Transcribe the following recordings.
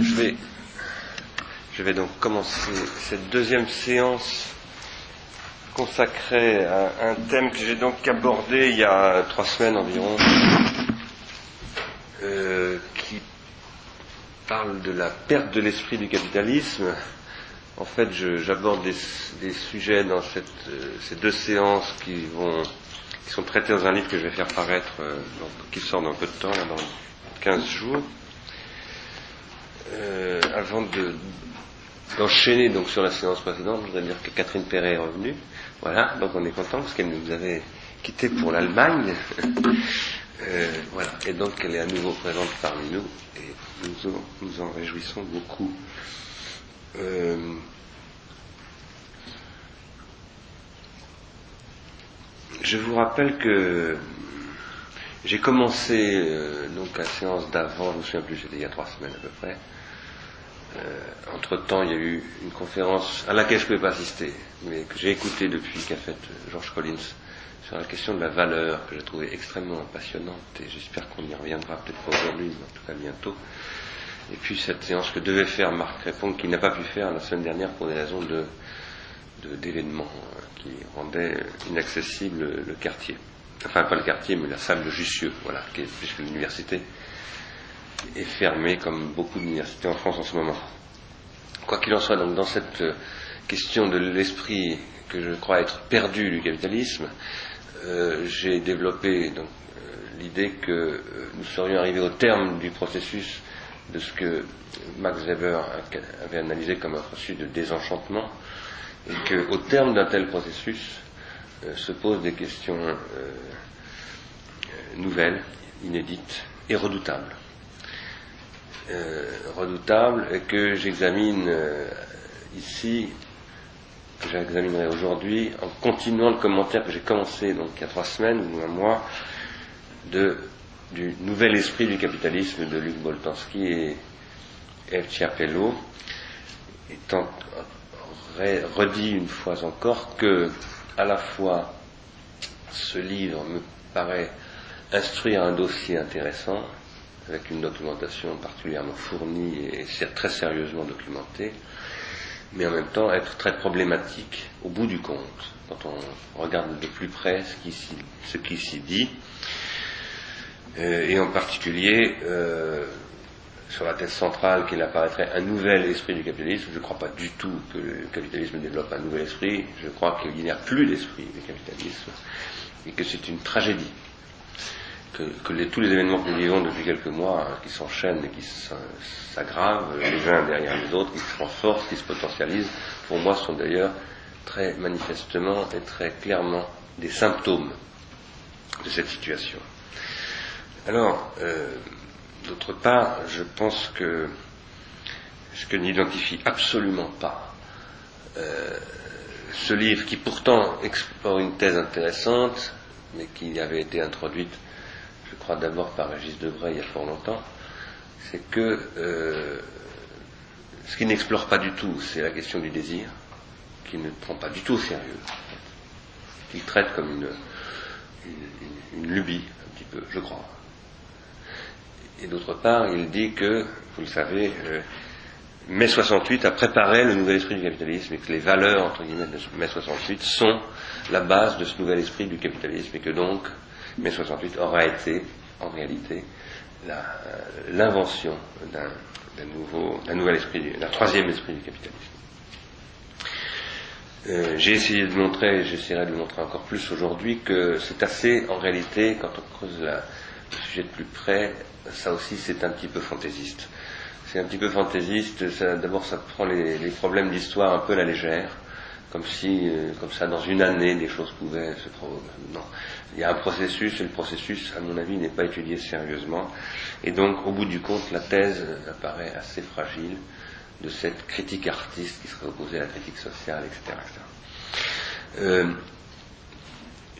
Je vais, donc commencer cette deuxième séance consacrée à un thème que j'ai donc abordé il y a trois semaines environ, euh, qui parle de la perte de l'esprit du capitalisme. En fait, j'aborde des, sujets dans euh, ces deux séances qui vont qui sont traités dans un livre que je vais faire paraître, euh, qui sort dans peu de temps, là, dans 15 jours. Euh, avant de, d'enchaîner donc sur la séance précédente, je voudrais dire que Catherine Perret est revenue. Voilà, donc on est content parce qu'elle nous avait quitté pour l'Allemagne. euh, voilà, et donc elle est à nouveau présente parmi nous et nous, nous en réjouissons beaucoup. Euh, je vous rappelle que j'ai commencé euh, donc la séance d'avant, je me souviens plus, c'était il y a trois semaines à peu près. Euh, entre temps, il y a eu une conférence à laquelle je ne pouvais pas assister, mais que j'ai écoutée depuis qu'a faite George Collins sur la question de la valeur, que j'ai trouvée extrêmement passionnante, et j'espère qu'on y reviendra peut-être pas aujourd'hui, mais en tout cas bientôt. Et puis cette séance que devait faire Marc Répond, qui n'a pas pu faire la semaine dernière pour des raisons de, d'événements qui rendaient inaccessible le quartier. Enfin, pas le quartier, mais la salle de Jussieu, voilà, puisque l'université est fermée comme beaucoup d'universités en France en ce moment. Quoi qu'il en soit, donc, dans cette question de l'esprit que je crois être perdu du capitalisme, euh, j'ai développé donc, euh, l'idée que euh, nous serions arrivés au terme du processus de ce que Max Weber avait analysé comme un processus de désenchantement, et qu'au terme d'un tel processus euh, se posent des questions euh, nouvelles, inédites et redoutables. Euh, redoutables que j'examine euh, ici, que j'examinerai aujourd'hui, en continuant le commentaire que j'ai commencé donc il y a trois semaines ou un mois de, du nouvel esprit du capitalisme de Luc Boltanski et F. Chiapello, étant redit une fois encore que à la fois ce livre me paraît instruire un dossier intéressant, avec une documentation particulièrement fournie et très sérieusement documentée, mais en même temps être très problématique au bout du compte, quand on regarde de plus près ce qui s'y dit, euh, et en particulier euh, sur la thèse centrale qu'il apparaîtrait un nouvel esprit du capitalisme. Je ne crois pas du tout que le capitalisme développe un nouvel esprit. Je crois qu'il n'y a plus d'esprit du capitalisme et que c'est une tragédie. Que, tous les événements que nous vivons depuis quelques mois, hein, qui s'enchaînent et qui s'aggravent les uns derrière les autres, qui se renforcent, qui se potentialisent, pour moi sont d'ailleurs très manifestement et très clairement des symptômes de cette situation. Alors, euh, D'autre part, je pense que ce que n'identifie absolument pas euh, ce livre, qui pourtant explore une thèse intéressante, mais qui avait été introduite, je crois d'abord par Régis Debray il y a fort longtemps, c'est que euh, ce qui n'explore pas du tout, c'est la question du désir, qui ne prend pas du tout au sérieux, qu'il traite comme une lubie, un petit peu, je crois. Et d'autre part, il dit que, vous le savez, euh, mai 68 a préparé le nouvel esprit du capitalisme et que les valeurs, entre guillemets, de mai 68 sont la base de ce nouvel esprit du capitalisme et que donc mai 68 aura été, en réalité, l'invention d'un nouveau, d'un nouvel esprit, d'un troisième esprit du capitalisme. Euh, j'ai essayé de montrer, j'essaierai de le montrer encore plus aujourd'hui, que c'est assez, en réalité, quand on creuse la, sujet de plus près, ça aussi c'est un petit peu fantaisiste. C'est un petit peu fantaisiste, d'abord ça prend les, les problèmes d'histoire un peu à la légère, comme si, euh, comme ça, dans une année, des choses pouvaient se provoquer. Non. Il y a un processus, et le processus, à mon avis, n'est pas étudié sérieusement. Et donc, au bout du compte, la thèse apparaît assez fragile de cette critique artiste qui serait opposée à la critique sociale, etc. etc. Euh,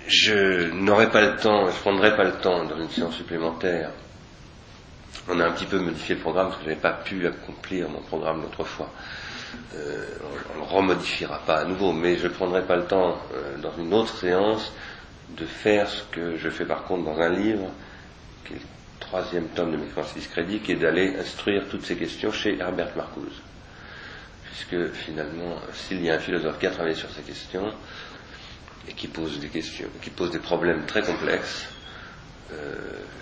je n'aurai pas le temps, je prendrai pas le temps dans une séance supplémentaire. On a un petit peu modifié le programme parce que je n'avais pas pu accomplir mon programme l'autre fois. Euh, on ne le remodifiera pas à nouveau, mais je ne prendrai pas le temps euh, dans une autre séance de faire ce que je fais par contre dans un livre qui est troisième tome de Mécréance Discrédit, qui est d'aller instruire toutes ces questions chez Herbert Marcuse. Puisque finalement, s'il y a un philosophe qui a travaillé sur ces questions, et qui pose des questions, qui pose des problèmes très complexes, euh,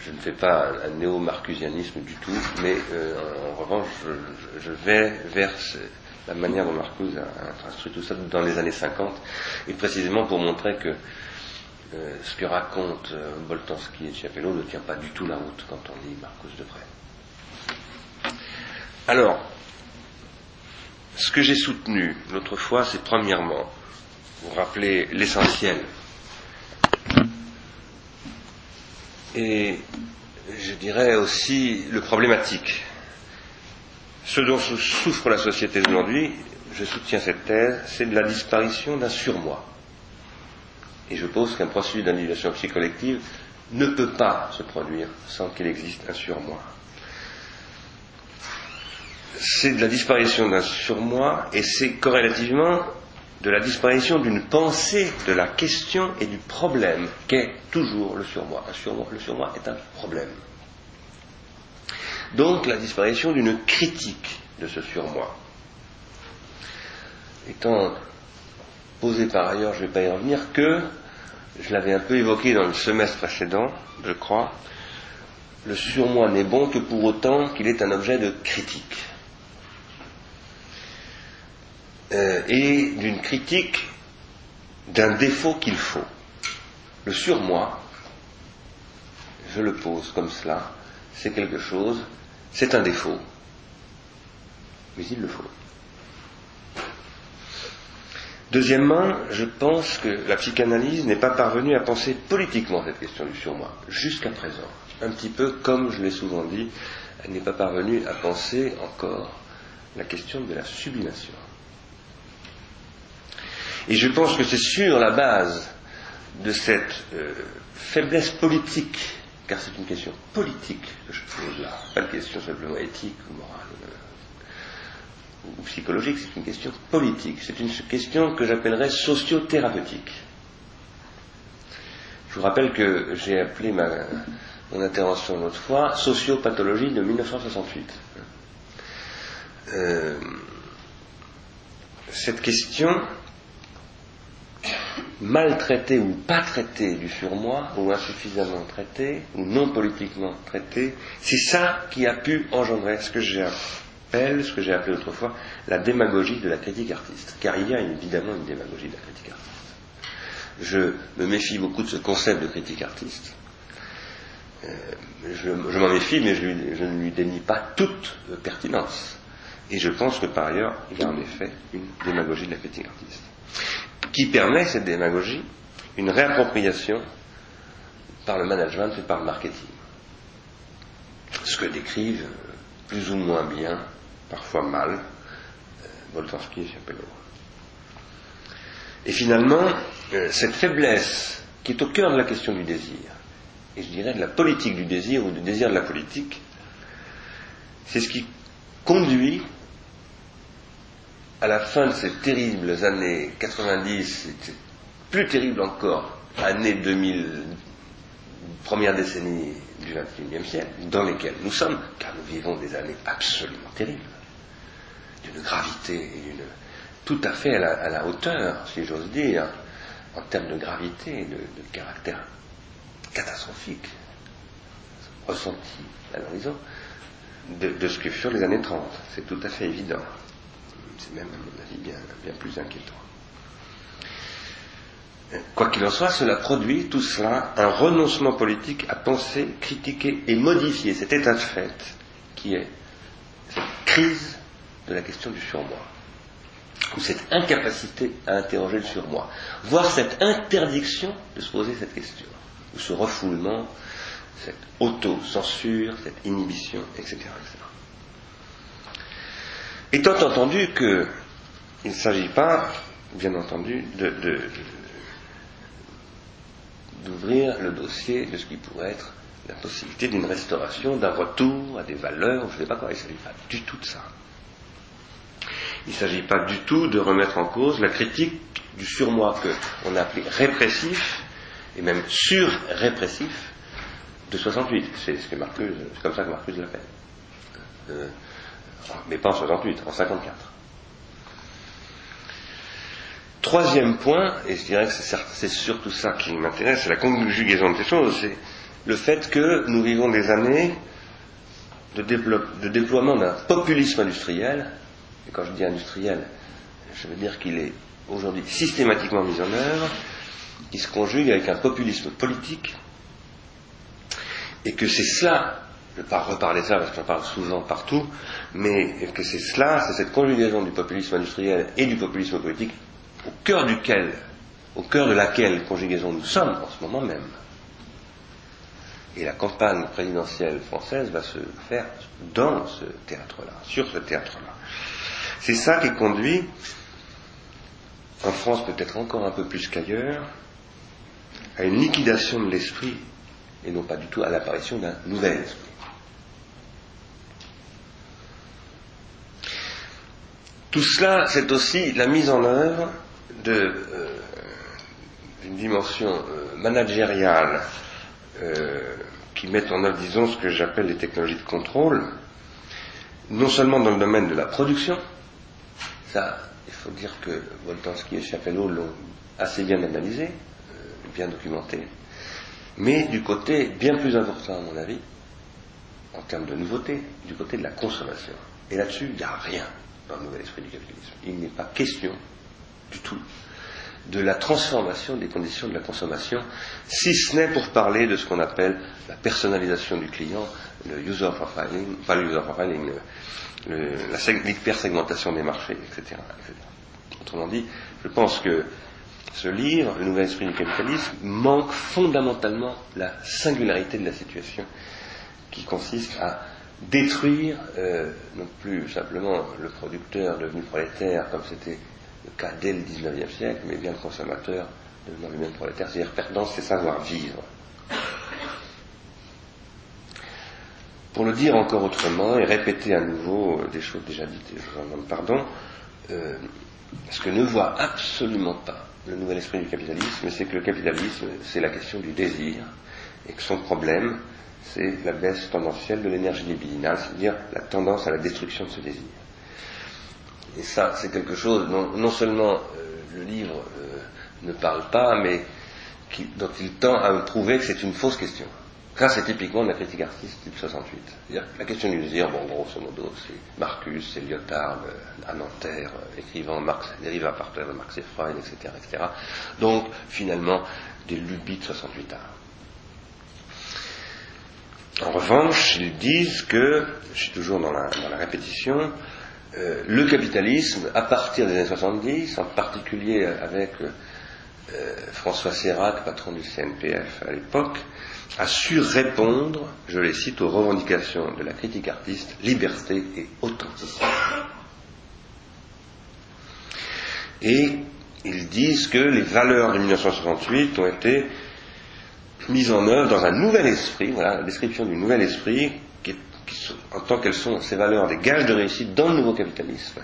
je ne fais pas un, néo-marcusianisme du tout, mais euh, en, revanche, je, vais vers la manière dont Marcuse a, instruit tout ça dans les années 50, et précisément pour montrer que euh, ce que raconte Boltanski et Chiapello ne tient pas du tout la route quand on lit Marcuse de près. Alors, ce que j'ai soutenu l'autre fois, c'est premièrement, vous rappeler l'essentiel et je dirais aussi le problématique. Ce dont souffre la société aujourd'hui, je soutiens cette thèse, c'est de la disparition d'un surmoi. Et je pose qu'un processus d'individuation psychocollective ne peut pas se produire sans qu'il existe un surmoi. C'est de la disparition d'un surmoi et c'est corrélativement de la disparition d'une pensée de la question et du problème qu'est toujours le surmoi. Le surmoi est un problème. Donc la disparition d'une critique de ce surmoi. Étant posé par ailleurs, je ne vais pas y revenir, que, je l'avais un peu évoqué dans le semestre précédent, je crois, le surmoi n'est bon que pour autant qu'il est un objet de critique. Euh, et d'une critique d'un défaut qu'il faut. Le surmoi, je le pose comme cela, c'est quelque chose, c'est un défaut, mais il le faut. Deuxièmement, je pense que la psychanalyse n'est pas parvenue à penser politiquement cette question du surmoi, jusqu'à présent. Un petit peu comme je l'ai souvent dit, elle n'est pas parvenue à penser encore la question de la sublimation. Et je pense que c'est sur la base de cette euh, faiblesse politique, car c'est une question politique que je pose là, pas une question simplement éthique ou morale euh, ou psychologique, c'est une question politique, c'est une question que j'appellerais sociothérapeutique. Je vous rappelle que j'ai appelé ma, mon intervention l'autre fois sociopathologie de 1968. Euh, cette question mal traité ou pas traité du surmoi, ou insuffisamment traité, ou non politiquement traité, c'est ça qui a pu engendrer ce que j'appelle, ce que j'ai appelé autrefois, la démagogie de la critique artiste. Car il y a évidemment une démagogie de la critique artiste. Je me méfie beaucoup de ce concept de critique artiste. Euh, je, m'en méfie, mais je, ne lui dénie pas toute pertinence. Et je pense que par ailleurs, il y a en effet une démagogie de la critique artiste qui permet cette démagogie, une réappropriation par le management et par le marketing. Ce que décrivent plus ou moins bien, parfois mal, Boltanski euh, et Chapelot. Et finalement, euh, cette faiblesse qui est au cœur de la question du désir, et je dirais de la politique du désir ou du désir de la politique, c'est ce qui conduit à la fin de ces terribles années 90, c'était plus terrible encore, année 2000, première décennie du XXIe siècle, dans lesquelles nous sommes, car nous vivons des années absolument terribles, d'une gravité d'une tout à fait à la, hauteur, si j'ose dire, en termes de gravité et de, caractère catastrophique, ressenti à l'horizon, de, de ce que furent les années 30. C'est tout à fait évident. C'est même, à mon avis, bien, plus inquiétant. Quoi qu'il en soit, cela produit tout cela un renoncement politique à penser, critiquer et modifier cet état de fait qui est cette crise de la question du surmoi, ou cette incapacité à interroger le surmoi, voire cette interdiction de se poser cette question, ou ce refoulement, cette auto-censure, cette inhibition, etc. Étant entendu qu'il ne s'agit pas, bien entendu, d'ouvrir le dossier de ce qui pourrait être la possibilité d'une restauration, d'un retour à des valeurs, je ne sais pas quoi, il ne s'agit pas du tout de ça. Il ne s'agit pas du tout de remettre en cause la critique du surmoi que on a appelé répressif, et même sur-répressif, de 68. C'est ce que comme ça que Marcuse l'a fait. Euh, mais pas en 68, en 54. Troisième point, et je dirais que c'est surtout ça qui m'intéresse, c'est la conjugaison de ces choses, c'est le fait que nous vivons des années de, de déploiement d'un populisme industriel, et quand je dis industriel, je veux dire qu'il est aujourd'hui systématiquement mis en œuvre, qui se conjugue avec un populisme politique, et que c'est cela, je ne vais pas reparler ça parce que j'en parle souvent partout, mais que c'est cela, c'est cette conjugaison du populisme industriel et du populisme politique, au cœur duquel, au cœur de laquelle conjugaison nous sommes en ce moment même? Et la campagne présidentielle française va se faire dans ce théâtre-là, sur ce théâtre-là. C'est ça qui conduit, en France peut-être encore un peu plus qu'ailleurs, à une liquidation de l'esprit et non pas du tout à l'apparition d'un nouvel esprit. Tout cela, c'est aussi la mise en œuvre d'une euh, dimension euh, managériale euh, qui met en œuvre, disons, ce que j'appelle les technologies de contrôle, non seulement dans le domaine de la production, ça, il faut dire que Voltansky et Chapelot l'ont assez bien analysé, bien documenté, mais du côté bien plus important, à mon avis, en termes de nouveauté, du côté de la consommation. Et là-dessus, il n'y a rien dans le nouvel esprit du capitalisme. Il n'est pas question du tout de la transformation des conditions de la consommation, si ce n'est pour parler de ce qu'on appelle la personnalisation du client, le user profiling, pas le user profiling, l'hypersegmentation des marchés, etc., etc. Autrement dit, je pense que ce livre, Le Nouvel Esprit du Capitalisme, manque fondamentalement la singularité de la situation qui consiste à détruire euh, non plus simplement le producteur devenu prolétaire comme c'était le cas dès le XIXe siècle, mais bien le consommateur devenant lui-même prolétaire, c'est-à-dire perdant ses savoir-vivre. Pour le dire encore autrement et répéter à nouveau des choses déjà dites, je vous en demande pardon, euh, ce que ne voit absolument pas le nouvel esprit du capitalisme, c'est que le capitalisme, c'est la question du désir, et que son problème, c'est la baisse tendancielle de l'énergie libidinale, c'est-à-dire la tendance à la destruction de ce désir. Et ça, c'est quelque chose dont non seulement euh, le livre euh, ne parle pas, mais dont il tend à me prouver que c'est une fausse question. Ça, c'est typiquement de la critique artiste type 68. C'est-à-dire la question du désir, bon, grosso modo, c'est Marcus, c'est Lyotard, à Nanterre, écrivant Marx, dérive à partir de Marx et Freud, etc., etc. Donc, finalement, des lubies de 68 ans. En revanche, ils disent que, je suis toujours dans la, répétition, euh, le capitalisme, à partir des années 70, en particulier avec euh, François Sérac, patron du CNPF à l'époque, a su répondre, je les cite, aux revendications de la critique artiste, liberté et authenticité. Et ils disent que les valeurs de 1968 ont été mises en œuvre dans un nouvel esprit, voilà la description du nouvel esprit, qui, en tant qu'elles sont ces valeurs des gages de réussite dans le nouveau capitalisme.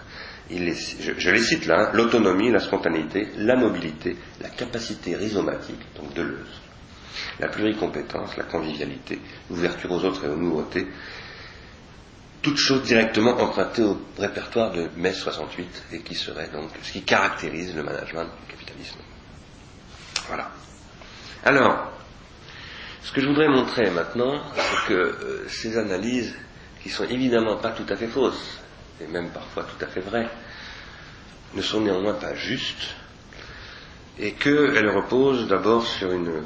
je, les cite là, hein, l'autonomie, la spontanéité, la mobilité, la capacité rhizomatique, donc Deleuze, la pluricompétence, la convivialité, l'ouverture aux autres et aux nouveautés, toutes choses directement empruntées au répertoire de mai 68 et qui serait donc ce qui caractérise le management du capitalisme. Voilà. Alors, ce que je voudrais montrer maintenant, c'est que euh, ces analyses, qui sont évidemment pas tout à fait fausses, et même parfois tout à fait vraies, ne sont néanmoins pas justes, et qu'elles reposent d'abord sur une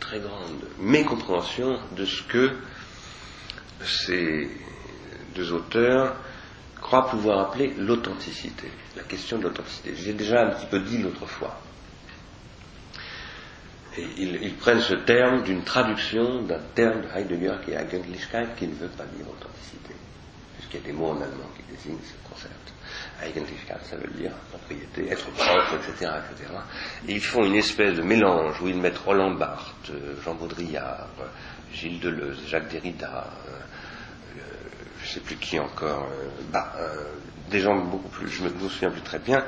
très grande mécompréhension de ce que ces deux auteurs croient pouvoir appeler l'authenticité, la question de l'authenticité. J'ai déjà un petit peu dit l'autre fois. Et ils, prennent ce terme d'une traduction d'un terme de Heidegger qui est Eigentlichkeit, qui ne veut pas dire authenticité, puisqu'il y a des mots en allemand qui désignent ce concept. Eigentlichkeit, ça veut dire propriété, être propre, etc., etc. Et ils font une espèce de mélange où ils mettent Roland Barthes, Jean Baudrillard, Gilles Deleuze, Jacques Derrida, euh, je ne sais plus qui encore, euh, bah, euh, des gens beaucoup plus, je ne me, souviens plus très bien,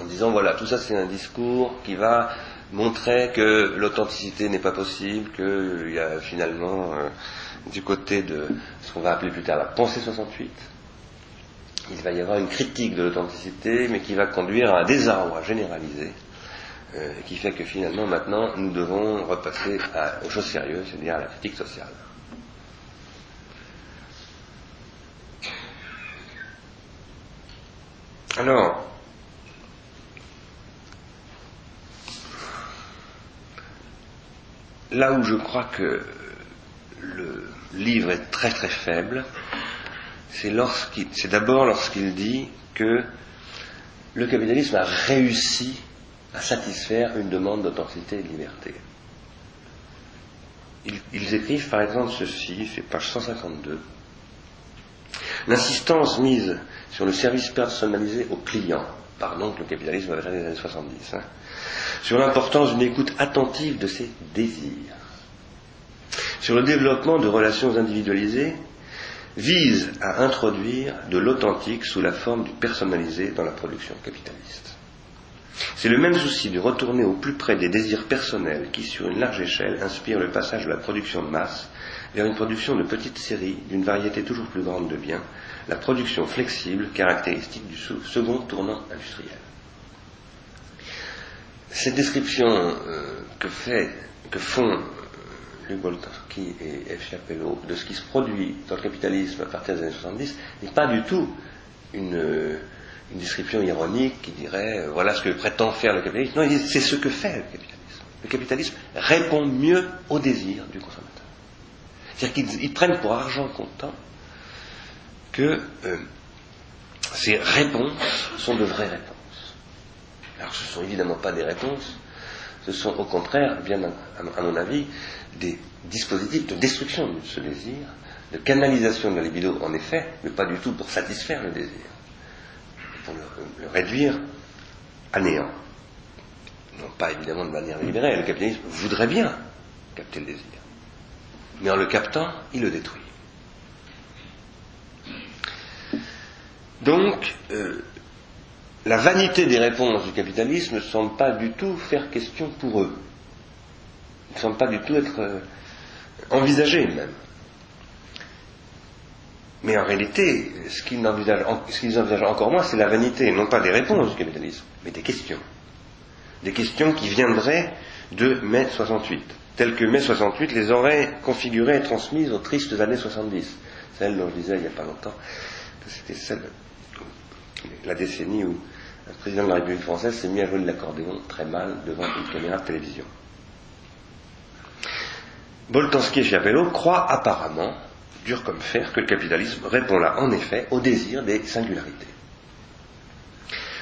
en disant voilà, tout ça c'est un discours qui va montrait que l'authenticité n'est pas possible, qu'il y a finalement euh, du côté de ce qu'on va appeler plus tard la pensée 68, il va y avoir une critique de l'authenticité, mais qui va conduire à un désarroi généralisé, euh, qui fait que finalement maintenant nous devons repasser aux choses sérieuses, c'est-à-dire à la critique sociale. Alors, là où je crois que le livre est très très faible, c'est d'abord lorsqu'il dit que le capitalisme a réussi à satisfaire une demande d'authenticité et de liberté. Ils, écrivent par exemple ceci, c'est page 152. L'insistance mise sur le service personnalisé au client, pardon que le capitalisme avait les années 70, hein, sur l'importance d'une écoute attentive de ses désirs, sur le développement de relations individualisées, vise à introduire de l'authentique sous la forme du personnalisé dans la production capitaliste. C'est le même souci de retourner au plus près des désirs personnels qui, sur une large échelle, inspire le passage de la production de masse vers une production de petites séries d'une variété toujours plus grande de biens, la production flexible caractéristique du second tournant industriel. Cette description euh, que, font euh, Luc et F. Chapello de ce qui se produit dans le capitalisme à partir des années 70 n'est pas du tout une, euh, description ironique qui dirait voilà ce que prétend faire le capitalisme. Non, c'est ce que fait le capitalisme. Le capitalisme répond mieux aux désirs du consommateur. C'est-à-dire qu'ils prennent pour argent comptant que ces réponses sont de vraies réponses. Alors ce ne sont évidemment pas des réponses, ce sont au contraire, bien à, mon avis, des dispositifs de destruction de ce désir, de canalisation de la libido en effet, mais pas du tout pour satisfaire le désir, pour le, le réduire à néant. Non pas évidemment de manière libérée, le capitalisme voudrait bien capter le désir, mais en le captant, il le détruit. Donc, euh, la vanité des réponses du capitalisme ne semble pas du tout faire question pour eux. ne semble pas du tout être euh, envisagé même. Mais en réalité, ce qu'ils envisagent, envisagent encore moins, c'est la vanité, non pas des réponses du capitalisme, mais des questions. Des questions qui viendraient de mai 68, telles que mai 68 les aurait configurées et transmises aux tristes années 70. Celles dont je disais il n'y a pas longtemps que c'était celle la décennie où un président de la République française s'est mis à jouer de l'accordéon très mal devant une caméra de télévision. Boltanski et Chiapello croient apparemment, dur comme fer, que le capitalisme répond là, en effet, au désir des singularités.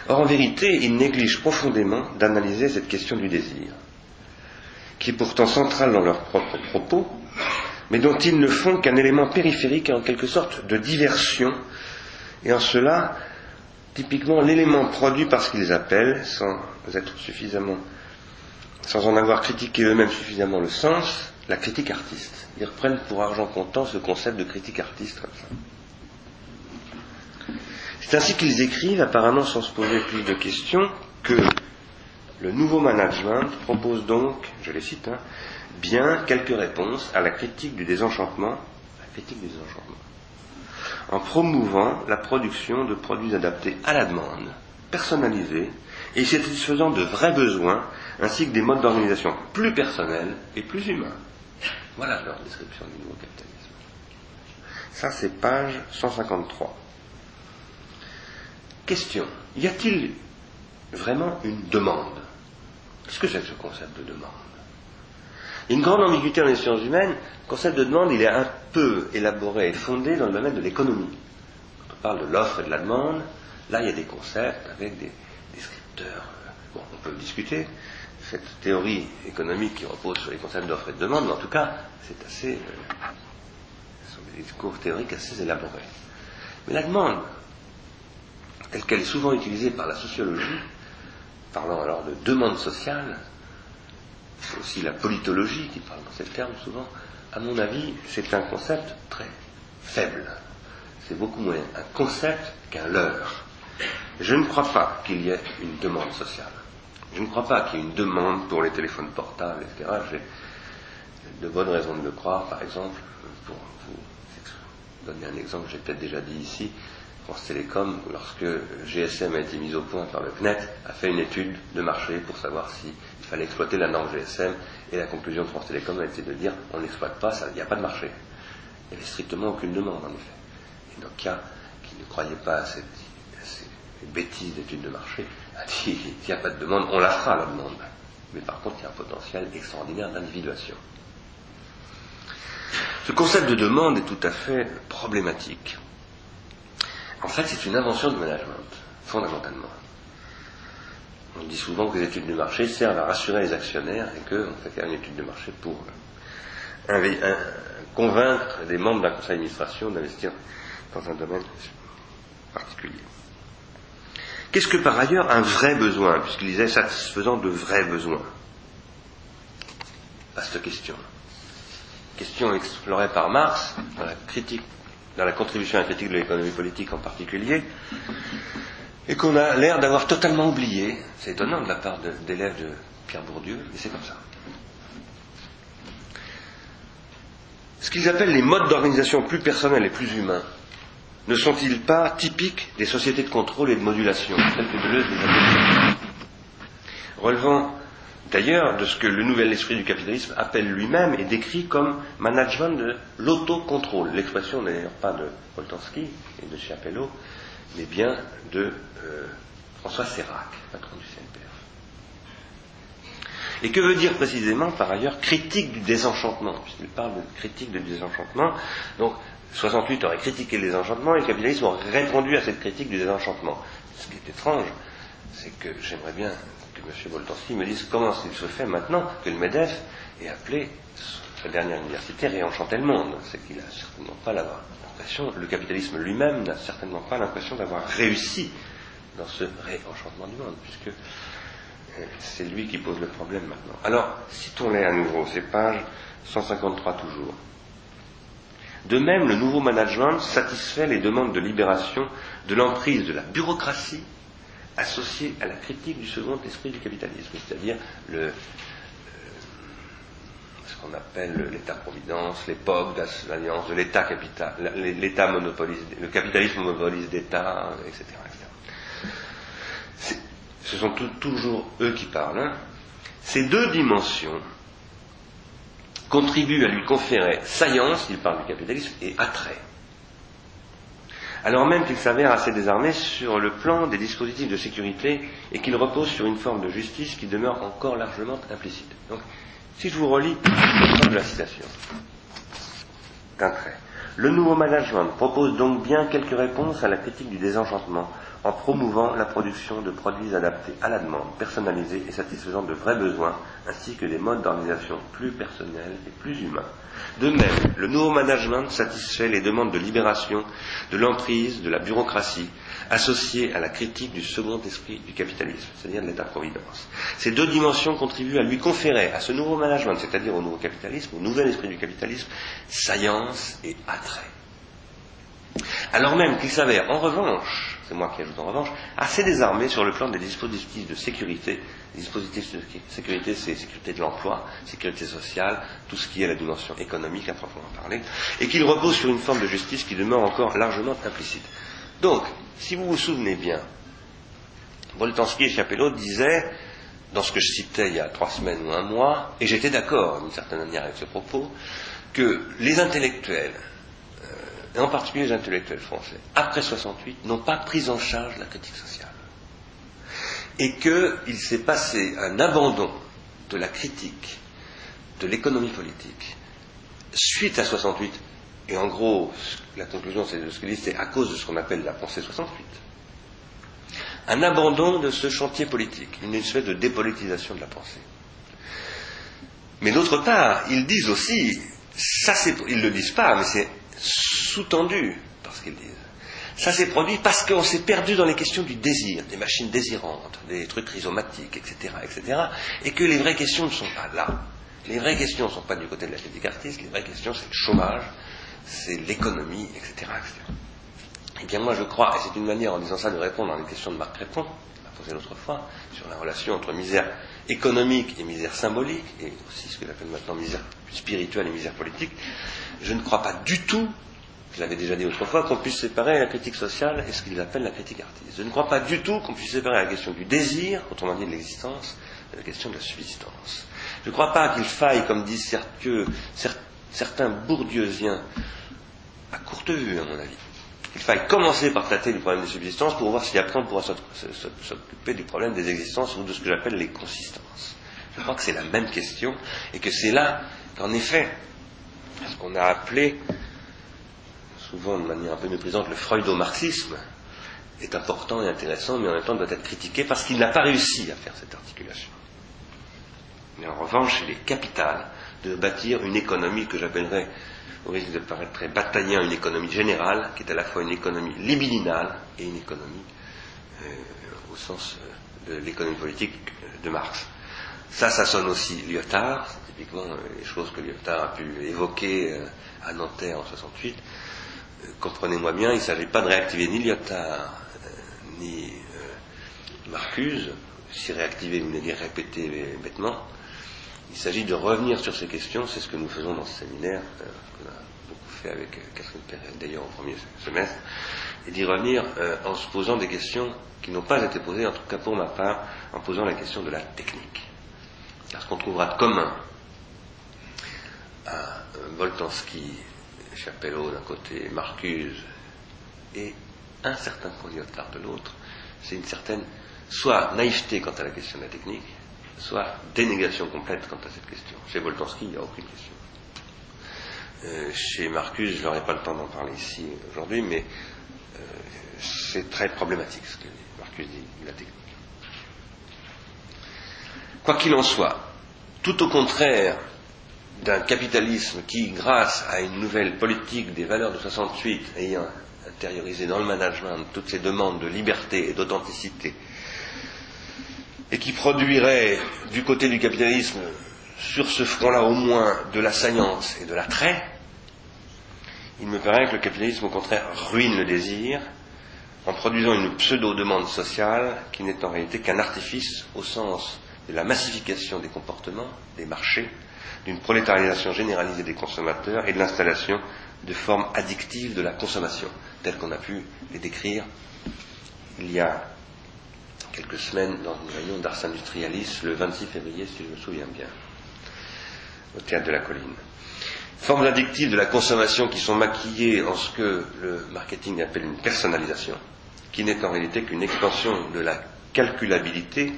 Or, en vérité, ils négligent profondément d'analyser cette question du désir, qui est pourtant centrale dans leurs propres propos, mais dont ils ne font qu'un élément périphérique et en quelque sorte de diversion, et en cela typiquement l'élément produit par ce qu'ils appellent, sans être suffisamment, sans en avoir critiqué eux-mêmes suffisamment le sens, la critique artiste. Ils reprennent pour argent comptant ce concept de critique artiste. C'est ainsi qu'ils écrivent, apparemment sans se poser plus de questions, que le nouveau management propose donc, je les cite, hein, bien quelques réponses à la critique du désenchantement, la critique du désenchantement en promouvant la production de produits adaptés à la demande, personnalisés et satisfaisant de vrais besoins, ainsi que des modes d'organisation plus personnels et plus humains. Voilà leur description du nouveau capitalisme. Ça, c'est page 153. Question. Y a-t-il vraiment une demande? Qu'est-ce que c'est que ce concept de demande? Une grande ambiguïté dans les sciences humaines. Le concept de demande, il est un peu élaboré et fondé dans le domaine de l'économie. Quand on parle de l'offre et de la demande, là, il y a des concepts avec des descripteurs. Euh, bon, on peut discuter cette théorie économique qui repose sur les concepts d'offre et de demande, mais en tout cas, c'est assez. Euh, ce sont des discours théoriques assez élaborés. Mais la demande, telle qu'elle est souvent utilisée par la sociologie, parlant alors de demande sociale, c'est aussi la politologie qui parle dans ces termes souvent, à mon avis, c'est un concept très faible. C'est beaucoup moins un concept qu'un leurre. Je ne crois pas qu'il y ait une demande sociale. Je ne crois pas qu'il y ait une demande pour les téléphones portables, etc. J'ai de bonnes raisons de le croire, par exemple, pour vous donner un exemple j'ai peut-être déjà dit ici, France Télécom, lorsque GSM a été mis au point par le CNET, a fait une étude de marché pour savoir s'il fallait exploiter la norme GSM, et la conclusion de France Télécom a été de dire on n'exploite pas, il n'y a pas de marché. Il n'y avait strictement aucune demande, en effet. Et Nokia, qui ne croyait pas à cette, bêtise d'étude de marché, a dit il n'y a pas de demande, on la fera la demande. Mais par contre, il y a un potentiel extraordinaire d'individuation. Ce concept de demande est tout à fait problématique. En fait, c'est une invention de management, fondamentalement. On dit souvent que les études de marché servent à rassurer les actionnaires et qu'on fait faire une étude de marché pour convaincre les membres d'un conseil d'administration d'investir dans un domaine particulier. Qu'est-ce que par ailleurs un vrai besoin, puisqu'il disait satisfaisant de vrais besoins Vaste question. Question explorée par Marx dans la critique, dans la contribution à la critique de l'économie politique en particulier, et qu'on a l'air d'avoir totalement oublié. C'est étonnant de la part d'élèves de Pierre Bourdieu, mais c'est comme ça. Ce qu'ils appellent les modes d'organisation plus personnels et plus humains ne sont-ils pas typiques des sociétés de contrôle et de modulation, telles que Deleuze les appelle Relevant d'ailleurs de ce que le nouvel esprit du capitalisme appelle lui-même et décrit comme management de l'autocontrôle. L'expression n'est d'ailleurs pas de Boltanski et de Chiapello, mais bien de euh, François Sérac, patron du CNPF. Et que veut dire précisément, par ailleurs, critique du désenchantement, puisqu'il parle de critique du désenchantement. Donc, 68 aurait critiqué le désenchantement et le capitalisme aurait répondu à cette critique du désenchantement. Ce qui est étrange, c'est que j'aimerais bien que M. Boltanski me dise comment il se fait maintenant que le MEDEF ait appelé dernière université réenchanter le monde. C'est qu'il n'a certainement pas l'impression, le capitalisme lui-même n'a certainement pas l'impression d'avoir réussi dans ce réenchantement du monde, puisque c'est lui qui pose le problème maintenant. Alors, citons-les à nouveau, ces pages 153 toujours. De même, le nouveau management satisfait les demandes de libération de l'emprise de la bureaucratie associée à la critique du second esprit du capitalisme, c'est-à-dire le, euh, ce qu'on appelle l'État-providence, l'époque d'alliance de l'État capital, l'État monopolise, le capitalisme monopolise d'État, etc. etc ce sont toujours eux qui parlent, hein. ces deux dimensions contribuent à lui conférer saillance, il parle du capitalisme, et attrait. Alors même qu'il s'avère assez désarmé sur le plan des dispositifs de sécurité et qu'il repose sur une forme de justice qui demeure encore largement implicite. Si je vous relis la citation, d'un trait. Le nouveau management propose donc bien quelques réponses à la critique du désenchantement en promouvant la production de produits adaptés à la demande, personnalisés et satisfaisant de vrais besoins, ainsi que des modes d'organisation plus personnels et plus humains. De même, le nouveau management satisfait les demandes de libération de l'emprise de la bureaucratie associée à la critique du second esprit du capitalisme, c'est-à-dire de l'État-providence. Ces deux dimensions contribuent à lui conférer, à ce nouveau management, c'est-à-dire au nouveau capitalisme, au nouvel esprit du capitalisme, saillance et attrait. Alors même qu'il s'avère, en revanche, c'est moi qui ajoute en revanche, assez désarmé sur le plan des dispositifs de sécurité. Les dispositifs de sécurité, c'est sécurité de l'emploi, sécurité sociale, tout ce qui est la dimension économique à proprement parler, et qu'il repose sur une forme de justice qui demeure encore largement implicite. Donc, si vous vous souvenez bien, Boltanski et Chapelot disaient, dans ce que je citais il y a trois semaines ou un mois, et j'étais d'accord d'une certaine manière avec ce propos, que les intellectuels, et en particulier les intellectuels français, après 68, n'ont pas pris en charge la critique sociale. Et qu'il s'est passé un abandon de la critique de l'économie politique suite à 68, et en gros, la conclusion c'est de ce qu'il dit, c'est à cause de ce qu'on appelle la pensée 68. Un abandon de ce chantier politique, une espèce de dépolitisation de la pensée. Mais d'autre part, ils disent aussi, ça ils ne le disent pas, mais c'est sous-tendu par ce qu'ils disent. Ça s'est produit parce qu'on s'est perdu dans les questions du désir, des machines désirantes, des trucs rhizomatiques, etc., etc., et que les vraies questions ne sont pas là. Les vraies questions ne sont pas du côté de la critique artiste, les vraies questions c'est le chômage, c'est l'économie, etc., etc. Eh bien moi je crois, et c'est une manière en disant ça de répondre à une question de Marc Crépon, posé l'autre fois, sur la relation entre misère économique et misère symbolique, et aussi ce que j'appelle maintenant misère spirituelle et misère politique, je ne crois pas du tout, je l'avais déjà dit autrefois, qu'on puisse séparer la critique sociale et ce qu'ils appellent la critique artiste. Je ne crois pas du tout qu'on puisse séparer la question du désir, autrement dit de l'existence, de la question de la subsistance. Je ne crois pas qu'il faille, comme disent certains bourdieusiens, à courte vue, à mon avis, il faille commencer par traiter du problème des subsistances pour voir si après on pourra s'occuper du problème des existences ou de ce que j'appelle les consistances. Je crois que c'est la même question et que c'est là qu'en effet, ce qu'on a appelé, souvent de manière un peu méprisante, le freudo-marxisme, est important et intéressant, mais en même temps doit être critiqué parce qu'il n'a pas réussi à faire cette articulation. Mais en revanche, il est capital de bâtir une économie que j'appellerais au risque de paraître très bataillien, une économie générale, qui est à la fois une économie libidinale et une économie euh, au sens euh, de l'économie politique de Marx. Ça, ça sonne aussi Lyotard, typiquement euh, les choses que Lyotard a pu évoquer à Nanterre en 68. Comprenez-moi bien, il ne s'agit pas de réactiver ni Lyotard ni Marcuse, si réactiver voulait dire répéter bêtement, il s'agit de revenir sur ces questions, c'est ce que nous faisons dans ce séminaire, euh, qu'on a beaucoup fait avec euh, Catherine Perret d'ailleurs au premier semestre, et d'y revenir euh, en se posant des questions qui n'ont pas été posées, en tout cas pour ma part, en posant la question de la technique. Car ce qu'on trouvera de commun à Boltanski, Chapelleau d'un côté, Marcuse et un certain Lyotard de l'autre, c'est une certaine soit naïveté quant à la question de la technique, soit dénégation complète quant à cette question. Chez Boltanski, il n'y a aucune question. Euh, chez Marcus, je n'aurai pas le temps d'en parler ici aujourd'hui, mais euh, c'est très problématique ce que Marcus dit de la technique. Quoi qu'il en soit, tout au contraire d'un capitalisme qui, grâce à une nouvelle politique des valeurs de 68, ayant intériorisé dans le management toutes ces demandes de liberté et d'authenticité, et qui produirait du côté du capitalisme, sur ce front-là au moins, de la saillance et de l'attrait, il me paraît que le capitalisme, au contraire, ruine le désir en produisant une pseudo-demande sociale qui n'est en réalité qu'un artifice au sens de la massification des comportements, des marchés, d'une prolétarisation généralisée des consommateurs et de l'installation de formes addictives de la consommation, telles qu'on a pu les décrire il y a quelques semaines dans une réunion d'Ars Industrialis le 26 février, si je me souviens bien, au théâtre de la colline. Formes addictives de la consommation qui sont maquillées en ce que le marketing appelle une personnalisation, qui n'est en réalité qu'une extension de la calculabilité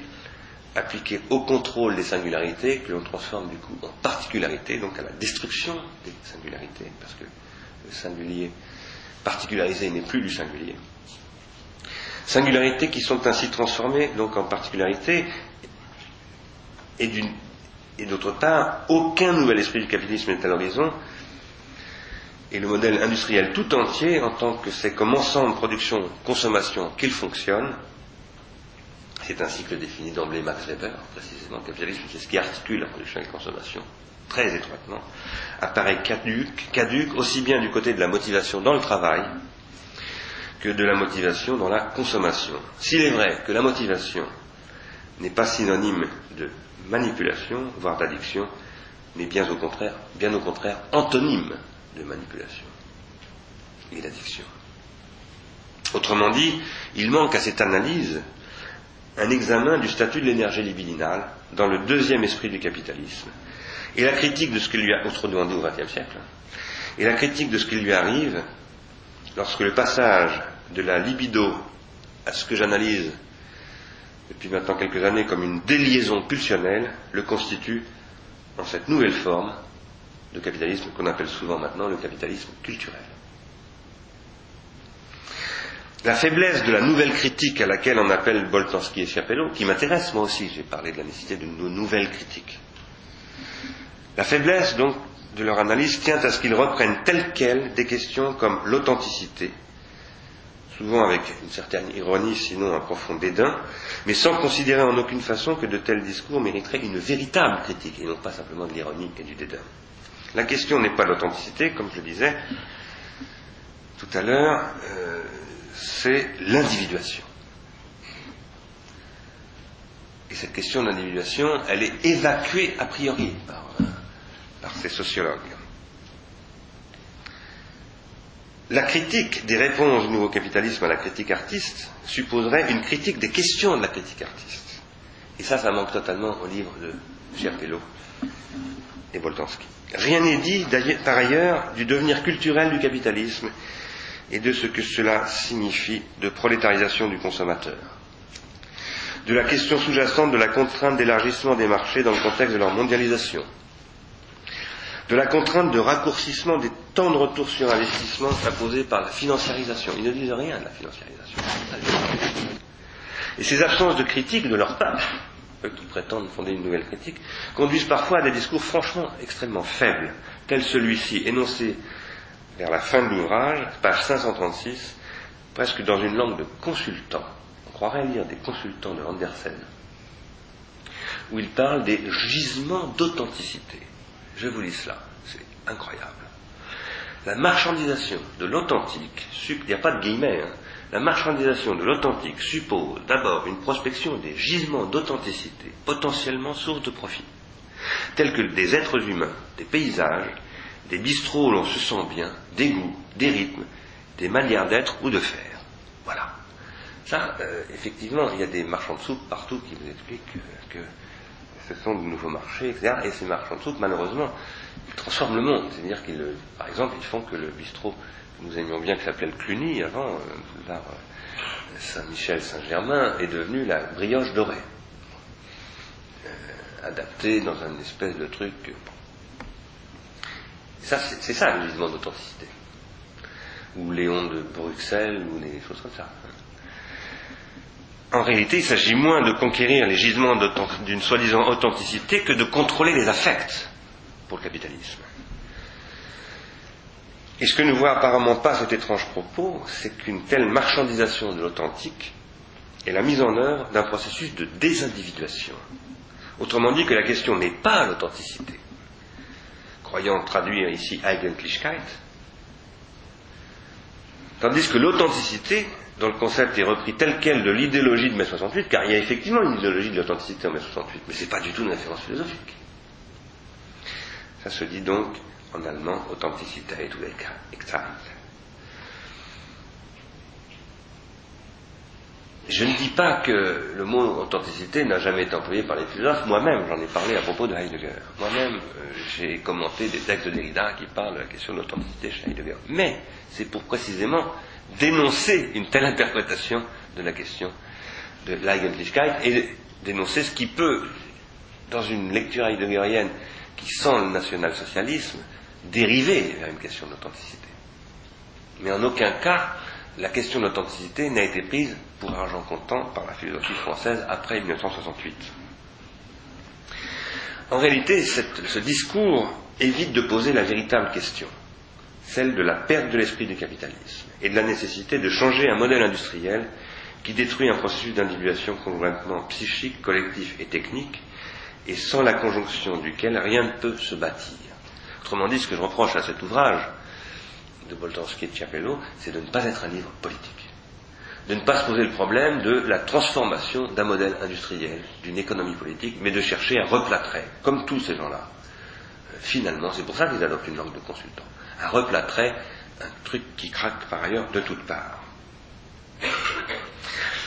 appliquée au contrôle des singularités que l'on transforme du coup en particularité, donc à la destruction des singularités, parce que le singulier particularisé n'est plus du singulier. Singularités qui sont ainsi transformées donc en particularités, et, et d'autre part, aucun nouvel esprit du capitalisme n'est à l'horizon, et le modèle industriel tout entier, en tant que c'est comme ensemble production-consommation qu'il fonctionne, c'est ainsi que le définit d'emblée Max Weber, précisément, le capitalisme, c'est ce qui articule la production et la consommation, très étroitement, apparaît caduque, caduque aussi bien du côté de la motivation dans le travail, que de la motivation dans la consommation. S'il est vrai que la motivation n'est pas synonyme de manipulation, voire d'addiction, mais bien au contraire, bien au contraire, antonyme de manipulation et d'addiction. Autrement dit, il manque à cette analyse un examen du statut de l'énergie libidinale dans le deuxième esprit du capitalisme et la critique de ce qu'il lui a autrement dit au XXe siècle et la critique de ce qui lui arrive lorsque le passage de la libido à ce que j'analyse depuis maintenant quelques années comme une déliaison pulsionnelle le constitue en cette nouvelle forme de capitalisme qu'on appelle souvent maintenant le capitalisme culturel. La faiblesse de la nouvelle critique à laquelle on appelle Boltanski et Chiapello, qui m'intéresse moi aussi, j'ai parlé de la nécessité de nos nouvelles critiques. La faiblesse donc de leur analyse tient à ce qu'ils reprennent telles quelles des questions comme l'authenticité, souvent avec une certaine ironie, sinon un profond dédain, mais sans considérer en aucune façon que de tels discours mériteraient une véritable critique, et non pas simplement de l'ironie et du dédain. La question n'est pas l'authenticité, comme je le disais tout à l'heure, euh, c'est l'individuation. cette question d'individuation, elle est évacuée a priori par, ces sociologues. La critique des réponses du nouveau capitalisme à la critique artiste supposerait une critique des questions de la critique artiste. Et ça, ça manque totalement au livre de Chertello et Boltanski. Rien n'est dit par ailleurs du devenir culturel du capitalisme et de ce que cela signifie de prolétarisation du consommateur. De la question sous-jacente de la contrainte d'élargissement des marchés dans le contexte de leur mondialisation. De la contrainte de raccourcissement des temps de retour sur investissement imposés par la financiarisation. Ils ne disent rien de la financiarisation. Et ces absences de critique de leur part eux qui prétendent fonder une nouvelle critique, conduisent parfois à des discours franchement extrêmement faibles, tel celui-ci, énoncé vers la fin de l'ouvrage, page 536, presque dans une langue de consultant. On croirait lire des consultants de Andersen, où il parle des gisements d'authenticité. Je vous lis cela, c'est incroyable. La marchandisation de l'authentique, il n'y a pas de guillemets, hein, la marchandisation de l'authentique suppose d'abord une prospection des gisements d'authenticité, potentiellement source de profit, tels que des êtres humains, des paysages, des bistrots où l'on se sent bien, des goûts, des rythmes, des manières d'être ou de faire. Voilà. Ça, euh, effectivement, il y a des marchands de soupe partout qui vous expliquent que, ce sont de nouveaux marchés, etc. Et ces marchands de soupe, malheureusement, ils transforment le monde. C'est-à-dire qu'ils, par exemple, ils font que le bistrot nous aimions bien, qui s'appelait le Cluny avant, euh, euh, Saint-Michel-Saint-Germain, est devenu la brioche dorée. Euh, adaptée dans un espèce de truc. Ça, c'est ça le gisement d'authenticité. Ou Léon de Bruxelles, ou des choses comme ça. En réalité, il s'agit moins de conquérir les gisements d'une soi-disant authenticité que de contrôler les affects pour le capitalisme. Et ce que ne voit apparemment pas cet étrange propos, c'est qu'une telle marchandisation de l'authentique est la mise en œuvre d'un processus de désindividuation. Autrement dit que la question n'est pas l'authenticité. Croyant traduire ici Eigentlichkeit, tandis que l'authenticité, dont le concept est repris tel quel de l'idéologie de mai 68, car il y a effectivement une idéologie de l'authenticité en mai 68, mais ce n'est pas du tout une référence philosophique. Ça se dit donc en allemand Authentizität ou Exakt. Je ne dis pas que le mot authenticité n'a jamais été employé par les philosophes. Moi-même, j'en ai parlé à propos de Heidegger. Moi-même, euh, j'ai commenté des textes de Derrida qui parlent de la question de l'authenticité chez Heidegger. Mais c'est pour précisément dénoncer une telle interprétation de la question de l'Eigentlichkeit et dénoncer ce qui peut, dans une lecture heideggerienne qui sent le national-socialisme, dériver vers une question d'authenticité. Mais en aucun cas, la question d'authenticité n'a été prise pour argent comptant par la philosophie française après 1968. En réalité, ce discours évite de poser la véritable question, celle de la perte de l'esprit du capitalisme et de la nécessité de changer un modèle industriel qui détruit un processus d'individuation conjointement psychique, collectif et technique, et sans la conjonction duquel rien ne peut se bâtir. Autrement dit, ce que je reproche à cet ouvrage de Boltanski et de Ciapello, c'est de ne pas être un livre politique. De ne pas se poser le problème de la transformation d'un modèle industriel, d'une économie politique, mais de chercher à replâtrer, comme tous ces gens-là. Euh, finalement, c'est pour ça qu'ils adoptent une langue de consultant, à replâtrer un truc qui craque par ailleurs de toutes parts.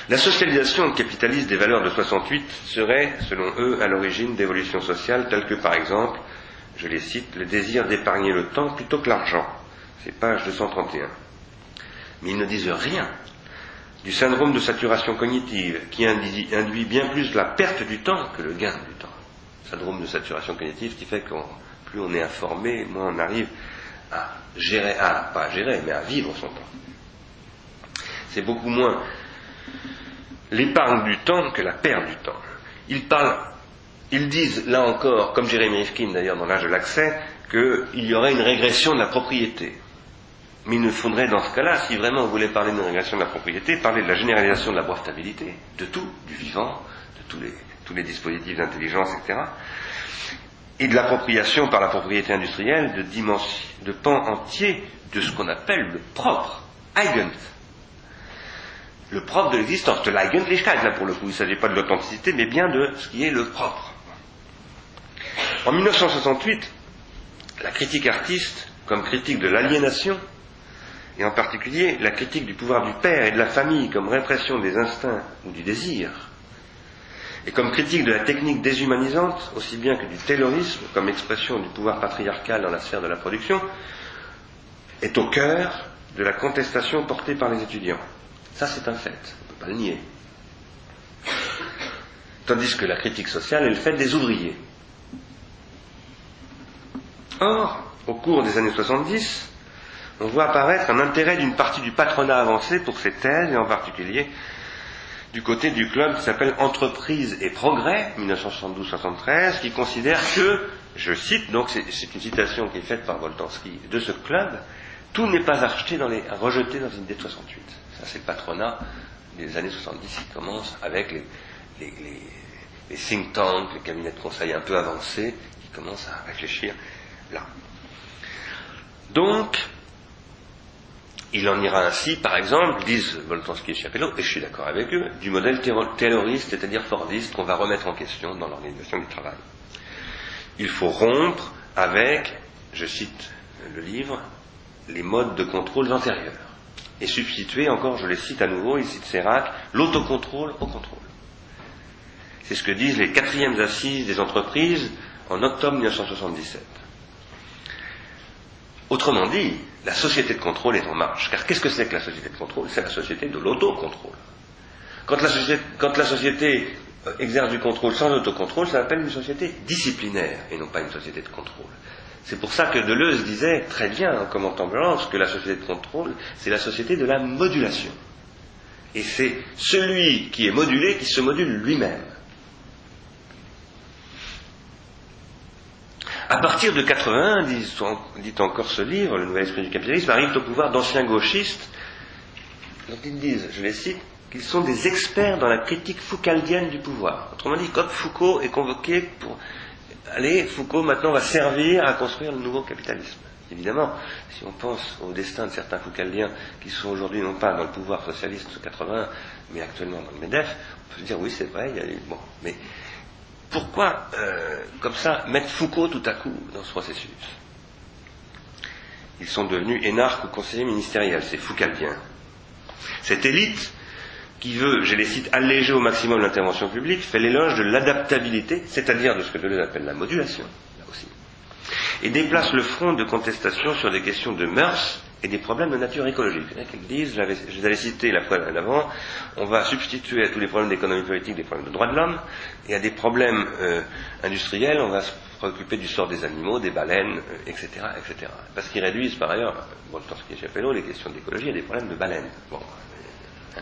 La socialisation capitaliste des valeurs de 68 serait, selon eux, à l'origine d'évolutions sociales telles que, par exemple, je les cite, le désir d'épargner le temps plutôt que l'argent. C'est page 231. Mais ils ne disent rien du syndrome de saturation cognitive qui induit bien plus la perte du temps que le gain du temps. Syndrome de saturation cognitive qui fait que plus on est informé, moins on arrive à gérer, à, pas à gérer, mais à vivre son temps. C'est beaucoup moins l'épargne du temps que la perte du temps. Ils parlent ils disent, là encore, comme Jérémy Rifkin d'ailleurs dans l'âge de l'accès, qu'il y aurait une régression de la propriété. Mais il nous faudrait dans ce cas-là, si vraiment vous voulez parler d'une régression de la propriété, parler de la généralisation de la brevetabilité, de tout, du vivant, de tous les, tous les dispositifs d'intelligence, etc. Et de l'appropriation par la propriété industrielle de, de pans entiers de ce qu'on appelle le propre, Eigent. le propre de l'existence, de l'Eigentlichkeit, là pour le coup, il ne s'agit pas de l'authenticité, mais bien de ce qui est le propre. En 1968, la critique artiste, comme critique de l'aliénation, et en particulier la critique du pouvoir du père et de la famille comme répression des instincts ou du désir, et comme critique de la technique déshumanisante, aussi bien que du taylorisme comme expression du pouvoir patriarcal dans la sphère de la production, est au cœur de la contestation portée par les étudiants. Ça, c'est un fait, on ne peut pas le nier. Tandis que la critique sociale est le fait des ouvriers. Or, au cours des années 70, on voit apparaître un intérêt d'une partie du patronat avancé pour ces thèses, et en particulier du côté du club qui s'appelle Entreprise et Progrès, 1972-73, qui considère que, je cite, donc c'est une citation qui est faite par Voltansky de ce club, tout n'est pas dans les, rejeté dans une idée de 68. Ça, c'est le patronat des années 70 qui commence avec les, think tanks, les cabinets de conseil un peu avancés, qui commencent à réfléchir là. Donc, il en ira ainsi, par exemple, disent Voltansky et Chapello, et je suis d'accord avec eux, du modèle tayloriste, c'est-à-dire fordiste, qu'on va remettre en question dans l'organisation du travail. Il faut rompre avec, je cite le livre, les modes de contrôle antérieurs, et substituer encore, je les cite à nouveau, il cite Serac, l'autocontrôle au contrôle. C'est ce que disent les quatrièmes assises des entreprises en octobre 1977. Autrement dit, la société de contrôle est en marche. Car qu'est-ce que c'est que la société de contrôle? C'est la société de l'autocontrôle. Quand la société, quand la société euh, exerce du contrôle sans autocontrôle, ça s'appelle une société disciplinaire et non pas une société de contrôle. C'est pour ça que Deleuze disait très bien en commentant Blanche que la société de contrôle, c'est la société de la modulation. Et c'est celui qui est modulé qui se module lui-même. À partir de 81, dit, encore ce livre, Le Nouvel Esprit du Capitalisme, arrivent au pouvoir d'anciens gauchistes dont ils disent, je les cite, qu'ils sont des experts dans la critique foucaldienne du pouvoir. Autrement dit, comme Foucault est convoqué pour... Allez, Foucault maintenant va servir à construire le nouveau capitalisme. Évidemment, si on pense au destin de certains Foucaldiens qui sont aujourd'hui non pas dans le pouvoir socialiste de 80, mais actuellement dans le MEDEF, on peut se dire oui c'est vrai, il y a eu... Bon, mais pourquoi, euh, comme ça, mettre Foucault tout à coup dans ce processus? Ils sont devenus énarques ou conseillers ministériels, c'est Foucaldien. Cette élite qui veut, je les cite, alléger au maximum l'intervention publique, fait l'éloge de l'adaptabilité, c'est-à-dire de ce que Deleuze appelle la modulation, là aussi, et déplace le front de contestation sur des questions de mœurs et des problèmes de nature écologique. Qu'ils disent, je les avais cités la fois d'avant, on va substituer à tous les problèmes d'économie politique des problèmes de droits de l'homme, et à des problèmes euh, industriels, on va se préoccuper du sort des animaux, des baleines, etc., euh, etc. Parce qu'ils réduisent par ailleurs, bon, dans ce qui est Chapelot, les questions d'écologie à des problèmes de baleines. Bon, hein.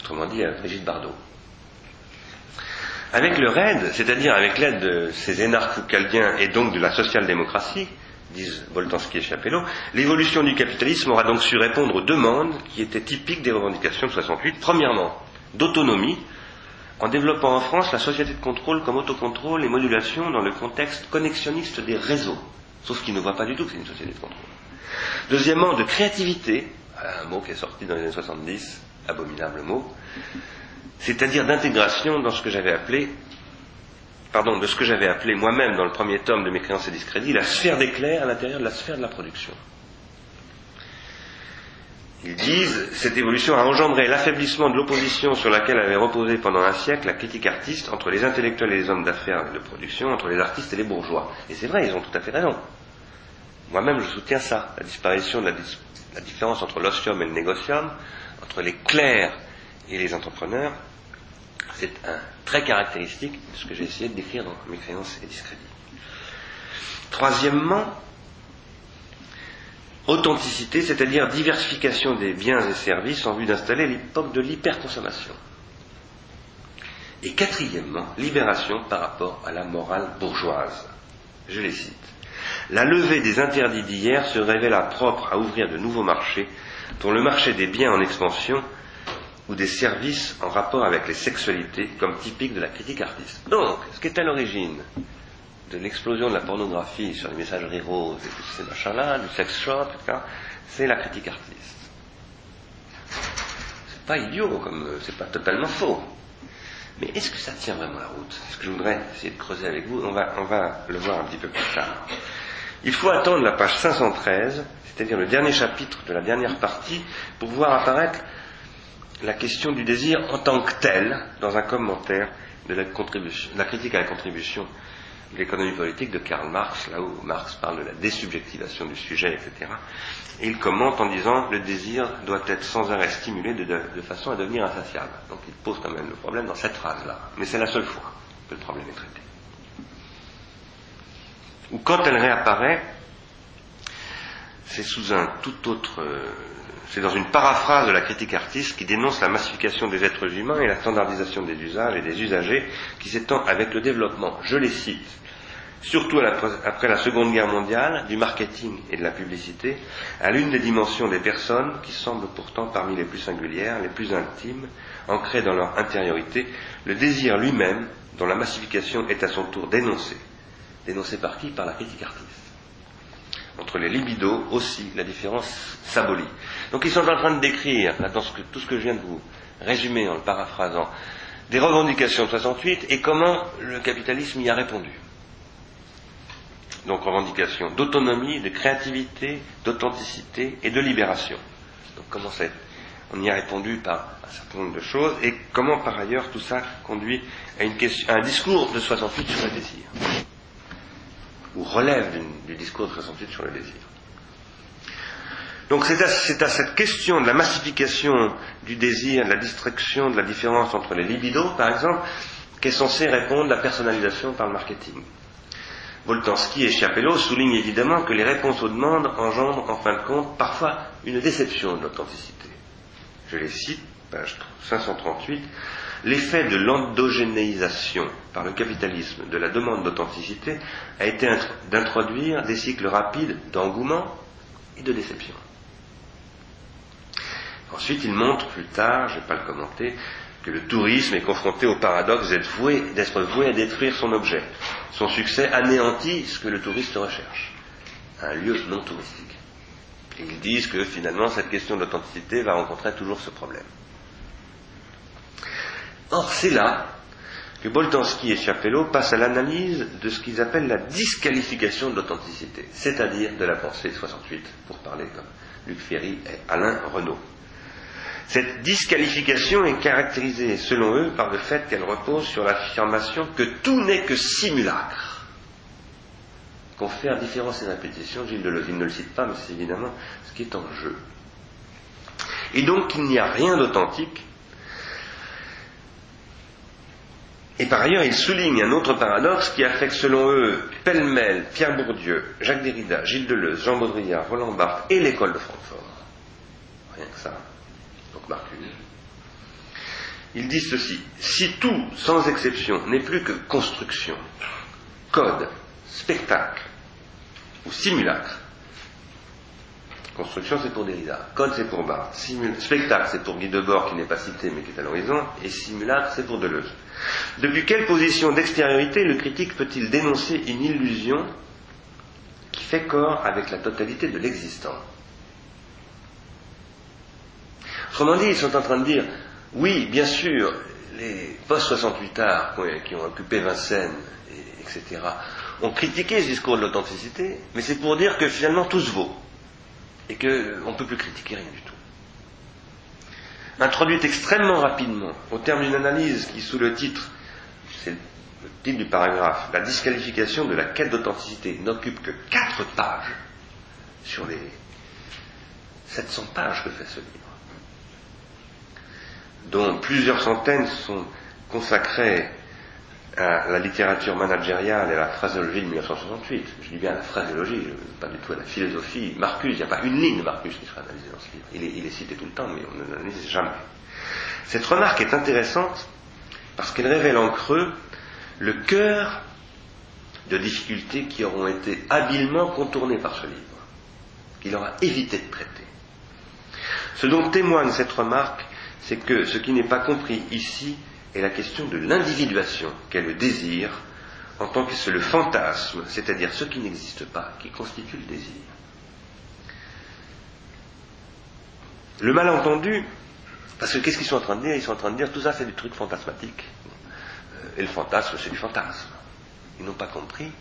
Autrement dit, à Brigitte Bardot. Avec le RAID, c'est-à-dire avec l'aide de ces énarques foucaldiens et donc de la social-démocratie, disent Boltanski et Chapello, l'évolution du capitalisme aura donc su répondre aux demandes qui étaient typiques des revendications de 68. Premièrement, d'autonomie, en développant en France la société de contrôle comme autocontrôle et modulation dans le contexte connexionniste des réseaux, sauf qu'ils ne voient pas du tout que c'est une société de contrôle. Deuxièmement, de créativité, un mot qui est sorti dans les années 70, abominable mot, c'est-à-dire d'intégration dans ce que j'avais appelé pardon, de ce que j'avais appelé moi-même dans le premier tome de mes créances et discrédits, la sphère d'éclair à l'intérieur de la sphère de la production. Ils disent, cette évolution a engendré l'affaiblissement de l'opposition sur laquelle avait reposé pendant un siècle la critique artiste entre les intellectuels et les hommes d'affaires de production, entre les artistes et les bourgeois. Et c'est vrai, ils ont tout à fait raison. Moi-même, je soutiens ça, la disparition de la, la différence entre l'ostium et le négocium, entre les clercs et les entrepreneurs, c'est un très caractéristique de ce que j'ai essayé de décrire dans mes créances et discrédits. Troisièmement, authenticité, c'est-à-dire diversification des biens et services en vue d'installer l'époque de l'hyperconsommation. Et quatrièmement, libération par rapport à la morale bourgeoise. Je les cite. La levée des interdits d'hier se révéla propre à ouvrir de nouveaux marchés, dont le marché des biens en expansion ou des services en rapport avec les sexualités comme typique de la critique artiste. Donc, ce qui est à l'origine de l'explosion de la pornographie sur les messageries roses et tous ces machins-là, du sex shop, etc., c'est la critique artiste. pas idiot, comme c'est pas totalement faux. Mais est-ce que ça tient vraiment la route? C'est ce que je voudrais essayer de creuser avec vous? On va, on va le voir un petit peu plus tard. Il faut attendre la page 513, c'est-à-dire le dernier chapitre de la dernière partie, pour voir apparaître la question du désir en tant que tel dans un commentaire de la, contribution, la critique à la contribution de l'économie politique de Karl Marx, là où Marx parle de la désubjectivation du sujet, etc. Et il commente en disant le désir doit être sans arrêt stimulé de, de façon à devenir insatiable. Donc il pose quand même le problème dans cette phrase-là. Mais c'est la seule fois que le problème est traité. Ou quand elle réapparaît, c'est sous un tout autre. C'est dans une paraphrase de la critique artiste qui dénonce la massification des êtres humains et la standardisation des usages et des usagers qui s'étend avec le développement, je les cite, surtout après la Seconde Guerre mondiale, du marketing et de la publicité, à l'une des dimensions des personnes qui semblent pourtant parmi les plus singulières, les plus intimes, ancrées dans leur intériorité, le désir lui-même, dont la massification est à son tour dénoncée. Dénoncée par qui? Par la critique artiste. Entre les libidos aussi, la différence s'abolit. Donc ils sont en train de décrire, tout ce que je viens de vous résumer en le paraphrasant, des revendications de 68 et comment le capitalisme y a répondu donc revendication d'autonomie, de créativité, d'authenticité et de libération. Donc comment c'est On y a répondu par un certain nombre de choses et comment par ailleurs tout ça conduit à, une question, un discours de 68 sur le désir ou relève du, discours de 68 sur le désir. Donc c'est à, cette question de la massification du désir, de la distraction, de la différence entre les libidos, par exemple, qu'est censée répondre la personnalisation par le marketing. Voltansky et Chiapello soulignent évidemment que les réponses aux demandes engendrent en fin de compte parfois une déception de l'authenticité. Je les cite, page 538. L'effet de l'endogénéisation par le capitalisme de la demande d'authenticité a été d'introduire des cycles rapides d'engouement et de déception. Ensuite, il montre plus tard, je ne vais pas le commenter, que le tourisme est confronté au paradoxe d'être voué, voué à détruire son objet. Son succès anéantit ce que le touriste recherche, un lieu non touristique. Ils disent que finalement cette question d'authenticité va rencontrer toujours ce problème. Or, c'est là que Boltanski et Chapello passent à l'analyse de ce qu'ils appellent la disqualification de l'authenticité, c'est-à-dire de la pensée 68, pour parler comme Luc Ferry et Alain Renaud. Cette disqualification est caractérisée, selon eux, par le fait qu'elle repose sur l'affirmation que tout n'est que simulacre. Confère différence et répétition, Gilles Deleuze ne le cite pas, mais c'est évidemment ce qui est en jeu. Et donc il n'y a rien d'authentique. Et par ailleurs, il souligne un autre paradoxe qui affecte selon eux pêle-mêle Pierre Bourdieu, Jacques Derrida, Gilles Deleuze, Jean Baudrillard, Roland Barthes et l'école de Francfort. Rien que ça. Ils disent ceci, si tout, sans exception, n'est plus que construction, code, spectacle ou simulacre, construction c'est pour Derrida, code c'est pour Barthes, spectacle c'est pour Guy Debord qui n'est pas cité mais qui est à l'horizon, et simulacre c'est pour Deleuze. Depuis quelle position d'extériorité le critique peut-il dénoncer une illusion qui fait corps avec la totalité de l'existant? Autrement dit, ils sont en train de dire, oui, bien sûr, les post-68 arts qui ont occupé Vincennes, etc., ont critiqué ce discours de l'authenticité, mais c'est pour dire que finalement tout se vaut, et qu'on ne peut plus critiquer rien du tout. Introduite extrêmement rapidement, au terme d'une analyse qui, sous le titre, c'est le titre du paragraphe, la disqualification de la quête d'authenticité, n'occupe que quatre pages sur les 700 pages que fait ce livre dont plusieurs centaines sont consacrées à la littérature managériale et la phraseologie de 1968. Je dis bien la phraseologie, pas du tout la philosophie. Marcus, il n'y a pas une ligne de Marcus qui sera analysée dans ce livre. Il est, il est cité tout le temps, mais on ne l'analyse jamais. Cette remarque est intéressante parce qu'elle révèle en creux le cœur de difficultés qui auront été habilement contournées par ce livre, qu'il aura évité de traiter. Ce dont témoigne cette remarque, c'est que ce qui n'est pas compris ici est la question de l'individuation, qu'est le désir, en tant que c'est le fantasme, c'est-à-dire ce qui n'existe pas, qui constitue le désir. Le malentendu Parce que qu'est-ce qu'ils sont en train de dire? Ils sont en train de dire tout ça c'est des trucs fantasmatiques. Euh, et le fantasme, c'est du fantasme. Ils n'ont pas compris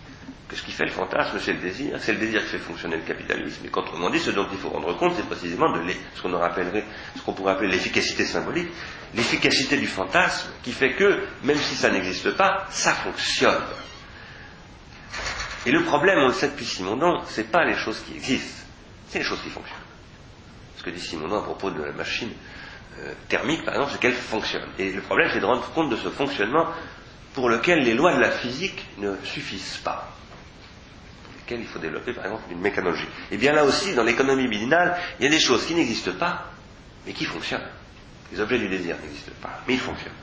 que ce qui fait le fantasme, c'est le désir. C'est le désir qui fait fonctionner le capitalisme. Et qu'autrement dit, ce dont il faut rendre compte, c'est précisément de ce qu'on pourrait appeler l'efficacité symbolique, l'efficacité du fantasme, qui fait que, même si ça n'existe pas, ça fonctionne. Et le problème, on le sait depuis Simondon, c'est pas les choses qui existent, c'est les choses qui fonctionnent. Ce que dit Simondon à propos de la machine euh, thermique, par exemple, c'est qu'elle fonctionne. Et le problème, c'est de rendre compte de ce fonctionnement pour lequel les lois de la physique ne suffisent pas. Pour lesquelles il faut développer, par exemple, une mécanologie. Et bien là aussi, dans l'économie binale, il y a des choses qui n'existent pas, mais qui fonctionnent. Les objets du désir n'existent pas, mais ils fonctionnent.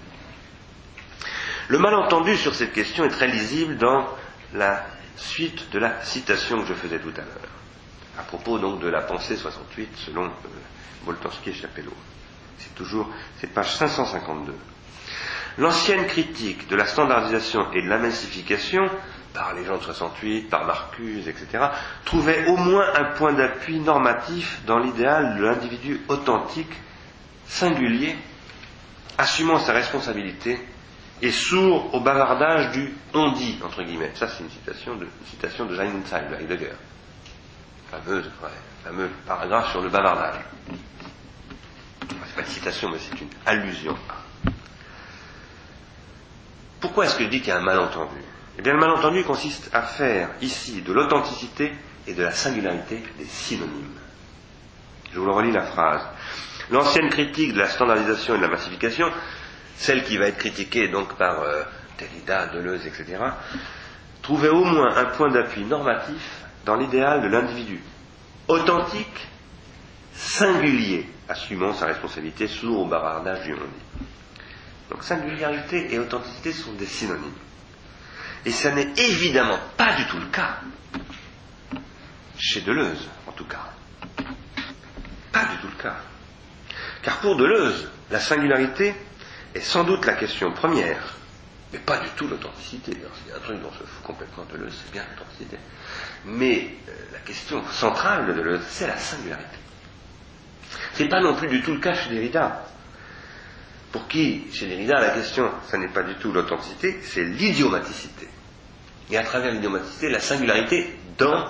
Le malentendu sur cette question est très lisible dans la suite de la citation que je faisais tout à l'heure, à propos donc de la pensée 68 selon euh, et Chapello. C'est toujours, c'est page 552. L'ancienne critique de la standardisation et de la massification, par les gens de 68, par Marcuse, etc., trouvait au moins un point d'appui normatif dans l'idéal de l'individu authentique, singulier, assumant sa responsabilité et sourd au bavardage du on dit, entre guillemets. Ça, c'est une citation de, citation de de Heidegger. Fameuse, fameux paragraphe sur le bavardage. C'est pas une citation, mais c'est une allusion. Pourquoi est-ce que je dis qu'il y a un malentendu? Eh bien, le malentendu consiste à faire ici de l'authenticité et de la singularité des synonymes. Je vous relis la phrase. L'ancienne critique de la standardisation et de la massification celle qui va être critiquée donc par euh, Deleuze, etc., trouvait au moins un point d'appui normatif dans l'idéal de l'individu, authentique, singulier, assumant sa responsabilité sous au bavardage du monde. Donc singularité et authenticité sont des synonymes. Et ça n'est évidemment pas du tout le cas chez Deleuze, en tout cas. Pas du tout le cas. Car pour Deleuze, la singularité est sans doute la question première, mais pas du tout l'authenticité. C'est un truc dont se fout complètement Deleuze, c'est bien l'authenticité. Mais euh, la question centrale de Deleuze, c'est la singularité. C'est pas non plus du tout le cas chez Derrida. Pour qui, chez Derrida, la question, ce n'est pas du tout l'authenticité, c'est l'idiomaticité. Et à travers l'idiomaticité, la singularité dans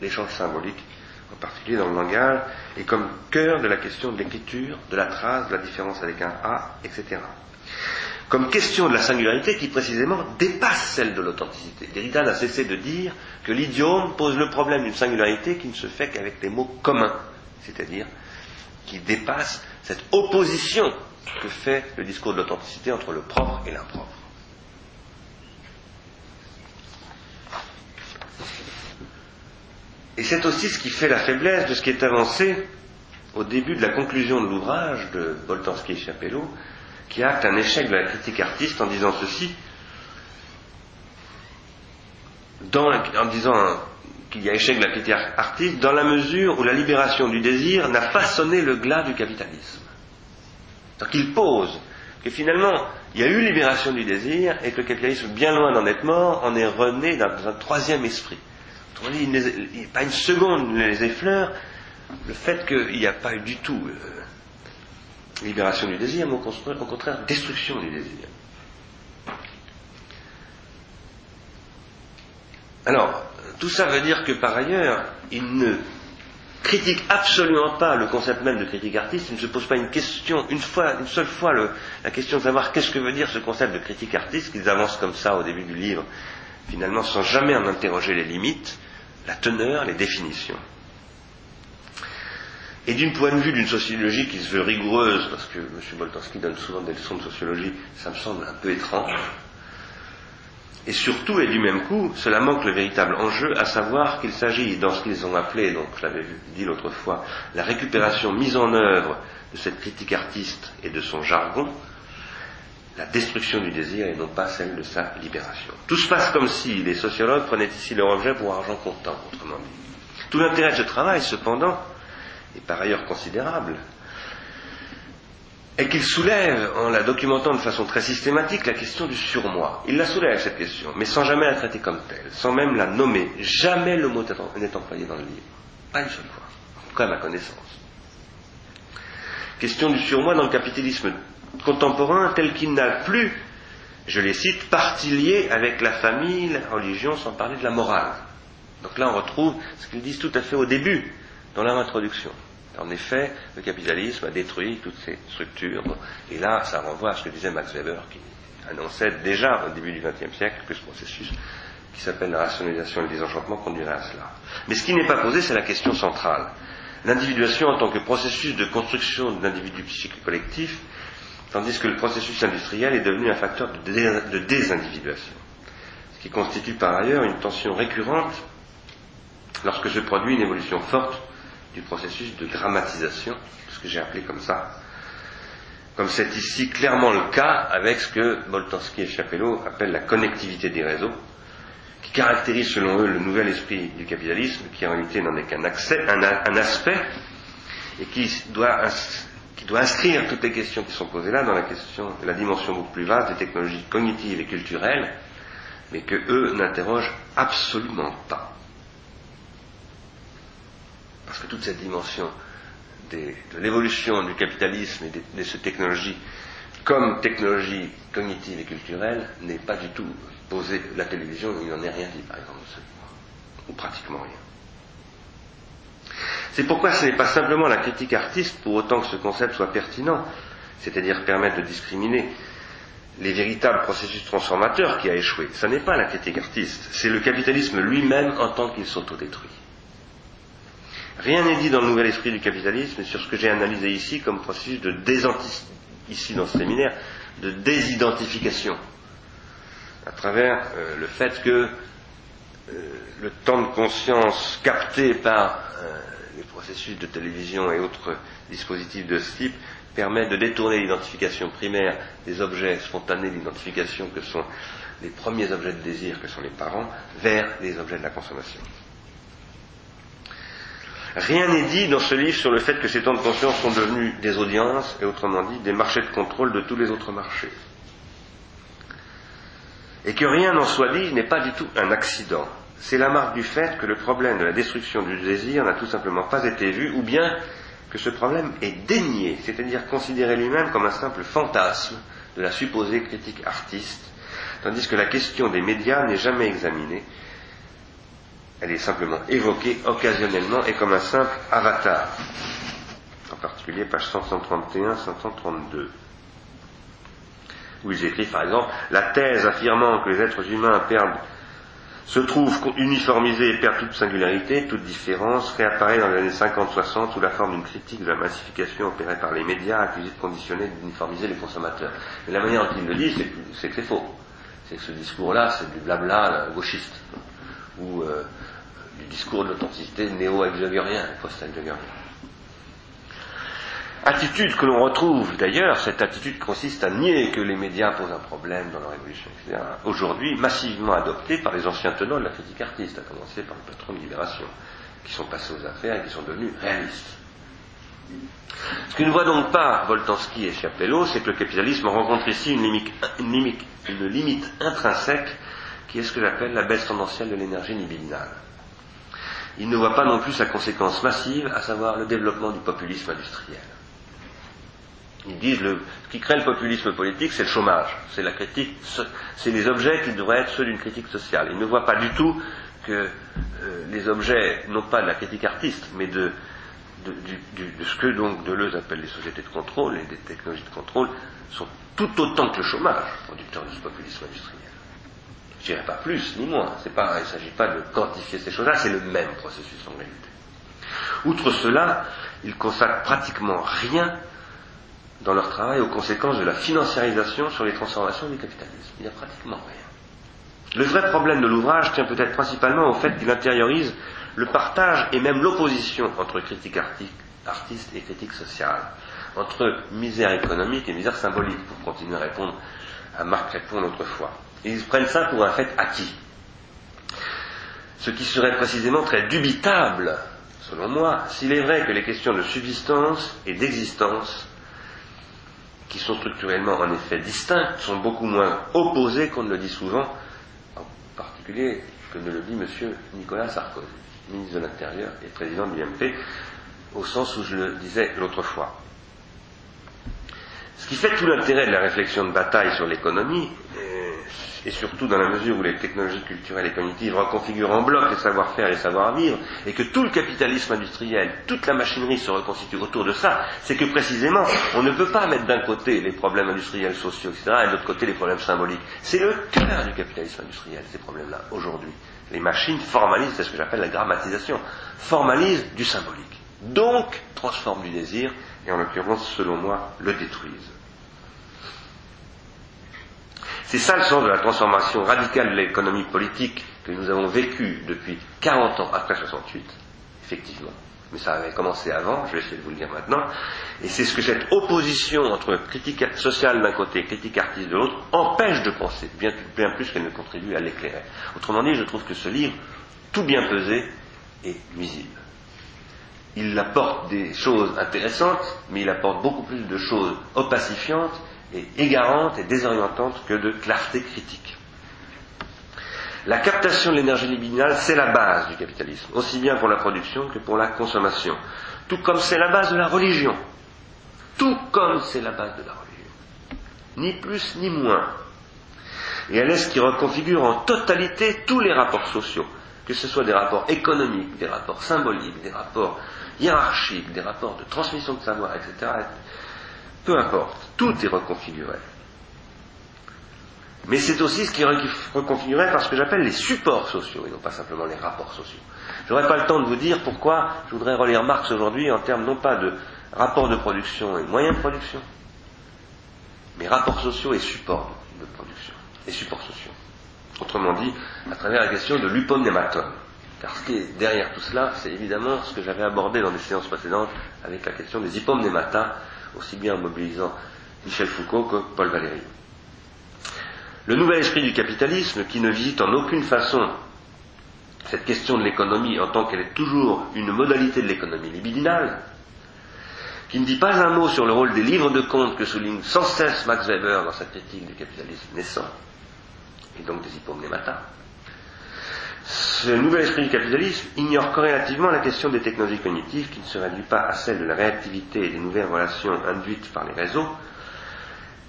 l'échange symbolique en particulier dans le langage, et comme cœur de la question de l'écriture, de la trace, de la différence avec un A, etc. Comme question de la singularité qui précisément dépasse celle de l'authenticité. Derrida n'a cessé de dire que l'idiome pose le problème d'une singularité qui ne se fait qu'avec les mots communs, c'est-à-dire qui dépasse cette opposition que fait le discours de l'authenticité entre le propre et l'impropre. Et c'est aussi ce qui fait la faiblesse de ce qui est avancé au début de la conclusion de l'ouvrage de Boltanski et Chapello, qui acte un échec de la critique artiste en disant ceci, en disant qu'il y a échec de la critique artiste dans la mesure où la libération du désir n'a pas sonné le glas du capitalisme. Donc il pose que finalement, il y a eu libération du désir et que le capitalisme, bien loin d'en être mort, en est rené dans un troisième esprit pas une seconde ne les effleure. Le fait qu'il n'y a pas eu du tout euh, libération du désir, mais au contraire destruction du désir. Alors, tout ça veut dire que par ailleurs, il ne critique absolument pas le concept même de critique artiste, il ne se pose pas une question, une fois, une seule fois, la question de savoir qu'est-ce que veut dire ce concept de critique artiste, qu'ils avancent comme ça au début du livre, finalement sans jamais en interroger les limites, la teneur, les définitions. Et d'une point de vue d'une sociologie qui se veut rigoureuse, parce que M. Boltanski donne souvent des leçons de sociologie, ça me semble un peu étrange. Et surtout, et du même coup, cela manque le véritable enjeu, à savoir qu'il s'agit, dans ce qu'ils ont appelé, donc je l'avais dit l'autre fois, la récupération mise en œuvre de cette critique artiste et de son jargon, la destruction du désir et non pas celle de sa libération. Tout se passe comme si les sociologues prenaient ici leur objet pour argent comptant, autrement dit. Tout l'intérêt de ce travail, cependant, est par ailleurs considérable, est qu'il soulève, en la documentant de façon très systématique, la question du surmoi. Il la soulève, cette question, mais sans jamais la traiter comme telle, sans même la nommer. Jamais le mot n'est employé dans le livre. Pas une seule fois. En tout cas, à ma connaissance. question du surmoi dans le capitalisme contemporain tel qu'il n'a plus, je les cite, partie liée avec la famille, la religion, sans parler de la morale. Donc là, on retrouve ce qu'ils disent tout à fait au début, dans leur introduction. En effet, le capitalisme a détruit toutes ces structures. Et là, ça renvoie à ce que disait Max Weber, qui annonçait déjà au début du XXe siècle que ce processus qui s'appelle la rationalisation et le désenchantement conduirait à cela. Mais ce qui n'est pas posé, c'est la question centrale. L'individuation en tant que processus de construction d'individus psychiques collectifs, tandis que le processus industriel est devenu un facteur de désindividuation. Ce qui constitue par ailleurs une tension récurrente lorsque se produit une évolution forte du processus de grammatisation, ce que j'ai appelé comme ça, comme c'est ici clairement le cas avec ce que Boltanski et Chapello appellent la connectivité des réseaux, qui caractérise selon eux le nouvel esprit du capitalisme, qui en réalité n'en est qu'un un, aspect, et qui doit, qui doit inscrire toutes les questions qui sont posées là dans la question, la dimension beaucoup plus vaste des technologies cognitives et culturelles, mais que eux n'interrogent absolument pas. Parce que toute cette dimension de l'évolution du capitalisme et de, ces technologies comme technologie cognitive et culturelle n'est pas du tout posée. La télévision, il n'en est rien dit, par exemple, ou pratiquement rien. C'est pourquoi ce n'est pas simplement la critique artiste, pour autant que ce concept soit pertinent, c'est-à-dire permettre de discriminer les véritables processus transformateurs qui a échoué. Ce n'est pas la critique artiste, c'est le capitalisme lui-même en tant qu'il s'autodétruit. Rien n'est dit dans le nouvel esprit du capitalisme sur ce que j'ai analysé ici comme processus de ici dans ce séminaire, de désidentification, à travers euh, le fait que euh, le temps de conscience capté par euh, les processus de télévision et autres dispositifs de ce type permet de détourner l'identification primaire des objets spontanés d'identification que sont les premiers objets de désir que sont les parents vers les objets de la consommation. Rien n'est dit dans ce livre sur le fait que ces temps de conscience sont devenus des audiences, et autrement dit, des marchés de contrôle de tous les autres marchés. Et que rien n'en soit dit n'est pas du tout un accident. C'est la marque du fait que le problème de la destruction du désir n'a tout simplement pas été vu, ou bien que ce problème est dénié, c'est-à-dire considéré lui-même comme un simple fantasme de la supposée critique artiste, tandis que la question des médias n'est jamais examinée, elle est simplement évoquée occasionnellement et comme un simple avatar. En particulier, page 131-132. Où ils écrivent, par exemple, la thèse affirmant que les êtres humains perdent, se trouvent uniformisés et perdent toute singularité, toute différence, réapparaît dans les années 50-60 sous la forme d'une critique de la massification opérée par les médias accusés de conditionner, d'uniformiser les consommateurs. Mais la manière dont ils le disent, c'est que c'est faux. C'est que ce discours-là, c'est du blabla gauchiste. Ou euh, du discours de l'authenticité néo-exagérien, post-exagérien. Attitude que l'on retrouve d'ailleurs, cette attitude consiste à nier que les médias posent un problème dans leur évolution, etc. Aujourd'hui, massivement adoptée par les anciens tenants de la critique artiste, à commencer par le patron de Libération, qui sont passés aux affaires et qui sont devenus réalistes. Ce que ne voit donc pas Voltansky et Chapello, c'est que le capitalisme rencontre ici une limite intrinsèque qui est ce que j'appelle la baisse tendancielle de l'énergie libidinale il ne voit pas non plus sa conséquence massive, à savoir le développement du populisme industriel. Ils disent le, ce qui crée le populisme politique, c'est le chômage, c'est la critique, c'est les objets qui devraient être ceux d'une critique sociale. Ils ne voient pas du tout que euh, les objets, non pas de la critique artiste, mais de, de, ce que donc Deleuze appelle les sociétés de contrôle et des technologies de contrôle, sont tout autant que le chômage, producteur du populisme industriel. Je dirais pas plus ni moins. Il ne s'agit pas de quantifier ces choses-là, c'est le même processus en réalité. Outre cela, ils consacrent pratiquement rien dans leur travail aux conséquences de la financiarisation sur les transformations du capitalisme. Il n'y a pratiquement rien. Le vrai problème de l'ouvrage tient peut-être principalement au fait qu'il intériorise le partage et même l'opposition entre critique artiste et critique sociale, entre misère économique et misère symbolique, pour continuer à répondre à Marc Répond autrefois ils prennent ça pour un fait acquis. Ce qui serait précisément très dubitable, selon moi, s'il est vrai que les questions de subsistance et d'existence, qui sont structurellement en effet distinctes, sont beaucoup moins opposées qu'on ne le dit souvent, en particulier que ne le dit M. Nicolas Sarkozy, ministre de l'Intérieur et président de l'UMP, au sens où je le disais l'autre fois. Ce qui fait tout l'intérêt de la réflexion de bataille sur l'économie, et surtout dans la mesure où les technologies culturelles et cognitives reconfigurent en bloc les savoir-faire et les savoir-vivre, et que tout le capitalisme industriel, toute la machinerie se reconstitue autour de ça, c'est que précisément, on ne peut pas mettre d'un côté les problèmes industriels, sociaux, etc., et de l'autre côté les problèmes symboliques. C'est le cœur du capitalisme industriel, ces problèmes-là, aujourd'hui. Les machines formalisent, c'est ce que j'appelle la grammatisation, formalisent du symbolique. Donc, transforment du désir, et en l'occurrence, selon moi, le détruisent. C'est ça le sens de la transformation radicale de l'économie politique que nous avons vécue depuis 40 ans après 68, effectivement. Mais ça avait commencé avant, je vais essayer de vous le dire maintenant. Et c'est ce que cette opposition entre critique sociale d'un côté et critique artiste de l'autre empêche de penser, bien, bien plus qu'elle ne contribue à l'éclairer. Autrement dit, je trouve que ce livre, tout bien pesé, est nuisible. Il apporte des choses intéressantes, mais il apporte beaucoup plus de choses opacifiantes et égarante et désorientante que de clarté critique. La captation de l'énergie libidinale, c'est la base du capitalisme, aussi bien pour la production que pour la consommation. Tout comme c'est la base de la religion. Tout comme c'est la base de la religion. Ni plus ni moins. Et elle est ce qui reconfigure en totalité tous les rapports sociaux, que ce soit des rapports économiques, des rapports symboliques, des rapports hiérarchiques, des rapports de transmission de savoir, etc. Peu importe, tout est reconfiguré. Mais c'est aussi ce qui est reconfiguré par ce que j'appelle les supports sociaux, et non pas simplement les rapports sociaux. Je n'aurai pas le temps de vous dire pourquoi je voudrais relire Marx aujourd'hui en termes non pas de rapports de production et moyens de production, mais rapports sociaux et supports de production, et supports sociaux. Autrement dit, à travers la question de l'upomnématon. Car ce qui est derrière tout cela, c'est évidemment ce que j'avais abordé dans les séances précédentes avec la question des hypomnématas, aussi bien en mobilisant Michel Foucault que Paul Valéry. Le nouvel esprit du capitalisme, qui ne visite en aucune façon cette question de l'économie en tant qu'elle est toujours une modalité de l'économie libidinale, qui ne dit pas un mot sur le rôle des livres de compte que souligne sans cesse Max Weber dans sa critique du capitalisme naissant, et donc des hypomnématas, ce nouvel esprit du capitalisme ignore corrélativement la question des technologies cognitives qui ne se réduit pas à celle de la réactivité et des nouvelles relations induites par les réseaux,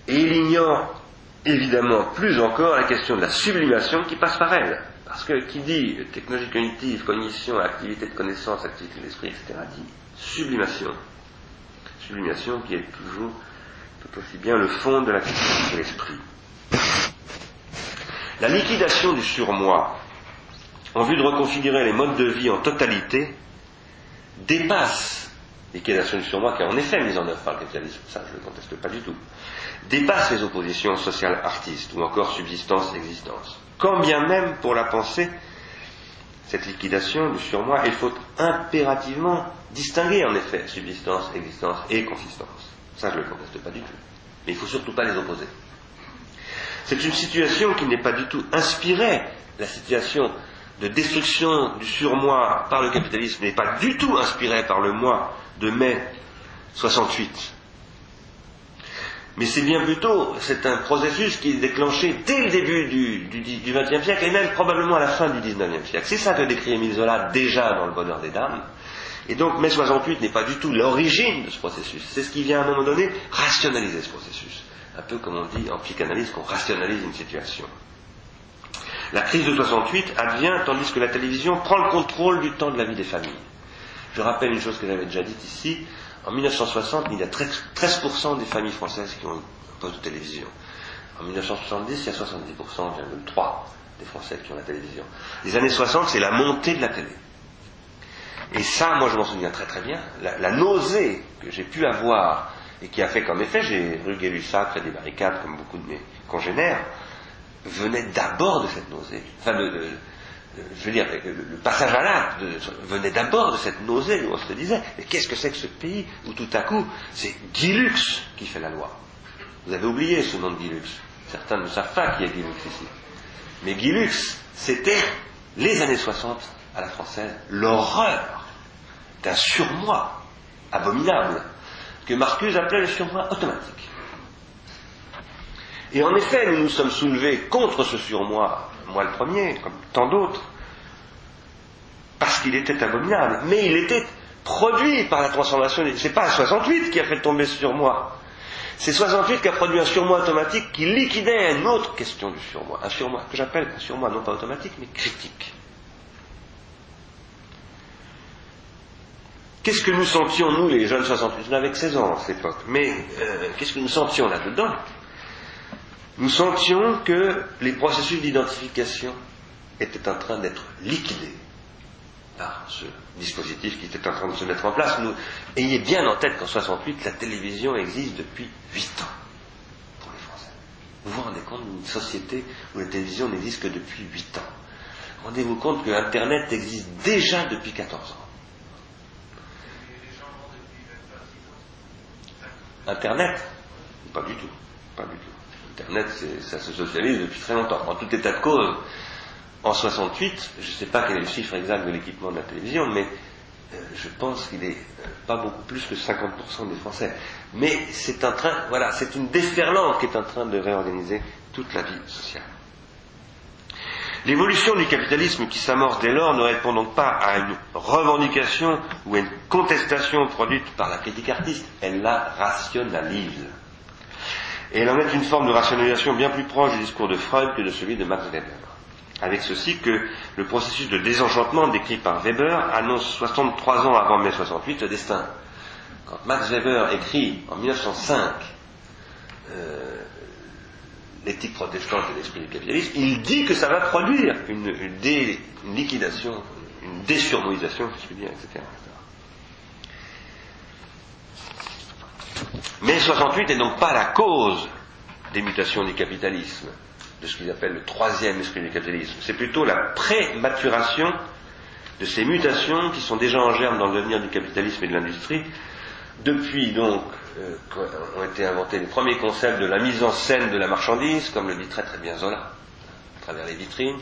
et il ignore évidemment plus encore la question de la sublimation qui passe par elle. Parce que qui dit technologie cognitive, cognition, activité de connaissance, activité de l'esprit, etc., dit sublimation. Sublimation qui est toujours tout aussi bien le fond de la question de l'esprit. La liquidation du surmoi en vue de reconfigurer les modes de vie en totalité, dépasse liquidation du surmoi qui est en effet mise en œuvre par le capitalisme, ça je ne le conteste pas du tout, dépasse les oppositions sociales artistes ou encore subsistance-existence. Quand bien même pour la pensée, cette liquidation du surmoi, il faut impérativement distinguer en effet subsistance, existence et consistance. Ça je ne le conteste pas du tout. Mais il ne faut surtout pas les opposer. C'est une situation qui n'est pas du tout inspirée, la situation de destruction du surmoi par le capitalisme n'est pas du tout inspiré par le mois de mai 68. Mais c'est bien plutôt, c'est un processus qui est déclenché dès le début du XXe siècle et même probablement à la fin du XIXe siècle. C'est ça que décrit Émile Zola déjà dans Le Bonheur des Dames. Et donc mai 68 n'est pas du tout l'origine de ce processus. C'est ce qui vient à un moment donné rationaliser ce processus. Un peu comme on dit en psychanalyse qu'on rationalise une situation. La crise de 68 advient tandis que la télévision prend le contrôle du temps de la vie des familles. Je rappelle une chose que j'avais déjà dite ici. En 1960, il y a 13% des familles françaises qui ont un poste de télévision. En 1970, il y a 70,3% des Français qui ont la télévision. Les années 60, c'est la montée de la télé. Et ça, moi je m'en souviens très très bien, la, nausée que j'ai pu avoir et qui a fait qu'en effet j'ai rugué sacre et des barricades comme beaucoup de mes congénères, venait d'abord de cette nausée. Enfin, je veux dire, le, passage à l'acte venait d'abord de cette nausée où on se disait, mais qu'est-ce que c'est que ce pays où tout à coup, c'est Guilux qui fait la loi? Vous avez oublié ce nom de Guilux. Certains ne savent pas qui est Guilux ici. Mais Guilux, c'était les années 60 à la française, l'horreur d'un surmoi abominable que Marcuse appelait le surmoi automatique. Et en effet, nous nous sommes soulevés contre ce surmoi, moi le premier, comme tant d'autres, parce qu'il était abominable. Mais il était produit par la transformation. C'est pas 68 qui a fait tomber ce surmoi. C'est 68 qui a produit un surmoi automatique qui liquidait une autre question du surmoi, un surmoi que j'appelle un surmoi non pas automatique mais critique. Qu'est-ce que nous sentions, nous, les jeunes 68 On avait 16 ans à cette époque, mais euh, qu'est-ce que nous sentions là-dedans? Nous sentions que les processus d'identification étaient en train d'être liquidés par ce dispositif qui était en train de se mettre en place. Ayez bien en tête qu'en 68, la télévision existe depuis 8 ans pour les Français. Vous vous rendez compte d'une société où la télévision n'existe que depuis 8 ans. Rendez-vous compte que Internet existe déjà depuis 14 ans. Internet? Pas du tout. Pas du tout. Internet, ça se socialise depuis très longtemps. En tout état de cause, en 68, je ne sais pas quel est le chiffre exact de l'équipement de la télévision, mais euh, je pense qu'il est euh, pas beaucoup plus que 50% des Français. Mais c'est en train, voilà, c'est une déferlante qui est en train de réorganiser toute la vie sociale. L'évolution du capitalisme qui s'amorce dès lors ne répond donc pas à une revendication ou à une contestation produite par la critique artiste, elle la rationalise. Et elle en est une forme de rationalisation bien plus proche du discours de Freud que de celui de Max Weber avec ceci que le processus de désenchantement décrit par Weber annonce 63 ans avant mai 68 le destin. Quand Max Weber écrit en 1905 euh, l'éthique protestante et l'esprit du capitalisme, il dit que ça va produire une, liquidation, une désurmoisation, je puis dire, etc. Mai 68 n'est donc pas la cause des mutations du capitalisme de ce qu'ils appellent le troisième esprit du capitalisme. C'est plutôt la pré-maturation de ces mutations qui sont déjà en germe dans le devenir du capitalisme et de l'industrie, depuis donc euh, ont été inventés les premiers concepts de la mise en scène de la marchandise, comme le dit très très bien Zola, à travers les vitrines,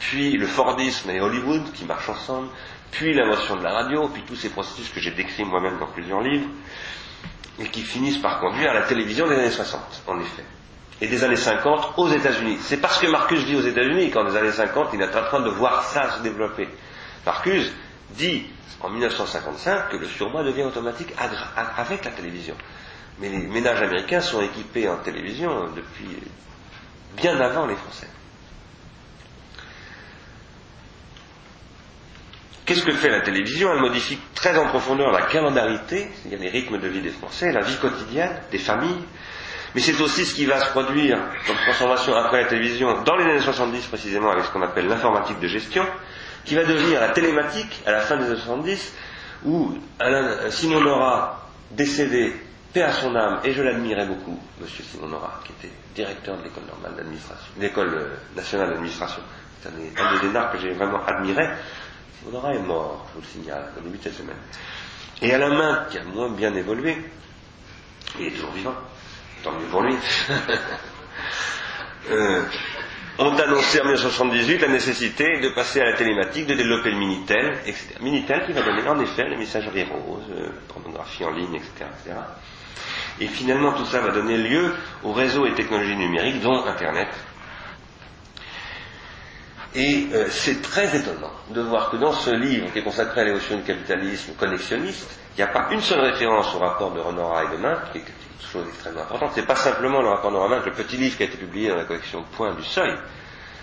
puis le Fordisme et Hollywood qui marchent ensemble, puis l'invention de la radio, puis tous ces processus que j'ai décrits moi-même dans plusieurs livres, et qui finissent par conduire à la télévision des années 60, en effet et des années 50 aux États-Unis. C'est parce que Marcus vit aux États-Unis qu'en des années 50, il est en train de voir ça se développer. Marcus dit en 1955 que le surmoi devient automatique avec la télévision. Mais les ménages américains sont équipés en télévision depuis bien avant les Français. Qu'est-ce que fait la télévision? Elle modifie très en profondeur la calendarité, c'est-à-dire les rythmes de vie des Français, la vie quotidienne des familles, mais c'est aussi ce qui va se produire comme transformation après la télévision dans les années 70 précisément avec ce qu'on appelle l'informatique de gestion, qui va devenir la télématique à la fin des années 70, où Alain, Simon Nora, décédé, paix à son âme, et je l'admirais beaucoup, monsieur Simon Nora, qui était directeur de l'école normale d'administration, l'école euh, nationale d'administration. C'est un, des énarques que j'ai vraiment admiré. Nora est mort, je vous le signale, au début de cette semaine. Et Alain Main, qui a moins bien évolué, il est toujours vivant, tant mieux pour lui, euh, ont annoncé en 1978 la nécessité de passer à la télématique, de développer le Minitel, etc. Minitel qui va donner en effet les messageries roses, euh, pornographie en ligne, etc. Et finalement, tout ça va donner lieu aux réseaux et technologies numériques, dont Internet. Et euh, c'est très étonnant de voir que dans ce livre qui est consacré à l'évolution du capitalisme connexionniste, il n'y a pas une seule référence au rapport de Renora et de Main, qui est chose extrêmement importante. C'est pas simplement le rapport Norman, le petit livre qui a été publié dans la collection Point du Seuil.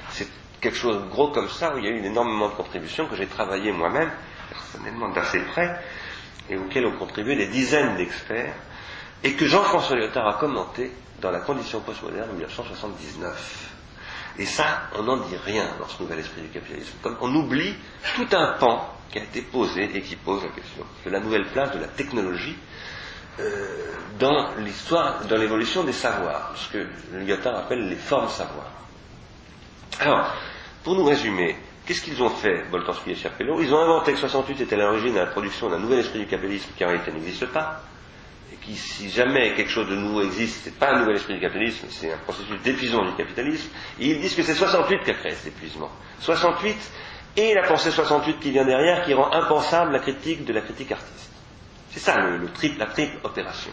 C'est quelque chose de gros comme ça où il y a eu énormément de contributions que j'ai travaillé moi-même, personnellement d'assez près, et auxquelles ont contribué des dizaines d'experts, et que Jean-François Lyotard a commenté dans la condition postmoderne en 1979. Et ça, on n'en dit rien dans ce nouvel esprit du capitalisme. Comme on oublie tout un pan qui a été posé et qui pose la question de la nouvelle place de la technologie euh, dans l'histoire, dans l'évolution des savoirs, ce que Lyotard appelle les formes savoirs. Alors, pour nous résumer, qu'est-ce qu'ils ont fait, Boltanski et Cherpello Ils ont inventé que 68 était l'origine de la production d'un nouvel esprit du capitalisme qui en réalité n'existe pas, qui, si jamais quelque chose de nouveau existe, c'est pas un nouvel esprit du capitalisme, c'est un processus d'épuisement du capitalisme, et ils disent que c'est 68 qui a créé cet épuisement. 68 et la pensée 68 qui vient derrière, qui rend impensable la critique de la critique artiste. C'est ça le, triple, la triple opération.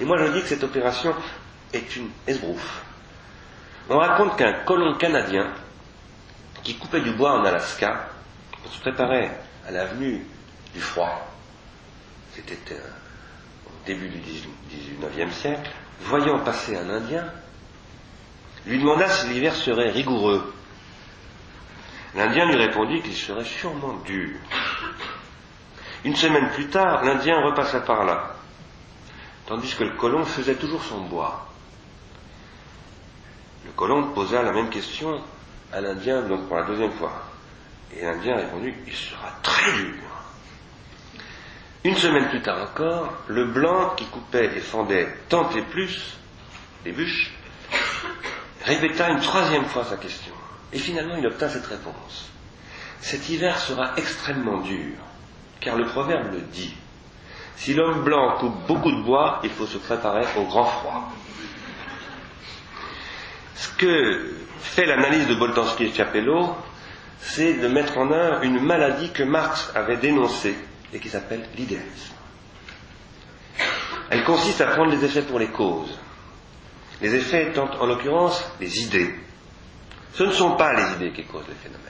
Et moi je dis que cette opération est une esbrouffe. On raconte qu'un colon canadien qui coupait du bois en Alaska pour se préparer à l'avenue du froid, c'était début du XIXe siècle, voyant passer un Indien, lui demanda si l'hiver serait rigoureux. L'Indien lui répondit qu'il serait sûrement dur. Une semaine plus tard, l'Indien repassa par là, tandis que le colon faisait toujours son bois. Le colon posa la même question à l'Indien, donc pour la deuxième fois. Et l'Indien répondit, il sera très dur. Une semaine plus tard encore, le blanc qui coupait et fendait tant et plus les bûches répéta une troisième fois sa question. Et finalement, il obtint cette réponse. Cet hiver sera extrêmement dur, car le proverbe le dit. Si l'homme blanc coupe beaucoup de bois, il faut se préparer au grand froid. Ce que fait l'analyse de Boltanski et Chapello, c'est de mettre en œuvre une maladie que Marx avait dénoncée et qui s'appelle l'idéalisme. Elle consiste à prendre les effets pour les causes. Les effets étant en l'occurrence les idées. Ce ne sont pas les idées qui causent les phénomènes.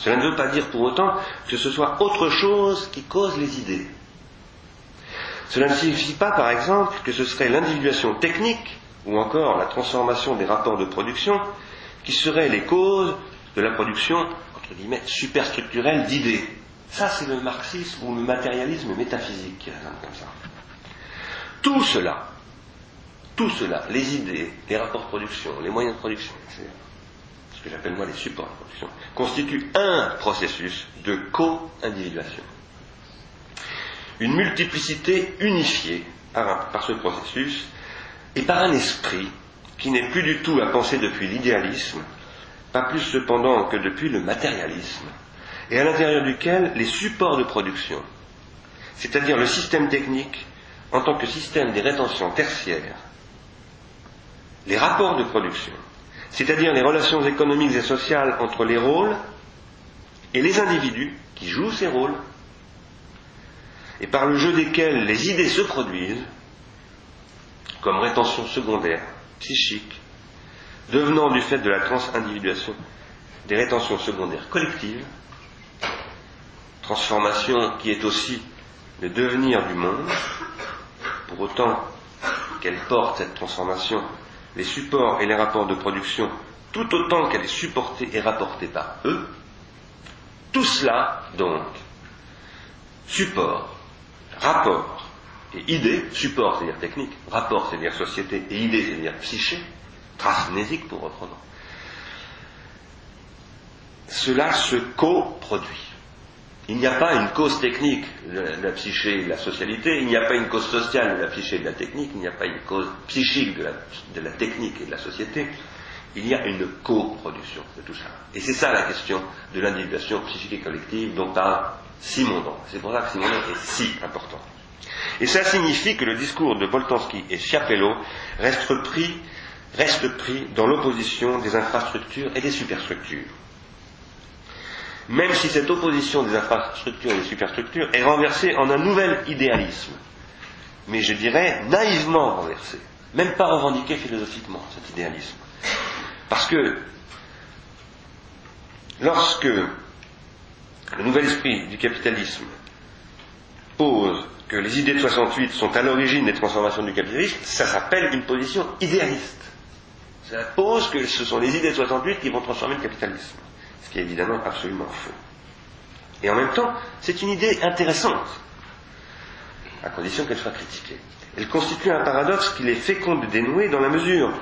Cela ne veut pas dire pour autant que ce soit autre chose qui cause les idées. Cela ne signifie pas, par exemple, que ce serait l'individuation technique ou encore la transformation des rapports de production qui seraient les causes de la production, entre guillemets, superstructurelle d'idées. Ça, c'est le marxisme ou le matérialisme métaphysique qui raisonne comme ça. Tout cela, tout cela, les idées, les rapports de production, les moyens de production, ce que j'appelle moi les supports de production, constituent un processus de co-individuation. Une multiplicité unifiée par ce processus et par un esprit qui n'est plus du tout à penser depuis l'idéalisme, pas plus cependant que depuis le matérialisme, et à l'intérieur duquel les supports de production, c'est-à-dire le système technique en tant que système des rétentions tertiaires, les rapports de production, c'est-à-dire les relations économiques et sociales entre les rôles et les individus qui jouent ces rôles, et par le jeu desquels les idées se produisent, comme rétention secondaire, psychique, devenant du fait de la transindividuation des rétentions secondaires collectives, transformation qui est aussi le devenir du monde, pour autant qu'elle porte cette transformation, les supports et les rapports de production, tout autant qu'elle est supportée et rapportée par eux, tout cela, donc, support, rapport et idée, support c'est-à-dire technique, rapport c'est-à-dire société et idée c'est-à-dire psyché, transnésique pour reprendre, cela se coproduit. Il n'y a pas une cause technique de la psyché et de la socialité, il n'y a pas une cause sociale de la psyché et de la technique, il n'y a pas une cause psychique de la, technique et de la société, il y a une coproduction de tout ça. Et c'est ça la question de l'individuation psychique et collective dont parle Simondon. C'est pour ça que Simondon est si important. Et ça signifie que le discours de Boltanski et Schiapello reste pris dans l'opposition des infrastructures et des superstructures même si cette opposition des infrastructures et des superstructures est renversée en un nouvel idéalisme, mais je dirais naïvement renversé, même pas revendiqué philosophiquement, cet idéalisme. Parce que lorsque le nouvel esprit du capitalisme pose que les idées de 68 sont à l'origine des transformations du capitalisme, ça s'appelle une position idéaliste. Ça pose que ce sont les idées de 68 qui vont transformer le capitalisme ce qui est évidemment absolument faux. Et en même temps, c'est une idée intéressante, à condition qu'elle soit critiquée. Elle constitue un paradoxe qu'il est fécond de dénouer dans la mesure.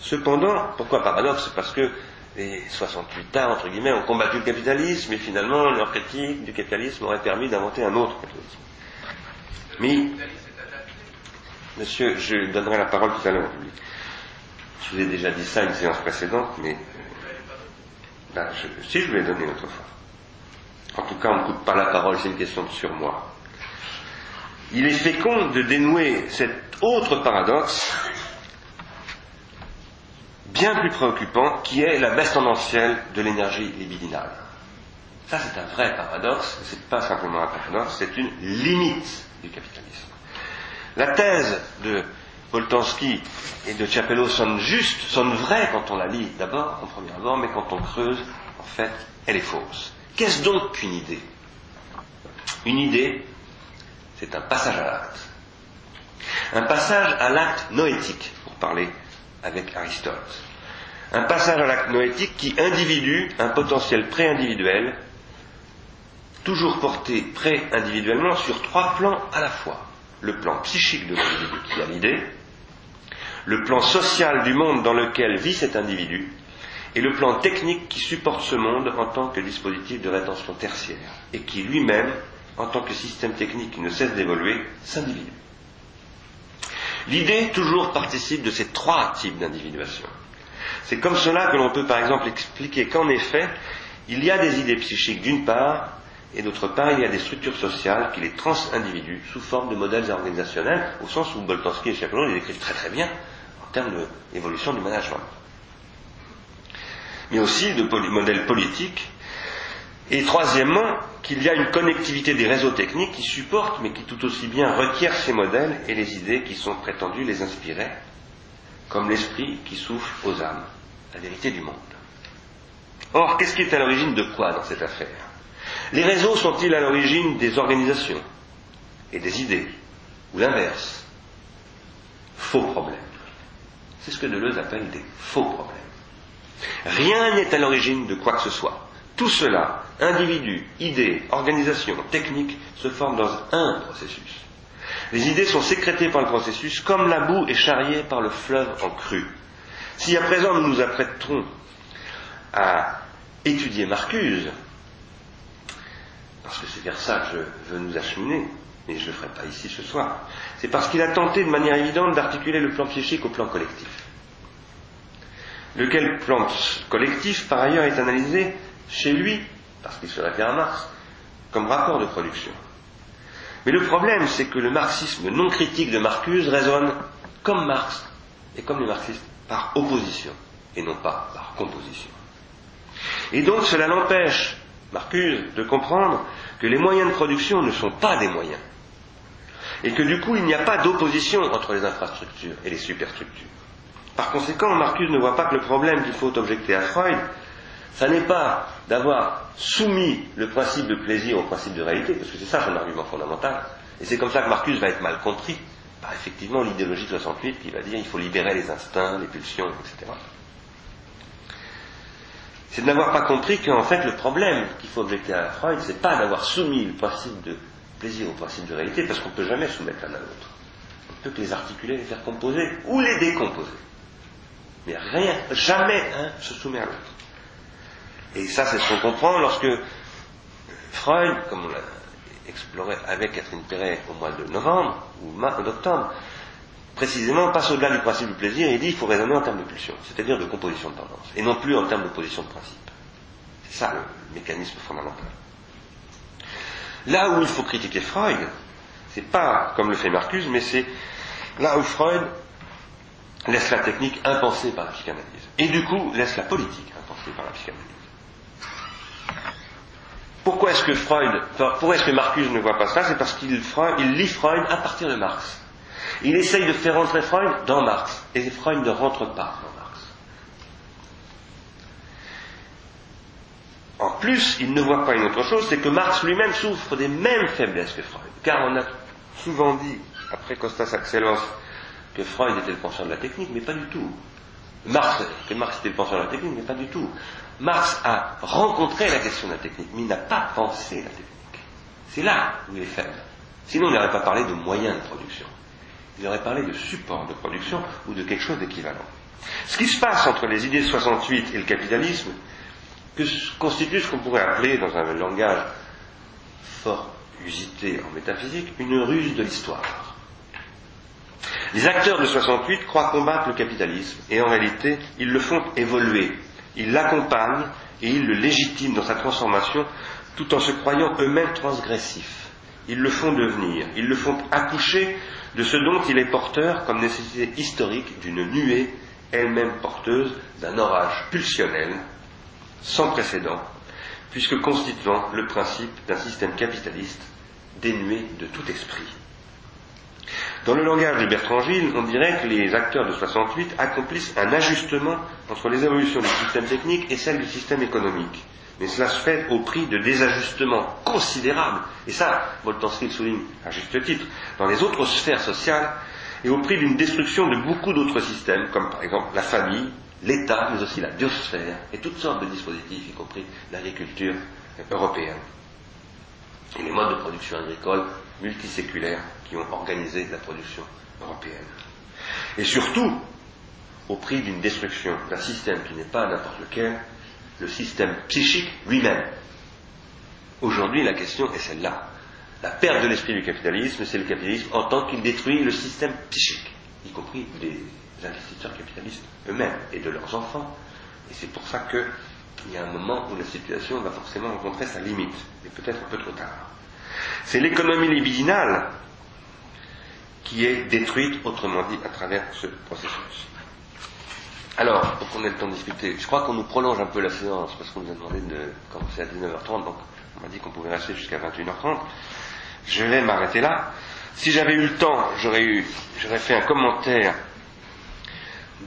Cependant, pourquoi paradoxe? Parce que les 68 ans, entre guillemets, ont combattu le capitalisme et finalement leur critique du capitalisme aurait permis d'inventer un autre capitalisme. Mais, monsieur, je donnerai la parole tout à l'heure Je vous ai déjà dit ça à une séance précédente, mais ben, si je lui ai donné autrefois. En tout cas, on ne coupe pas la parole, c'est une question de surmoi. Il est fécond de dénouer cet autre paradoxe, bien plus préoccupant, qui est la baisse tendancielle de l'énergie libidinale. Ça, c'est un vrai paradoxe, c'est pas simplement un paradoxe, c'est une limite du capitalisme. La thèse de Boltanski et de Chapello sonnent justes, sonnent vraies quand on la lit d'abord, en premier abord, mais quand on creuse, en fait, elle est fausse. Qu'est-ce donc qu'une idée? Une idée, c'est un passage à l'acte. Un passage à l'acte noétique, pour parler avec Aristote. Un passage à l'acte noétique qui individue un potentiel pré-individuel, toujours porté pré-individuellement sur trois plans à la fois. Le plan psychique de l'individu qui a l'idée, le plan social du monde dans lequel vit cet individu, et le plan technique qui supporte ce monde en tant que dispositif de rétention tertiaire, et qui lui-même, en tant que système technique qui ne cesse d'évoluer, s'individue. L'idée toujours participe de ces trois types d'individuation. C'est comme cela que l'on peut par exemple expliquer qu'en effet, il y a des idées psychiques d'une part, et d'autre part, il y a des structures sociales qui les trans-individuent sous forme de modèles organisationnels, au sens où Boltanski et Chaperon les décrivent très très bien en termes d'évolution du management mais aussi de modèles politiques. Et troisièmement, qu'il y a une connectivité des réseaux techniques qui supportent, mais qui tout aussi bien requièrent ces modèles et les idées qui sont prétendues les inspirer, comme l'esprit qui souffle aux âmes, la vérité du monde. Or, qu'est-ce qui est à l'origine de quoi dans cette affaire? Les réseaux sont-ils à l'origine des organisations et des idées, ou l'inverse? Faux problèmes. C'est ce que Deleuze appelle des faux problèmes. Rien n'est à l'origine de quoi que ce soit. Tout cela, individus, idées, organisations, techniques, se forment dans un processus. Les idées sont sécrétées par le processus comme la boue est charriée par le fleuve en crue. Si à présent nous nous apprêterons à étudier Marcuse, parce que c'est vers ça que je veux nous acheminer, mais je ne le ferai pas ici ce soir, c'est parce qu'il a tenté de manière évidente d'articuler le plan psychique au plan collectif lequel plan collectif, par ailleurs, est analysé chez lui, parce qu'il se réfère à Marx, comme rapport de production. Mais le problème, c'est que le marxisme non critique de Marcuse résonne comme Marx et comme les marxistes par opposition et non pas par composition. Et donc cela l'empêche, Marcuse, de comprendre que les moyens de production ne sont pas des moyens. Et que du coup, il n'y a pas d'opposition entre les infrastructures et les superstructures. Par conséquent, Marcus ne voit pas que le problème qu'il faut objecter à Freud, ça n'est pas d'avoir soumis le principe de plaisir au principe de réalité, parce que c'est ça son argument fondamental. Et c'est comme ça que Marcus va être mal compris par effectivement l'idéologie 68 qui va dire il faut libérer les instincts, les pulsions, etc. C'est de n'avoir pas compris qu'en fait le problème qu'il faut objecter à Freud, c'est pas d'avoir soumis le principe de plaisir au principe de réalité, parce qu'on ne peut jamais soumettre l'un à l'autre. On peut que les articuler, les faire composer ou les décomposer. Mais rien, jamais un se soumet à l'autre. Et ça, c'est ce qu'on comprend lorsque Freud, comme on l'a exploré avec Catherine Perret au mois de novembre ou d'octobre, précisément passe au-delà du principe du plaisir et dit qu'il faut raisonner en termes de pulsion, c'est-à-dire de composition de tendance, et non plus en termes de position de principe. C'est ça le mécanisme fondamental. Là où il faut critiquer Freud, c'est pas comme le fait Marcuse, mais c'est là où Freud laisse la technique impensée par la psychanalyse. Et du coup, laisse la politique impensée par la psychanalyse. Pourquoi est-ce que Freud, pourquoi est-ce que Marcuse ne voit pas ça? C'est parce qu'il il lit Freud à partir de Marx. Il essaye de faire rentrer Freud dans Marx. Et Freud ne rentre pas dans Marx. En plus, il ne voit pas une autre chose, c'est que Marx lui-même souffre des mêmes faiblesses que Freud. Car on a souvent dit, après Costas Axelos, que Freud était le penseur de la technique, mais pas du tout. Marx, que Marx était le penseur de la technique, mais pas du tout. Marx a rencontré la question de la technique, mais il n'a pas pensé la technique. C'est là où il est faible. Sinon, il n'aurait pas parlé de moyens de production. Il aurait parlé de support de production ou de quelque chose d'équivalent. Ce qui se passe entre les idées 68 et le capitalisme constitue ce qu'on pourrait appeler, dans un langage fort usité en métaphysique, une ruse de l'histoire. Les acteurs de 68 croient combattre le capitalisme et en réalité, ils le font évoluer. Ils l'accompagnent et ils le légitiment dans sa transformation tout en se croyant eux-mêmes transgressifs. Ils le font devenir, ils le font accoucher de ce dont il est porteur comme nécessité historique d'une nuée, elle-même porteuse d'un orage pulsionnel sans précédent, puisque constituant le principe d'un système capitaliste dénué de tout esprit. Dans le langage de Bertrand Gilles, on dirait que les acteurs de 68 accomplissent un ajustement entre les évolutions du système technique et celles du système économique. Mais cela se fait au prix de désajustements considérables. Et ça, Boltanski le souligne à juste titre. Dans les autres sphères sociales, et au prix d'une destruction de beaucoup d'autres systèmes, comme par exemple la famille, l'État, mais aussi la biosphère et toutes sortes de dispositifs, y compris l'agriculture européenne et les modes de production agricole multiséculaires qui ont organisé la production européenne. Et surtout, au prix d'une destruction d'un système qui n'est pas n'importe lequel, le système psychique lui-même. Aujourd'hui, la question est celle-là. La perte de l'esprit du capitalisme, c'est le capitalisme en tant qu'il détruit le système psychique, y compris des investisseurs capitalistes eux-mêmes et de leurs enfants. Et c'est pour ça qu'il y a un moment où la situation va forcément rencontrer sa limite, et peut-être un peu trop tard. C'est l'économie libidinale qui est détruite, autrement dit, à travers ce processus. Alors, pour qu'on ait le temps de discuter, je crois qu'on nous prolonge un peu la séance parce qu'on nous a demandé de commencer à 19h30, donc on m'a dit qu'on pouvait rester jusqu'à 21h30. Je vais m'arrêter là. Si j'avais eu le temps, j'aurais eu, j'aurais fait un commentaire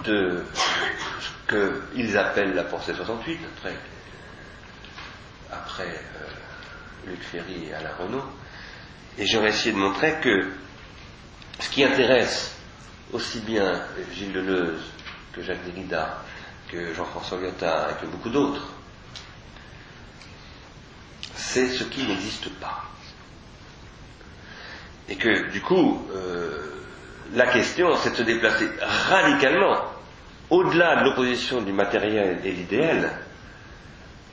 de ce qu'ils appellent la pensée 68, après, après euh, Luc Ferry et Alain Renault, et j'aurais essayé de montrer que ce qui intéresse aussi bien Gilles Deleuze que Jacques Derrida, que Jean-François Lyotard et que beaucoup d'autres, c'est ce qui n'existe pas. Et que du coup, euh, la question, c'est de se déplacer radicalement au-delà de l'opposition du matériel et l'idéal,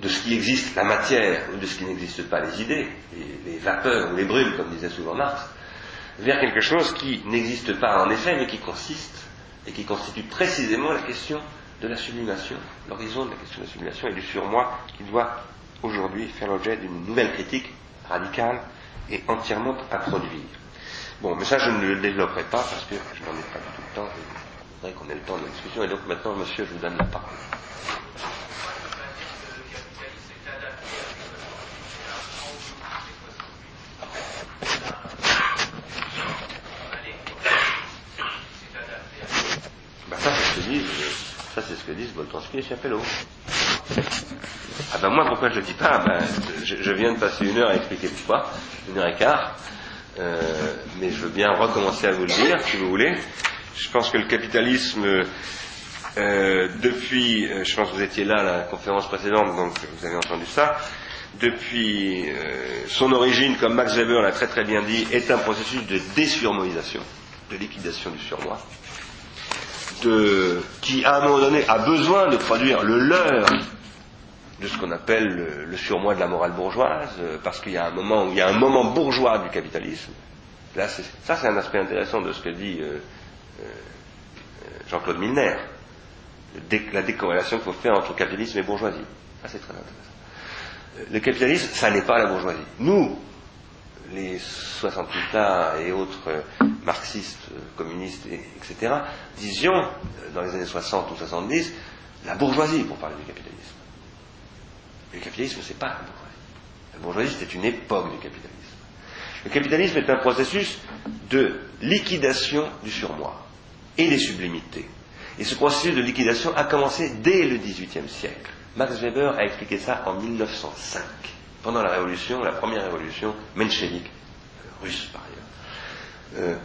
de ce qui existe, la matière, ou de ce qui n'existe pas, les idées, les, vapeurs ou les brumes, comme disait souvent Marx, vers quelque chose qui n'existe pas en effet, mais qui consiste et qui constitue précisément la question de la sublimation, l'horizon de la question de la sublimation et du surmoi qui doit aujourd'hui faire l'objet d'une nouvelle critique radicale et entièrement à produire. Bon, mais ça je ne le développerai pas parce que je n'en ai pas du tout le temps. Je voudrais qu'on ait le temps de la discussion. Et donc maintenant, monsieur, je vous donne la parole. Ça, c'est ce que disent Boltanski et Chapello. Ah ben moi, pourquoi je le dis pas? Ben, je, viens de passer une heure à expliquer pourquoi, une heure et quart, euh, mais je veux bien recommencer à vous le dire, si vous voulez. Je pense que le capitalisme, euh, depuis, euh, je pense que vous étiez là à la conférence précédente, donc vous avez entendu ça, depuis son origine, comme Max Weber l'a très très bien dit, est un processus de désurmoisation, de liquidation du surmoi qui, à un moment donné, a besoin de produire le leur de ce qu'on appelle le, surmoi de la morale bourgeoise, euh, parce qu'il y a un moment où il y a un moment bourgeois du capitalisme. Là, ça, c'est un aspect intéressant de ce que dit euh, euh, Jean-Claude Milner, la décorrélation qu'il faut faire entre capitalisme et bourgeoisie. C'est très intéressant. Le capitalisme, ça n'est pas la bourgeoisie. Nous, les 68 là et autres euh, marxistes, euh, communistes, etc., disions, euh, dans les années 60 ou 70, la bourgeoisie pour parler du capitalisme. le capitalisme, c'est pas la bourgeoisie. La bourgeoisie, c'était une époque du capitalisme. Le capitalisme est un processus de liquidation du surmoi et des sublimités. Et ce processus de liquidation a commencé dès le XVIIIe siècle. Max Weber a expliqué ça en 1905 pendant la révolution, la première révolution menchevique, euh, russe par ailleurs. Euh,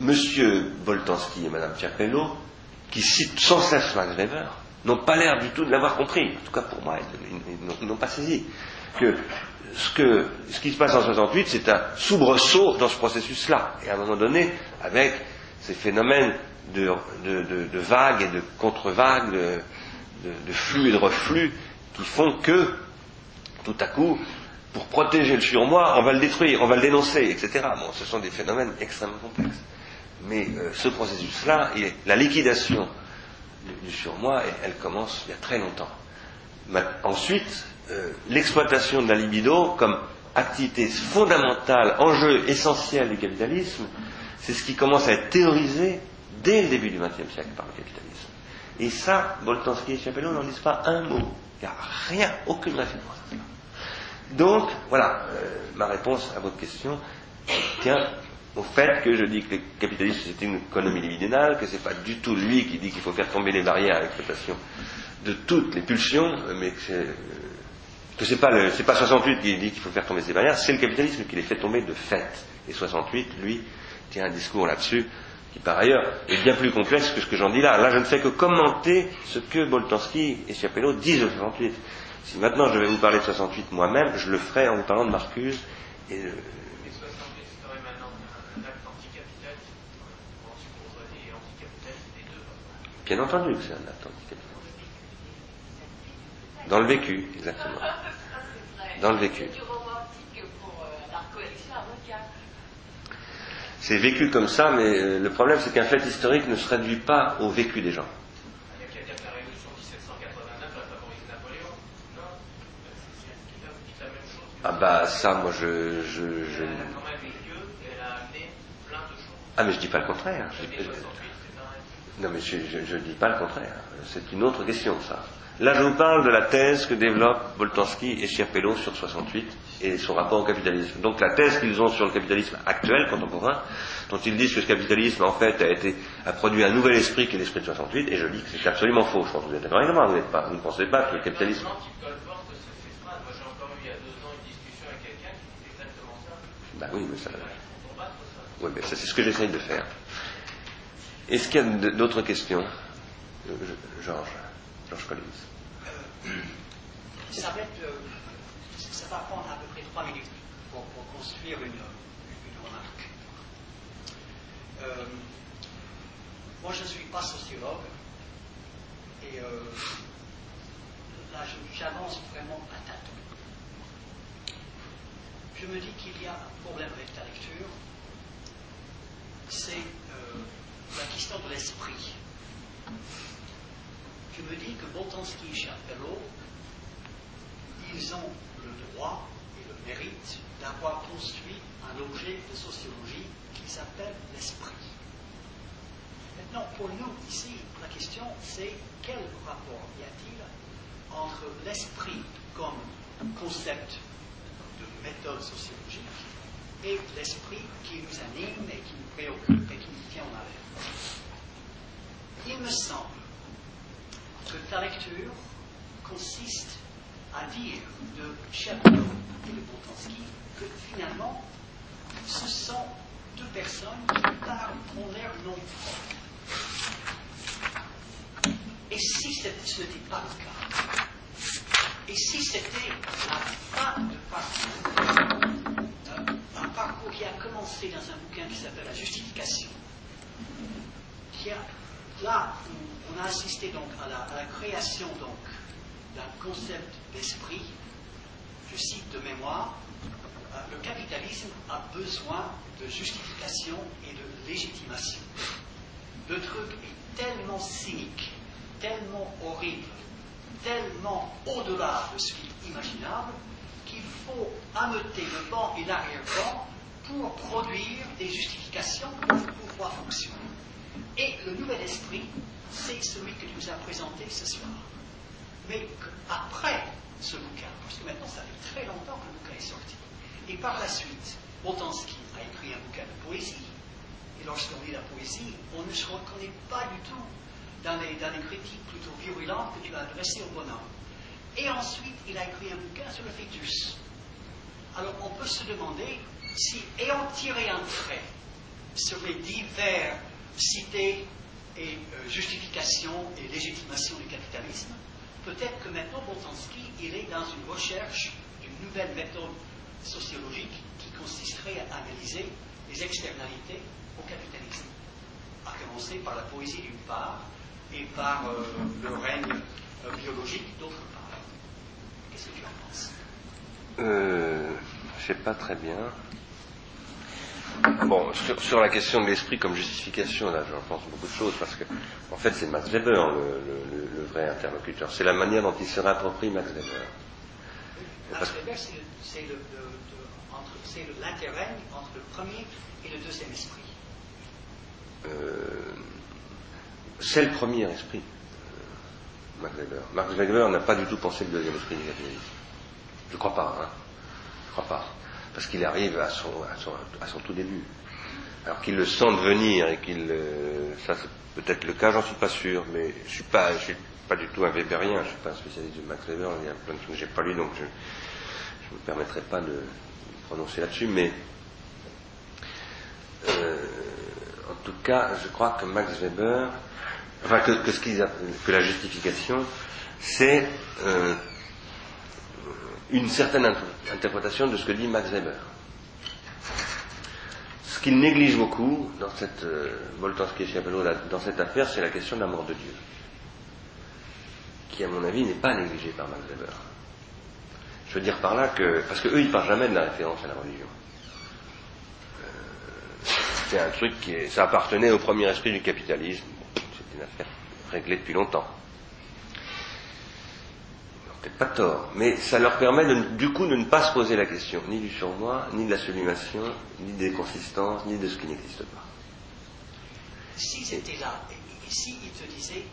Monsieur Boltanski et Madame Tchapello, qui citent sans cesse Max Weber, n'ont pas l'air du tout de l'avoir compris. En tout cas, pour moi, ils, n'ont pas saisi que ce, qui se passe en 68, c'est un soubresaut dans ce processus-là. Et à un moment donné, avec ces phénomènes de, vagues et de contre-vagues, de flux et de reflux, qui font que, tout à coup, pour protéger le surmoi, on va le détruire, on va le dénoncer, etc. Bon, ce sont des phénomènes extrêmement complexes. Mais euh, ce processus-là, la liquidation du, surmoi, elle, commence il y a très longtemps. ensuite, euh, l'exploitation de la libido comme activité fondamentale, enjeu essentiel du capitalisme, c'est ce qui commence à être théorisé dès le début du XXe siècle par le capitalisme. Et ça, Boltanski et Chapelot n'en disent pas un mot. Il n'y a rien, aucune référence. Donc, voilà, euh, ma réponse à votre question tient au fait que je dis que le capitalisme c'est une économie libidinale, que ce n'est pas du tout lui qui dit qu'il faut faire tomber les barrières à l'exploitation de toutes les pulsions, mais que c'est, que c'est pas pas 68 qui dit qu'il faut faire tomber ces barrières, c'est le capitalisme qui les fait tomber de fait. Et 68, lui, tient un discours là-dessus qui par ailleurs est bien plus complexe que ce que j'en dis là. Là, je ne fais que commenter ce que Boltanski et Schiapello disent de 68. Si maintenant je vais vous parler de 68 moi-même, je le ferai en vous parlant de Marcuse et de, Bien entendu que c'est un acte anticapitaliste. Dans le vécu, exactement. Dans le vécu. C'est vécu comme ça, mais euh, le problème c'est qu'un fait historique ne se réduit pas au vécu des gens. Ah bah ça, moi je... je, je... Ah mais je dis pas le contraire. Non mais je ne dis pas le contraire. C'est une autre question ça. Là, je vous parle de la thèse que développent Boltanski et Schiapello sur 68 et son rapport au capitalisme. Donc la thèse qu'ils ont sur le capitalisme actuel, contemporain, dont ils disent que ce capitalisme, en fait, a, été, a produit un nouvel esprit qui est l'esprit de 68, et je dis que c'est absolument faux. Je pense que vous êtes d'accord avec moi, vous, pas, vous ne pensez pas que le capitalisme... Ben oui, mais ça... Oui, mais ça, c'est ce que j'essaye de faire. Est-ce qu'il y a d'autres questions? Georges Georges Collins. Euh, ça, va euh, prendre à peu près trois minutes pour, construire une, une remarque. Euh, moi, je ne suis pas sociologue et euh, là, j'avance vraiment à tâtons. Je me dis qu'il y a un problème avec la lecture, c'est euh, la question de l'esprit je me dis que Boltanski et Chapelot, ils ont le droit et le mérite d'avoir construit un objet de sociologie qui s'appelle l'esprit. Maintenant, pour nous, ici, la question, c'est quel rapport y a-t-il entre l'esprit comme concept méthode sociologique et l'esprit qui nous anime et qui nous préoccupe et qui nous tient en haleine. Il me semble que ta lecture consiste à dire de Chapelot et de Boltanski que finalement, ce sont deux personnes qui parlent pour leur nom propre. Et si ce n'était pas le cas, et si c'était la fin de parcours, euh, un parcours qui a commencé dans un bouquin qui s'appelle La justification, qui a là on a assisté donc à la, création donc d'un concept d'esprit. Je cite de mémoire, euh, le capitalisme a besoin de justification et de légitimation. Le truc est tellement cynique, tellement horrible, tellement au-delà de ce qui est imaginable, qu'il faut ameuter le banc et l'arrière-ban pour produire des justifications pour pouvoir fonctionner. Et le nouvel esprit, c'est celui que tu nous as présenté ce soir. Mais après ce bouquin, parce que maintenant ça fait très longtemps que le bouquin est sorti, et par la suite, Boltanski a écrit un bouquin de poésie. Et lorsqu'on lit la poésie, on ne se reconnaît pas du tout dans les, critiques plutôt virulentes que tu as adressées au bonhomme. Et ensuite, il a écrit un bouquin sur le fœtus. Alors on peut se demander si, ayant tiré un trait sur les divers cité et euh, justification et légitimation du capitalisme, peut-être que maintenant Boltanski, il est dans une recherche d'une nouvelle méthode sociologique qui consisterait à analyser les externalités au capitalisme, à commencer par la poésie d'une part et par euh, le règne euh, biologique d'autre part. Qu'est-ce que tu en penses? Euh, Je ne sais pas très bien. Bon, sur, la question de l'esprit comme justification, là, j'en pense beaucoup de choses, parce que, en fait, c'est Max Weber le, vrai interlocuteur. C'est la manière dont il se réapproprie Max Weber. Max Weber, c'est l'intérêt entre le premier et le deuxième esprit. Euh, c'est le premier esprit, Max Weber. Max Weber n'a pas du tout pensé le deuxième esprit du Je crois pas, hein. Je crois pas parce qu'il arrive à son, à son, tout début. Alors qu'il le sente venir et qu'il. Euh, ça, peut-être le cas, j'en suis pas sûr, mais je suis pas, je suis pas du tout un Weberien, je suis pas un spécialiste de Max Weber, il y a plein de choses que j'ai pas lu, donc je ne me permettrai pas de prononcer là-dessus, mais. Euh, tout cas, je crois que Max Weber, enfin que, que, que la justification, c'est euh, une certaine interprétation de ce que dit Max Weber. Ce qu'il néglige beaucoup dans cette euh, dans cette affaire, c'est la question de la mort de Dieu, qui à mon avis n'est pas négligée par Max Weber. Je veux dire par là que, parce qu'eux, ils parlent jamais de la référence à la religion. Euh, c'est un truc qui ça appartenait au premier esprit du capitalisme. c'est une affaire réglée depuis longtemps peut-être pas tort, mais ça leur permet du coup de ne pas se poser la question ni du surmoi, ni de la sublimation, ni des consistances, ni de ce qui n'existe pas. S'ils étaient là, ici ils te disaient,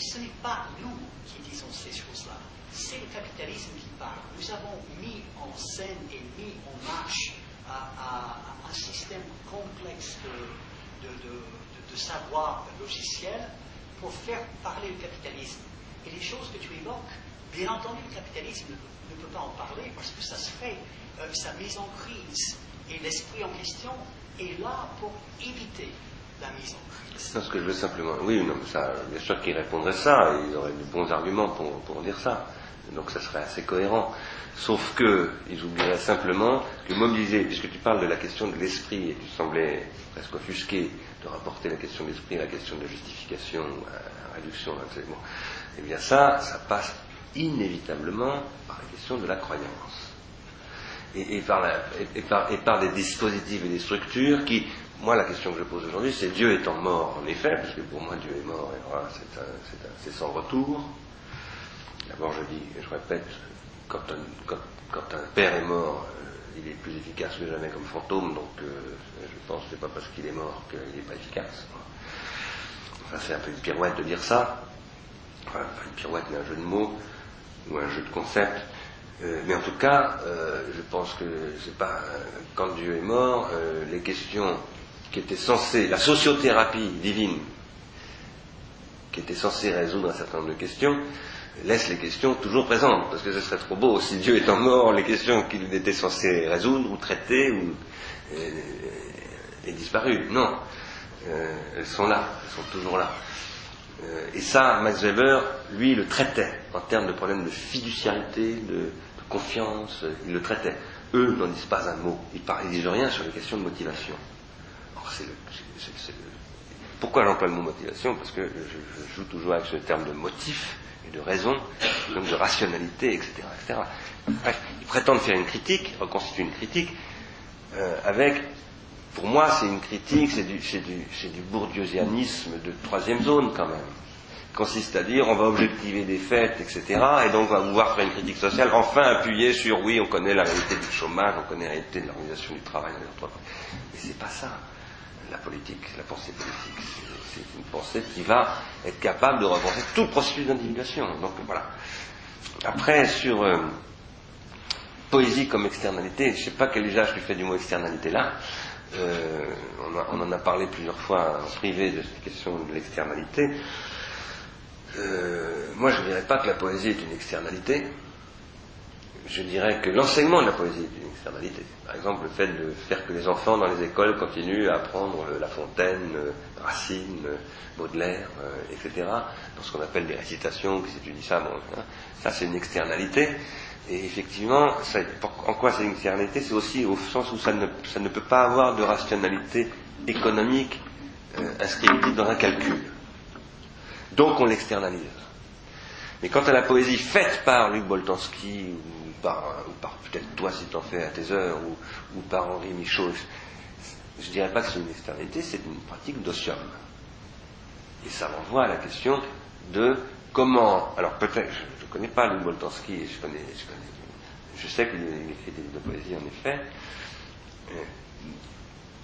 ce n'est pas nous qui disons ces choses-là, c'est le capitalisme qui parle. Nous avons mis en scène et mis en marche un système complexe de, de savoir logiciel pour faire parler le capitalisme. Et les choses que tu évoques, Bien entendu, le capitalisme ne, peut pas en parler parce que ça se fait, euh, sa mise en crise et l'esprit en question est là pour éviter la mise en crise. Non, ce que je veux simplement. Oui, non, ça, bien sûr qu'ils répondraient ça, ils auraient de bons arguments pour, pour dire ça. Donc ça serait assez cohérent. Sauf qu'ils oublieraient simplement que mobiliser, puisque tu parles de la question de l'esprit, et tu semblais presque offusqué de rapporter la question de l'esprit à la question de la justification, à la réduction, bon, eh bien ça, ça passe inévitablement par la question de la croyance. Et, par des dispositifs et des structures qui, moi la question que je pose aujourd'hui, c'est Dieu étant mort en effet, parce que pour moi Dieu est mort et c'est sans retour. D'abord je dis, je répète, quand un, père est mort, euh, il est plus efficace que jamais comme fantôme, donc euh, je pense que c'est pas parce qu'il est mort qu'il n'est pas efficace. Enfin, c'est un peu une pirouette de dire ça. Enfin, une pirouette, mais un jeu de mots ou un jeu de concept. Euh, mais en tout cas, je pense que c'est pas quand Dieu est mort, les questions qui étaient censées, la sociothérapie divine, qui était censée résoudre un certain nombre de questions, laisse les questions toujours présentes, parce que ce serait trop beau si Dieu étant mort, les questions qu'il était censé résoudre ou traiter ou aient disparu. Non, elles sont là, elles sont toujours là. Euh, et ça, Max Weber, lui, le traitait en termes de problèmes de fiduciarité, de, confiance, il le traitait. Eux n'en disent pas un mot, ils ne disent rien sur les questions de motivation. Pourquoi j'emploie le mot motivation? Parce que je, joue toujours avec ce terme de motif de raison, de rationalité, etc. etc. ils prétendent faire une critique, reconstituer une critique, euh, avec pour moi, c'est une critique, c'est du, du, du, bourdieusianisme de troisième zone quand même. Consiste à dire on va objectiver des faits, etc. Et donc on va pouvoir faire une critique sociale, enfin appuyée sur oui, on connaît la réalité du chômage, on connaît la réalité de l'organisation du travail dans. Mais c'est pas ça, la politique, la pensée politique. C'est une pensée qui va être capable de repenser tout le processus d'individuation. Donc voilà. Après, sur euh, poésie comme externalité, je ne sais pas quel usage tu fais du mot externalité là. Euh, on, en a parlé plusieurs fois en privé de cette question de l'externalité. Euh, moi, je ne dirais pas que la poésie est une externalité. Je dirais que l'enseignement de la poésie est une externalité. Par exemple, le fait de faire que les enfants dans les écoles continuent à apprendre La Fontaine, Racine, Baudelaire, euh, etc., dans ce qu'on appelle des récitations, qui s'étudient ça, bon, hein, ça c'est une externalité. Et effectivement, en quoi c'est une externalité? C'est aussi au sens où ça ne, peut pas avoir de rationalité économique euh, inscrite dans un calcul. Donc on l'externalise. Mais quant à la poésie faite par Luc Boltanski, ou par, par peut-être toi si tu en fais à tes heures, ou, par Henri Michaud, je ne dirais pas que c'est une externalité, c'est une pratique d'osium. Et ça renvoie à la question de comment. Alors peut-être, je ne connais pas Luc Boltanski, je connais, je connais je sais qu'il écrit des livres de poésie, en effet. Euh,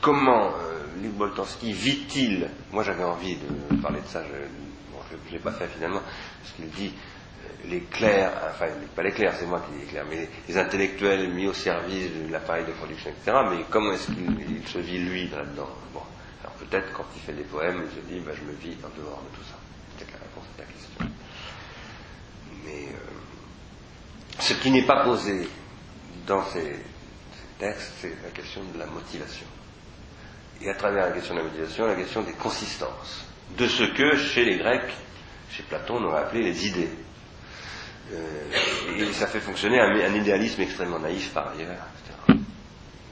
comment euh, Luc Boltanski vit-il? Moi, j'avais envie de parler de ça, je ne l'ai pas fait finalement, parce qu'il dit les clercs, enfin, pas les clercs, c'est moi qui dis les clercs, mais les, intellectuels mis au service de l'appareil de production, etc. Mais comment est-ce qu'il se vit lui là-dedans? Bon, alors peut-être quand il fait des poèmes, il se dit, bah, je me vis en dehors de tout ça. C'est la réponse à ta question. Mais ce qui n'est pas posé dans ces, textes, c'est la question de la motivation. et à travers la question de la motivation, la question des consistances, de ce que chez les Grecs, chez Platon, on aurait appelé les idées. Euh, et ça fait fonctionner un, un, idéalisme extrêmement naïf par ailleurs, etc.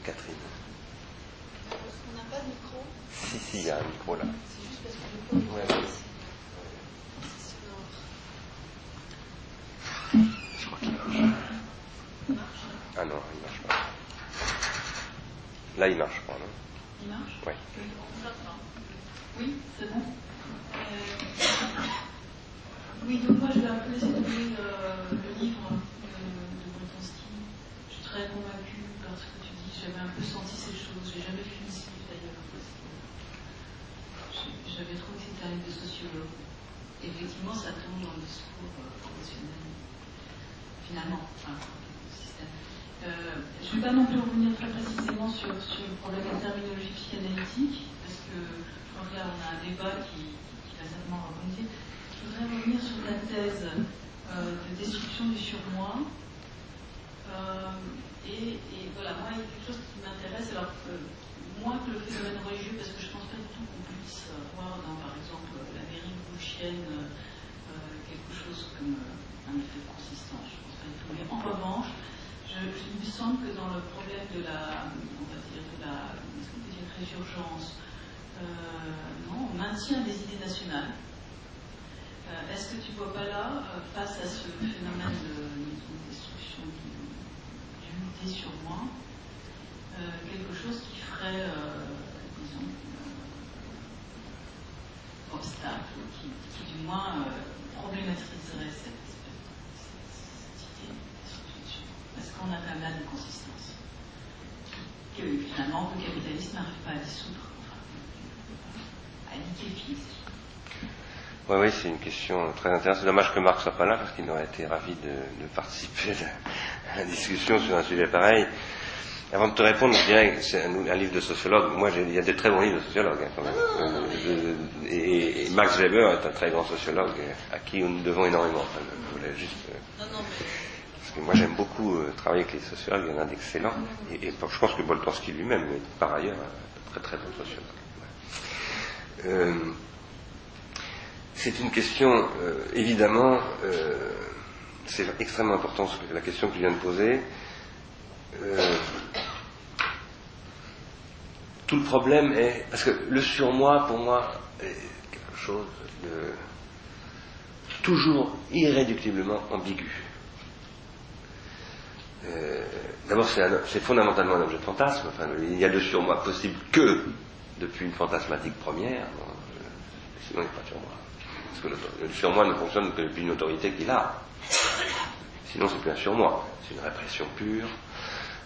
Catherine. On n'a pas de micro Si, si, il y a un micro là. C'est juste parce que le micro Ouais. Je crois qu'il marche. Marche Ah non, il marche pas. Là, il marche pas, non Il marche. Oui, s'entend. Oui, c'est bon. Euh, Oui, donc moi je vais un peu de lire le, livre de, de Boltanski. Je suis très convaincue par ce que tu dis. J'avais un peu senti ces choses. J'ai jamais fini ce livre d'ailleurs. J'avais trouvé que c'était un de sociologue. Effectivement, ça tombe dans le discours euh, professionnel. Finalement, enfin. Euh, je ne vais pas non plus revenir très précisément sur, le problème de terminologie psychanalytique, parce que je crois que là on a un débat qui, qui va certainement rebondir. Je voudrais revenir sur ta thèse euh, de destruction du surmoi. Euh, et, voilà, moi il y a quelque chose qui m'intéresse, alors euh, moins que le phénomène religieux, parce que je ne pense pas du tout qu'on puisse voir dans par exemple la dérive gauchienne euh, quelque chose comme un effet de consistance. Je pense pas du tout. Mais en revanche, je, il me semble que dans le problème de la, on va dire, de la, résurgence, non, on maintient des idées nationales. Que tu vois pas là, euh, face à ce phénomène de, destruction du, du idée sur moi, euh, quelque chose qui ferait, euh, disons, obstacle, qui, qui du moins problématiserait cette, cette idée de destruction. Est-ce qu'on a quand même là consistance que finalement le capitalisme n'arrive pas à dissoudre, enfin, à liquéfier Oui, oui, c'est une question très intéressante. C'est dommage que Marc soit pas là parce qu'il aurait été ravi de, de participer à la discussion sur un sujet pareil. Avant de te répondre, je dirais que c'est un, un livre de sociologue. Moi, il y a des très bons livres de sociologues, hein, quand même. Euh, je- et, et Max Weber est un très grand sociologue euh, à qui nous devons énormément. Enfin, je voulais juste, euh, parce que moi, j'aime beaucoup euh, travailler avec les sociologues. Il y en a d'excellents. Et, et je pense que Boltanski lui-même est par ailleurs un très très bon sociologue. Ouais. Euh, c'est une question, euh, évidemment, euh, c'est extrêmement important la question que tu viens de poser. Euh, tout le problème est, parce que le surmoi, pour moi, est quelque chose de toujours irréductiblement ambigu. D'abord, c'est fondamentalement un objet de fantasme. Il y a le surmoi possible que depuis une fantasmatique première. Sinon, il n'y a pas de surmoi. Parce que le, surmoi ne fonctionne que depuis une autorité qu'il a. Sinon, c'est plus un surmoi. C'est une répression pure,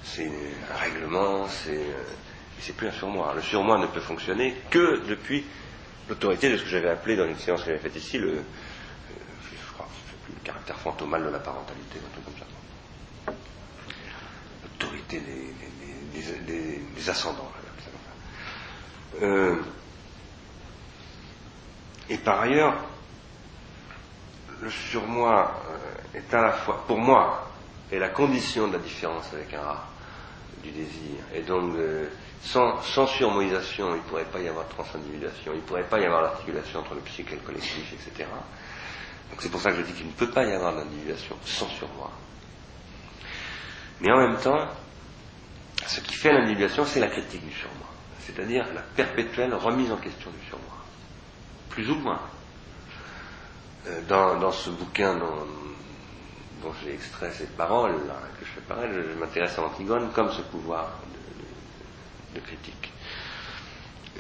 c'est un règlement, c'est euh, c'est plus un surmoi. Le surmoi ne peut fonctionner que depuis l'autorité de ce que j'avais appelé dans une séance que j'avais faite ici le, euh, je crois, le caractère fantomal de la parentalité, un truc comme ça l'autorité des, ascendants. Euh, et par ailleurs, le surmoi euh, est à la fois, pour moi, est la condition de la différence avec un rat du désir. Et donc, euh, sans, sans il ne pourrait pas y avoir de transindividuation, il ne pourrait pas y avoir l'articulation entre le psychique et le collectif, etc. Donc c'est pour ça que je dis qu'il ne peut pas y avoir d'individuation sans surmoi. Mais en même temps, ce qui fait l'individuation, c'est la critique du surmoi, c'est-à-dire la perpétuelle remise en question du surmoi, plus ou moins. Euh, Dans, ce bouquin dont, j'ai extrait ces paroles, là, que je fais pareil, je, m'intéresse à Antigone comme ce pouvoir de, critique.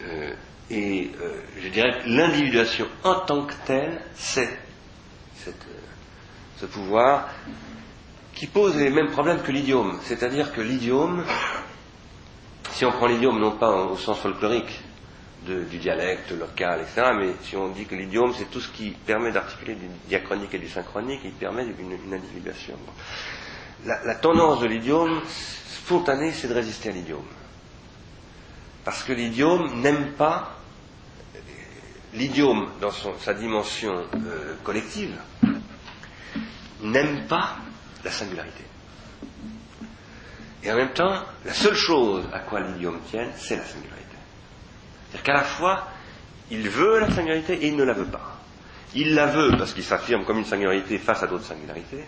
Euh, et euh, je dirais que l'individuation en tant que telle, c'est ce pouvoir qui pose les mêmes problèmes que l'idiome. C'est-à-dire que l'idiome, si on prend l'idiome non pas au sens folklorique du dialecte local, etc., mais si on dit que l'idiome, c'est tout ce qui permet d'articuler du diachronique et du synchronique, il permet une, une. La, tendance de l'idiome spontanée, c'est de résister à l'idiome. Parce que l'idiome n'aime pas, l'idiome dans sa dimension euh, collective, n'aime pas la singularité. Et en même temps, la seule chose à quoi l'idiome tienne, c'est la singularité. C'est-à-dire qu'à la fois, il veut la singularité et il ne la veut pas. Il la veut parce qu'il s'affirme comme une singularité face à d'autres singularités.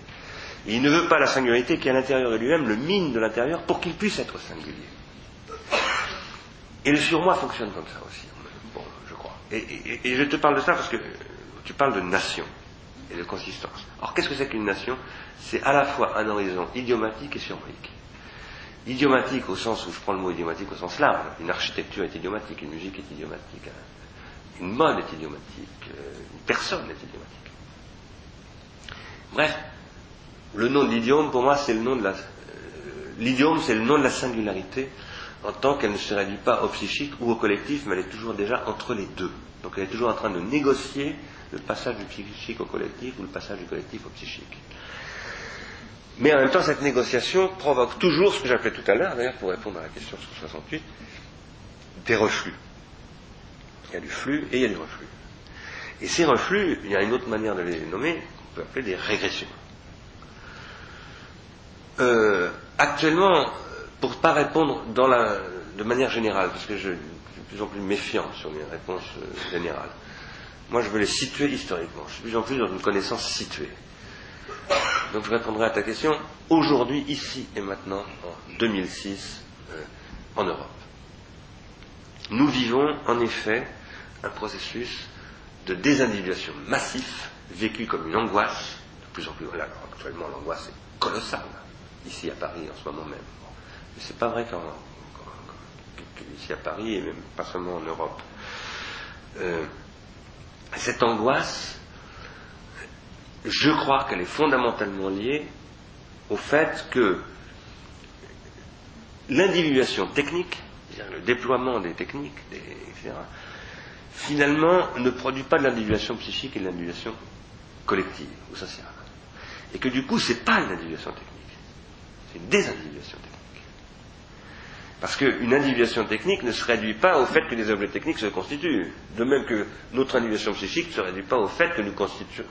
Et il ne veut pas la singularité qui, à l'intérieur de lui-même, le mine de l'intérieur pour qu'il puisse être singulier. Et le surmoi fonctionne comme ça aussi, bon, je crois. Et, je te parle de ça parce que tu parles de nation et de consistance. Alors qu'est-ce que c'est qu'une nation? C'est à la fois un horizon idiomatique et surmoïque. Idiomatique au sens où je prends le mot idiomatique au sens large. Une architecture est idiomatique, une musique est idiomatique, une mode est idiomatique, euh, une personne est idiomatique. Bref, le nom de l'idiome, pour moi, c'est le nom de la. euh, L'idiome, c'est le nom de la singularité, en tant qu'elle ne se réduit pas au psychique ou au collectif, mais elle est toujours déjà entre les deux. Donc elle est toujours en train de négocier le passage du psychique au collectif ou le passage du collectif au psychique. Mais en même temps, cette négociation provoque toujours ce que j'appelais tout à l'heure, d'ailleurs, pour répondre à la question sur 68, des reflux. Il y a du flux et il y a du reflux. Et ces reflux, il y a une autre manière de les nommer, qu'on peut appeler des régressions. Euh, actuellement, pour ne pas répondre de manière générale, parce que je suis de plus en plus méfiant sur les réponses euh, générales, moi je veux les situer historiquement. Je suis de plus en plus dans une connaissance située. Donc je répondrai à ta question aujourd'hui, ici et maintenant, en 2006, euh, en Europe. Nous vivons en effet un processus de désindividuation massif, vécu comme une angoisse, de plus en plus. Actuellement, l'angoisse est colossale, ici à Paris en ce moment même. Mais c'est pas vrai qu'en, qu'en- que- qu'ici à Paris, et même pas seulement en Europe. Euh, cette angoisse, je crois qu'elle est fondamentalement liée au fait que l'individuation technique, le déploiement des techniques, etc., finalement ne produit pas de l'individuation psychique et de l'individuation collective ou sociale. Et que du coup, c'est pas une individuation technique, c'est une désindividuation technique. Parce qu'une individuation technique ne se réduit pas au fait que des objets techniques se constituent. De même que notre individuation psychique ne se réduit pas au fait que nous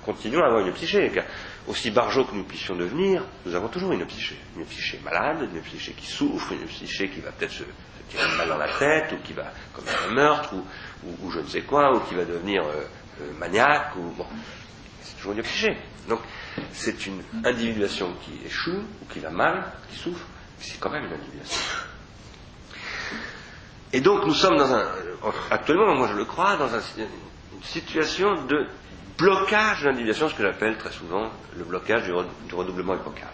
continuons à avoir une psyché. Car aussi barjots que nous puissions devenir, nous avons toujours une psyché. Une psyché malade, une psyché qui souffre, une psyché qui va peut-être se, se tirer balle dans la tête, ou qui va commettre un meurtre, ou je ne sais quoi, ou qui va devenir euh, euh, maniaque, ou bon. C'est toujours une psyché. Donc, c'est une individuation qui échoue, ou qui va mal, qui souffre, mais c'est quand même une individuation. Et donc nous sommes actuellement, moi je le crois, dans un- une situation de blocage de l'individuation, ce que j'appelle très souvent le blocage du, re- du redoublement épocal.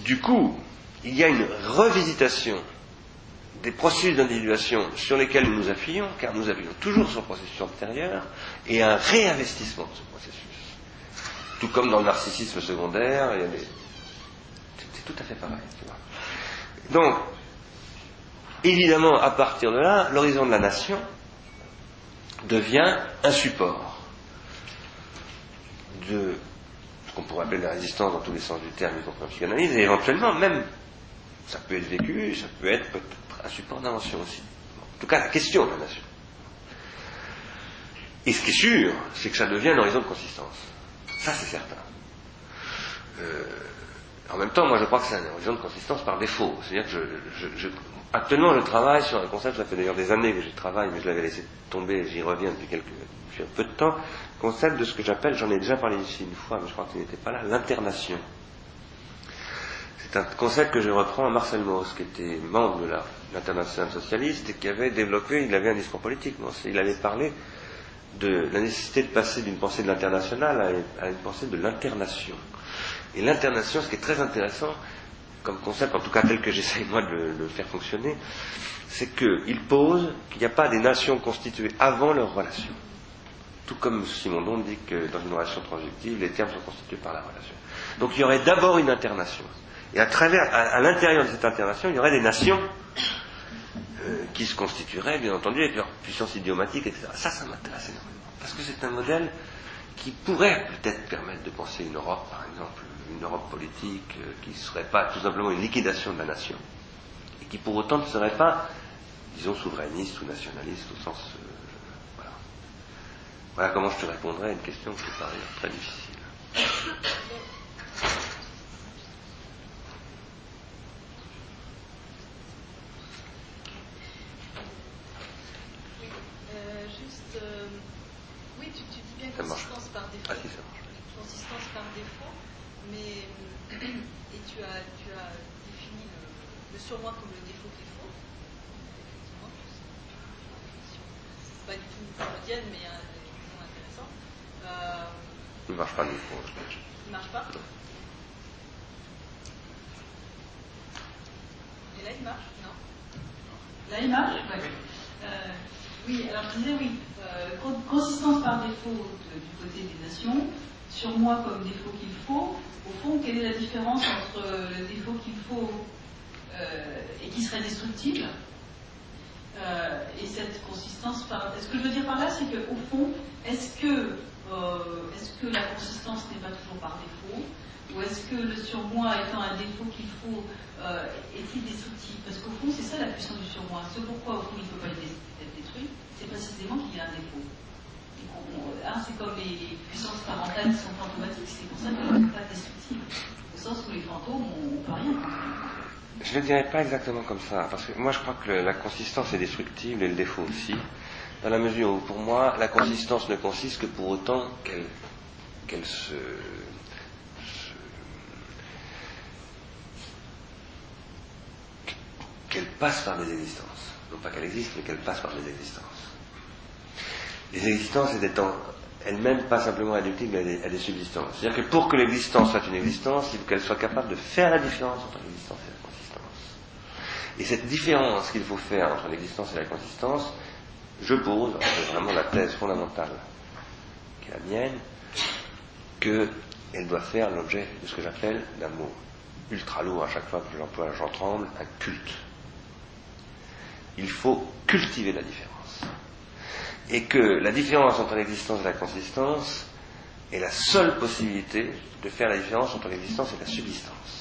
Du coup, il y a une revisitation des processus d'individuation sur lesquels nous nous appuyons, car nous appuyons toujours le processus antérieur, et un réinvestissement de ce processus. Tout comme dans le narcissisme secondaire, c'est tout à fait pareil. Donc, évidemment, à partir de là, l'horizon de la nation devient un support de ce qu'on pourrait appeler la résistance dans tous les sens du terme, y compris en psychanalyse, et éventuellement même, ça peut être vécu, ça peut être peut-être un support d'invention aussi. En tout cas, la question de la nation. Et ce qui est sûr, c'est que ça devient un horizon de consistance. Ça, c'est certain. Euh, en même temps, moi je crois que c'est un horizon de consistance par défaut. C'est-à-dire que je, actuellement je travaille sur un concept, ça fait d'ailleurs des années que j'y travaille, mais je l'avais laissé tomber, j'y reviens depuis, quelques, depuis un peu de temps, concept de ce que j'appelle, j'en ai déjà parlé ici une fois, mais je crois que tu n'étais pas là, l'internation. C'est un concept que je reprends à Marcel Mauss, qui était membre de l'internationale socialiste et qui avait développé, il avait un discours politique, il avait parlé de la nécessité de passer d'une pensée de l'international à une pensée de l'internation. Et l'internation, ce qui est très intéressant comme concept, en tout cas tel que j'essaye moi de le, faire fonctionner, c'est qu'il pose qu'il n'y a pas des nations constituées avant leur relation. Tout comme Simondon dit que dans une relation transductive, les termes sont constitués par la relation. Donc il y aurait d'abord une internation. Et à travers, à, à l'intérieur de cette internation, il y aurait des nations euh, qui se constitueraient, bien entendu, avec leur puissance idiomatique, etc. Ça, ça m'intéresse énormément. Parce que c'est un modèle qui pourrait peut-être permettre de penser une Europe, par exemple, une Europe politique euh, qui ne serait pas tout simplement une liquidation de la nation, et qui pour autant ne serait pas, disons, souverainiste ou nationaliste au sens. Euh, voilà. comment je te répondrais à une question qui est par très difficile. Oui, euh, juste, oui tu dis bien que le surmoi comme le défaut qu'il faut. Effectivement, c'est pas du tout freudienne, mais un exemple intéressant. Euh, Il ne marche pas le micro. il marche pas. Et là, il marche Non? Là, il marche? Ouais. Euh, Oui, alors je disais oui. Euh, con- consistance par défaut de- du côté des nations, sur moi comme défaut qu'il faut. Au fond, quelle est la différence entre le défaut qu'il faut euh, et qui serait destructible euh, et cette consistance. Ce que je veux dire par là, c'est qu'au fond, est-ce que, euh, est-ce que la consistance n'est pas toujours par défaut Ou est-ce que le surmoi étant un défaut qu'il faut euh, est-il destructible? Parce qu'au fond, c'est ça la puissance du surmoi. Ce pourquoi, au fond, il ne peut pas être dé- être détruit, c'est précisément qu'il y a un défaut. Hein, c'est comme les puissances parentales qui sont fantomatiques, c'est pour ça qu'elles ne sont pas destructibles. Au sens où les fantômes, on ne peut rien construire. Je ne le dirais pas exactement comme ça, parce que moi je crois que la consistance est destructible et le défaut aussi, dans la mesure où pour moi la consistance ne consiste que pour autant qu'elle se, qu'elle passe par des existences. Non pas qu'elle existe, mais qu'elle passe par des existences. Les existences elles-mêmes pas simplement réductibles à des, à des subsistances. C'est-à-dire que pour que l'existence soit une existence, il faut qu'elle soit capable de faire la différence entre l'existence et. Et cette différence qu'il faut faire entre l'existence et la consistance, je pose, c'est vraiment la thèse fondamentale qui est la mienne, qu'elle doit faire l'objet de ce que j'appelle d'un mot ultra lourd à chaque fois que je l'emploie, j'en tremble, un culte. Il faut cultiver la différence. Et que la différence entre l'existence et la consistance est la seule possibilité de faire la différence entre l'existence et la subsistance.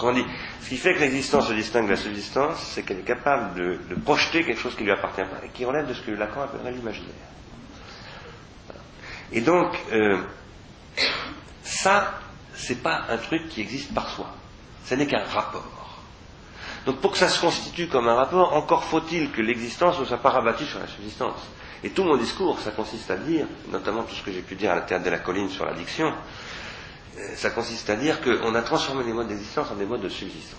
Autrement dit, ce qui fait que l'existence se distingue de la subsistance, c'est qu'elle est capable de, projeter quelque chose qui lui appartient pas et qui relève de ce que Lacan appellerait l'imaginaire. Et donc, euh, ça, c'est pas un truc qui existe par soi. Ce n'est qu'un rapport. Donc pour que ça se constitue comme un rapport, encore faut-il que l'existence ne soit pas rabattue sur la subsistance. Et tout mon discours, ça consiste à dire, notamment tout ce que j'ai pu dire à la théâtre de la colline sur l'addiction, ça consiste à dire qu'on a transformé les modes d'existence en des modes de subsistance.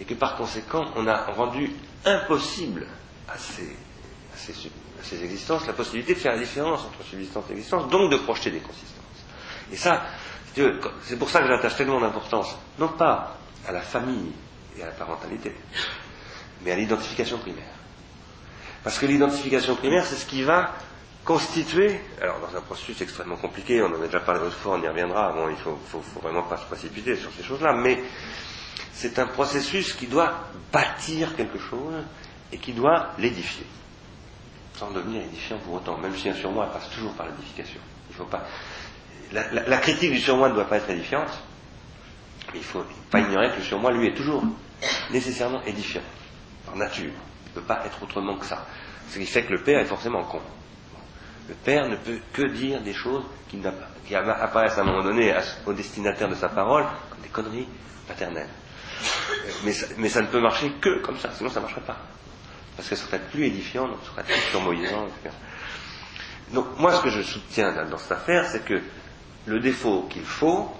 Et que par conséquent, on a rendu impossible à ces, à ces, existences la possibilité de faire la différence entre subsistance et existence, donc de projeter des consistances. Et ça, c'est pour ça que j'attache tellement d'importance, non pas à la famille et à la parentalité, mais à l'identification primaire. Parce que l'identification primaire, c'est ce qui va constituer, alors dans un processus extrêmement compliqué, on en a déjà parlé l'autre fois, on y reviendra, bon, il faut, faut, vraiment pas se précipiter sur ces choses-là, mais c'est un processus qui doit bâtir quelque chose et qui doit l'édifier, sans devenir édifiant pour autant, même si un surmoi passe toujours par l'édification. Il faut pas, la, la- critique du surmoi ne doit pas être édifiante, il ne faut pas ignorer que le surmoi, lui, est toujours nécessairement édifiant, par nature. Il ne peut pas être autrement que ça. Ce qui fait que le père est forcément con. Le père ne peut que dire des choses qui, apparaissent à un moment donné au destinataire de sa parole comme des conneries paternelles. Euh, Mais ça, ne peut marcher que comme ça, sinon ça ne marcherait pas. Parce que ça serait plus édifiant, donc ça serait plus surmoyant. Donc moi ce que je soutiens dans, cette affaire, c'est que le défaut qu'il faut,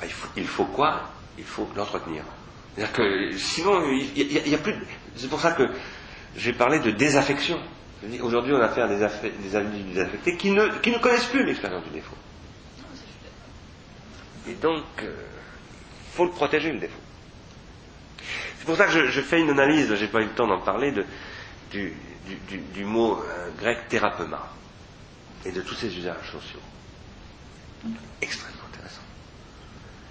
bah, il faut, quoi? Il faut l'entretenir. Sinon, C'est pour ça que j'ai parlé de désaffection. Aujourd'hui, on a affaire à des, individus désaffectés qui ne, qui ne connaissent plus l'expérience du défaut. Et donc, il faut le protéger, le défaut. C'est pour ça que je, fais une analyse, j'ai pas eu le temps d'en parler, du, mot euh, grec thérapeuma et de tous ses usages sociaux. Extrêmement intéressant.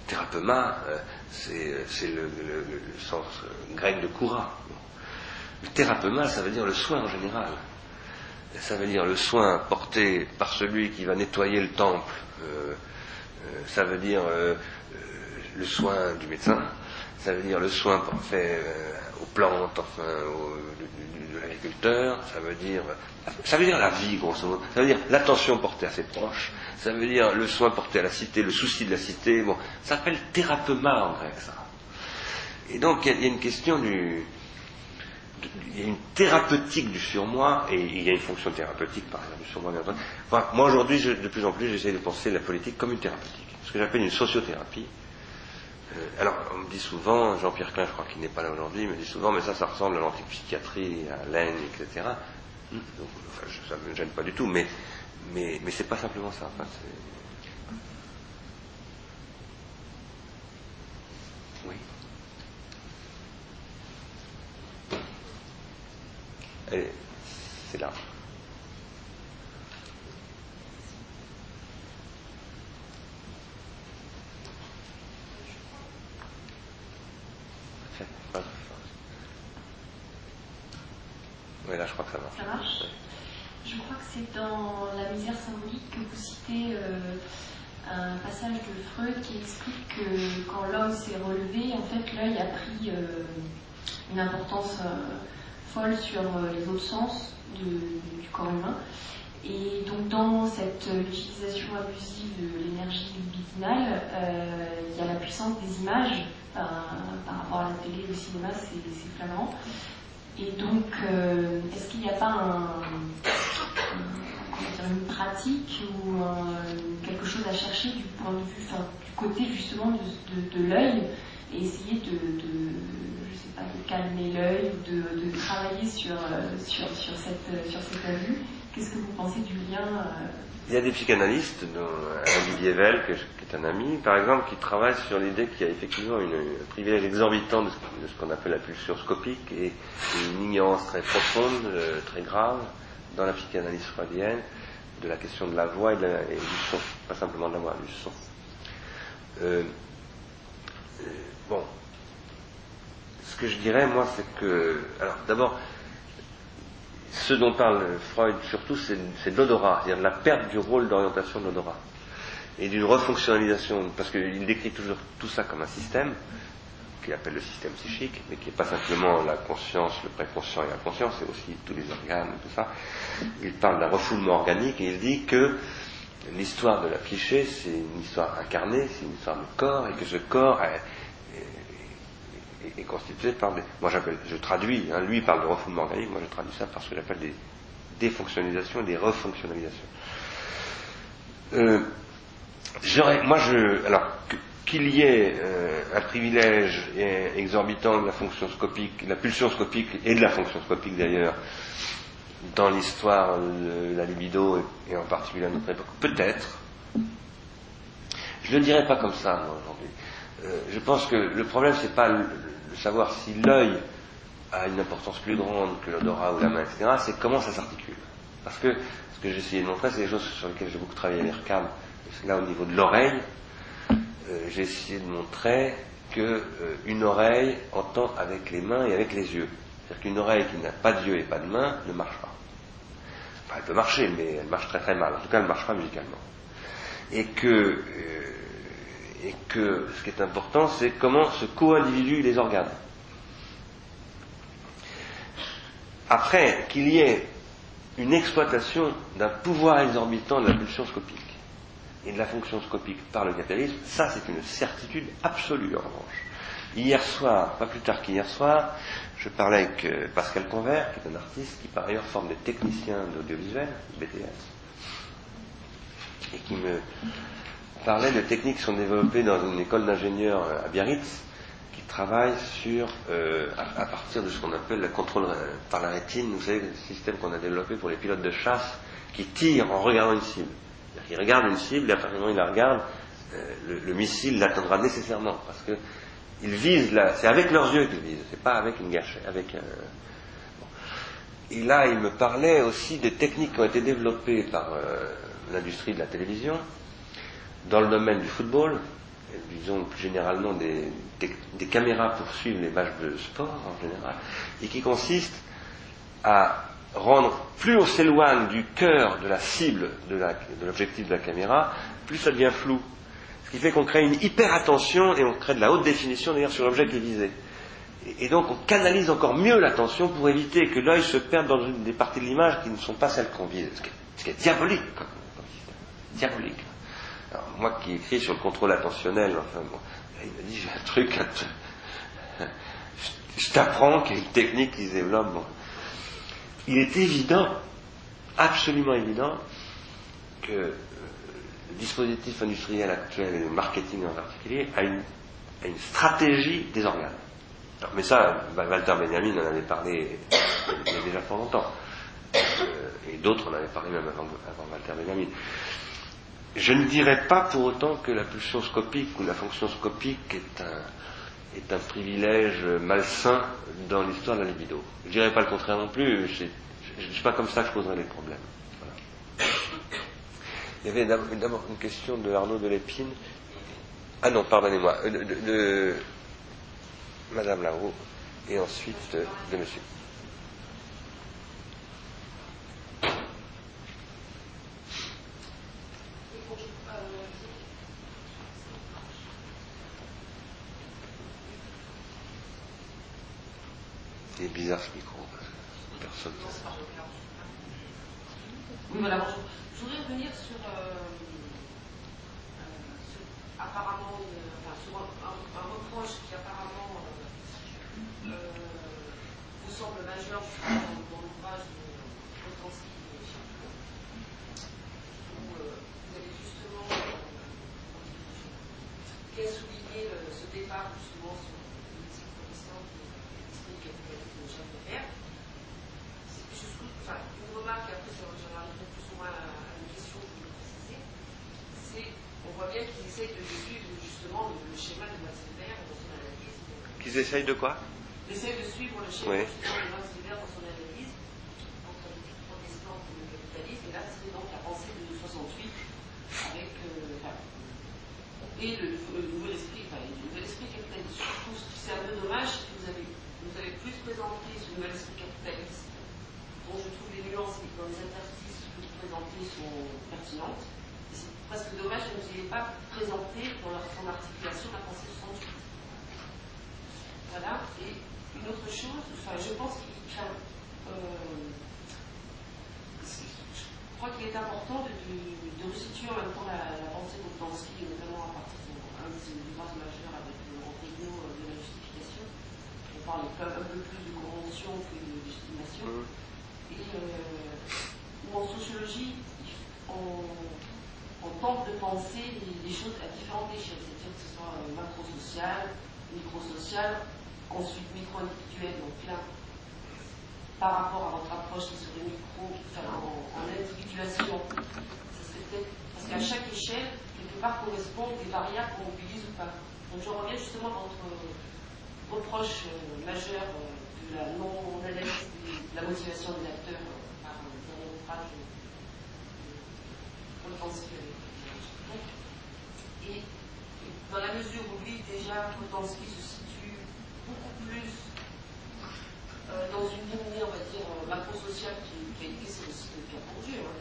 Thérapeuma, euh, c'est le, sens euh, grec de coura. Le thérapeuma, ça veut dire le soin en général. Ça veut dire le soin porté par celui qui va nettoyer le temple. Euh, euh, ça veut dire euh, le soin du médecin. Ça veut dire le soin fait aux plantes, enfin, au- de, l'agriculteur. Ça veut dire, ça veut dire la vie, grosso modo. Ça veut dire l'attention portée à ses proches. Ça veut dire le soin porté à la cité, le souci de la cité. Bon, ça s'appelle thérapeuma en grec, ça. Et donc, il y a une question du, il y a une thérapeutique du surmoi, et il y a une fonction thérapeutique par exemple du surmoi. Enfin, moi aujourd'hui, de plus en plus, j'essaie de penser la politique comme une thérapeutique, ce que j'appelle une sociothérapie. Euh, alors, on me dit souvent, Jean-Pierre Klein, je crois qu'il n'est pas là aujourd'hui, me dit souvent, mais ça, ça ressemble à l'antipsychiatrie, à l'haine, etc. Donc, ça ne me gêne pas du tout, mais, mais, mais c'est pas simplement ça. C'est là. Là, je crois que ça marche. Ça marche? Je crois que c'est dans La misère symbolique que vous citez euh, un passage de Freud qui explique que quand l'homme s'est relevé, en fait, l'œil a pris euh, une importance euh, folle sur euh, les autres sens du corps humain. Et donc, dans cette euh, utilisation abusive de l'énergie libidinale, euh, il y a la puissance des images par, rapport à la télé, le cinéma, c'est flagrant. Et donc, est-ce qu'il n'y a pas une pratique ou quelque chose à chercher du point de vue, du côté justement de l'œil et essayer de, calmer l'œil de, travailler sur, euh, sur, cette, sur cette vue Qu'est-ce que vous pensez du lien euh, Il y a des psychanalystes, dont Olivier Vell, que qui est un ami, par exemple, qui travaille sur l'idée qu'il y a effectivement une, un privilège exorbitant de ce, qu'on appelle la pulsion scopique et, une ignorance très profonde, euh, très grave, dans la psychanalyse freudienne, de la question de la voix et, du son, pas simplement de la voix, du son. Euh, euh, bon, ce que je dirais, moi, c'est que, alors, d'abord, ce dont parle Freud surtout, c'est de l'odorat, c'est-à-dire de la perte du rôle d'orientation de l'odorat et d'une refonctionnalisation, parce qu'il décrit toujours tout ça comme un système, qu'il appelle le système psychique, mais qui n'est pas simplement la conscience, le préconscient et l'inconscient, c'est aussi tous les organes, tout ça. Il parle d'un refoulement organique et il dit que l'histoire de la psyché, c'est une histoire incarnée, c'est une histoire de corps, et que ce corps est, constitué par des... Moi j'appelle, je traduis, hein, lui parle de refoulement organique, moi je traduis ça par ce que j'appelle des défonctionnalisations et des refonctionnalisations. Euh, moi, je, alors qu'il y ait euh, un privilège exorbitant de la fonction scopique, la pulsion scopique et de la fonction scopique d'ailleurs, dans l'histoire de la libido et, et en particulier à notre époque, peut-être. Je ne le dirais pas comme ça moi aujourd'hui. Euh, je pense que le problème c'est pas savoir si l'œil a une importance plus grande que l'odorat ou la main, etc. C'est comment ça s'articule. Parce que ce que j'ai essayé de montrer, c'est des choses sur lesquelles j'ai beaucoup travaillé l'IRCAM. C'est là au niveau de l'oreille, euh, j'ai essayé de montrer que euh, oreille entend avec les mains et avec les yeux. C'est-à-dire qu'une oreille qui n'a pas d'yeux et pas de mains ne marche pas. Enfin, elle peut marcher, mais elle marche très très mal. En tout cas, elle ne marche pas musicalement. Et que, euh, et que ce qui est important, c'est comment se co-individuent les organes. Après qu'il y ait une exploitation d'un pouvoir exorbitant de la pulsion scopique et de la fonction scopique par le capitalisme, ça c'est une certitude absolue en revanche. Hier soir, pas plus tard qu'hier soir, je parlais avec euh, Pascal Convert, qui est un artiste qui par ailleurs forme des techniciens d'audiovisuel, BTS, et qui me parlait de techniques qui sont développées dans une école d'ingénieurs euh, à Biarritz, qui travaille sur, euh, à, partir de ce qu'on appelle le contrôle euh, par la rétine, vous savez, le système qu'on a développé pour les pilotes de chasse qui tirent en regardant une cible. Qu'ils regardent une cible et à partir du moment où ils la regardent, euh, le, le missile l'atteindra nécessairement parce que ils visent là, c'est avec leurs yeux qu'ils visent, c'est pas avec une gâchette. Et là, il me parlait aussi des techniques qui ont été développées par l'industrie de la télévision dans le domaine du football, disons plus généralement des, caméras pour suivre les matchs de sport en général, et qui consistent à rendre, plus on s'éloigne du cœur de la cible de l'objectif de la caméra, plus ça devient flou. Ce qui fait qu'on crée une hyper attention et on crée de la haute définition d'ailleurs sur l'objet qui est visé. Et, donc on canalise encore mieux l'attention pour éviter que l'œil se perde dans une des parties de l'image qui ne sont pas celles qu'on vise. Ce qui est, ce qui est diabolique. Diabolique. Moi qui écris sur le contrôle attentionnel, enfin bon, il m'a dit j'ai un truc, un truc- je t'apprends une technique qui se développe. Il est évident, absolument évident, que euh, le dispositif industriel actuel et le marketing en particulier a une, stratégie des organes. mais ça, Walter Benjamin en avait parlé il y a déjà pas longtemps. Euh, et d'autres en avaient parlé même avant Walter Benjamin. Je ne dirais pas pour autant que la pulsion scopique ou la fonction scopique est un, privilège malsain dans l'histoire de la libido. Je ne dirais pas le contraire non plus, je ne suis pas comme ça que je poserais les problèmes. Il y avait d'abord une question de Arnaud de Lépine. Ah non, pardonnez-moi, euh, de, Madame Larue et ensuite de Monsieur. C'est bizarre ce micro. Personne ne Oui, voilà, bonjour. Je voudrais revenir sur, euh, euh, sur apparemment, euh, enfin, sur un, un, un, reproche qui apparemment euh, euh, vous semble majeur dans, dans l'ouvrage de Potensky et Chapelot, où vous avez justement bien souligné le, ce départ justement sur remarque, et après j'en arriverai plus ou moins à une question que je voulais préciser, c'est on voit bien qu'ils essayent de suivre justement le, le schéma de Max Weber dans son analyse. Essayent de quoi Ils essayent de suivre le schéma oui. justement de Max Weber dans son analyse entre l'éthique protestante et le capitalisme, et là c'est donc la pensée de 68 avec euh, enfin, et le, le, nouvel esprit, enfin, le nouvel esprit capitaliste. Je trouve que c'est un peu dommage que vous avez, vous avez plus présenté ce nouvel esprit capitaliste dont je trouve les nuances et dans les interstices que vous présentez sont pertinentes. C'est presque dommage que vous n'ayez pas présenté dans leur, son articulation la pensée 68. Voilà. Et une autre chose, enfin, je pense qu'il euh, je crois qu'il est important de, de, de, resituer en même temps la, la pensée d'Obdansky, notamment à partir d'un de ses ouvrages majeurs avec le Rentegno de la justification. On parle un peu plus de convention que de légitimation. Mmh et euh, où en sociologie, on, on, tente de penser les, les, choses à différentes échelles, c'est-à-dire que ce soit euh, macro-social, micro-social, ensuite micro-individuel, donc là, par rapport à votre approche qui serait micro, enfin en, en individuation, ça serait peut-être, parce qu'à chaque échelle, quelque part correspondent des variables qu'on mobilise ou pas. Donc je reviens justement à votre euh, majeur euh, de la non-analyse de la motivation des acteurs euh, par dernier ouvrage de Potensky et, dans la mesure où lui, déjà, Potensky se situe beaucoup plus dans une lignée, on va dire, macro-sociale qui, a été c'est aussi le cas pour Dieu, hein,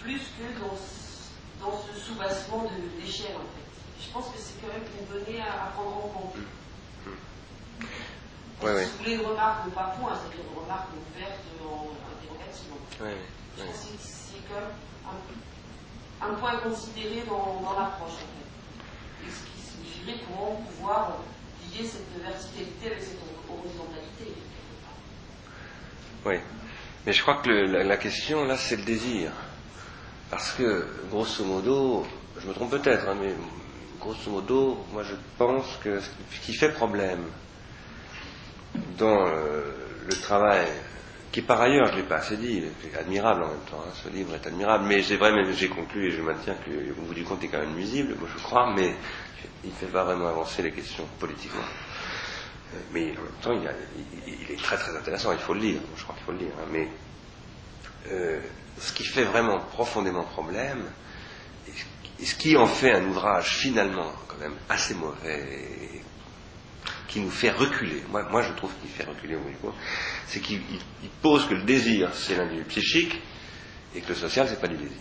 plus que dans, dans ce soubassement d'échelle, en fait. Je pense que c'est quand même une donnée à prendre en compte. Oui, oui. Si vous voulez une remarque pas point, c'est une remarque ouverte en interrogative. Oui, Je pense que c'est même un, un, point à considérer dans, dans l'approche, en fait. Et ce qui signifierait comment pouvoir lier cette verticalité avec cette horizontalité. Oui. Mais je crois que le, la, la, question, là, c'est le désir. Parce que, grosso modo, je me trompe peut-être, hein, mais grosso modo, moi je pense que ce qui fait problème, dans euh, le travail, qui par ailleurs, je ne l'ai pas assez dit, est admirable en même temps, hein, ce livre est admirable, mais c'est vrai, mais j'ai conclu et je maintiens qu'au bout du compte, est quand même nuisible, moi je crois, mais il ne fait pas vraiment avancer les questions politiquement. Mais en même temps, il, est très très intéressant, il faut le lire, je crois qu'il faut le lire, hein, mais euh, ce qui fait vraiment profondément problème, et ce qui en fait un ouvrage finalement quand même assez mauvais qui nous fait reculer, moi, je trouve qu'il fait reculer au niveau, c'est qu'il pose que le désir c'est l'individu psychique et que le social c'est pas du désir.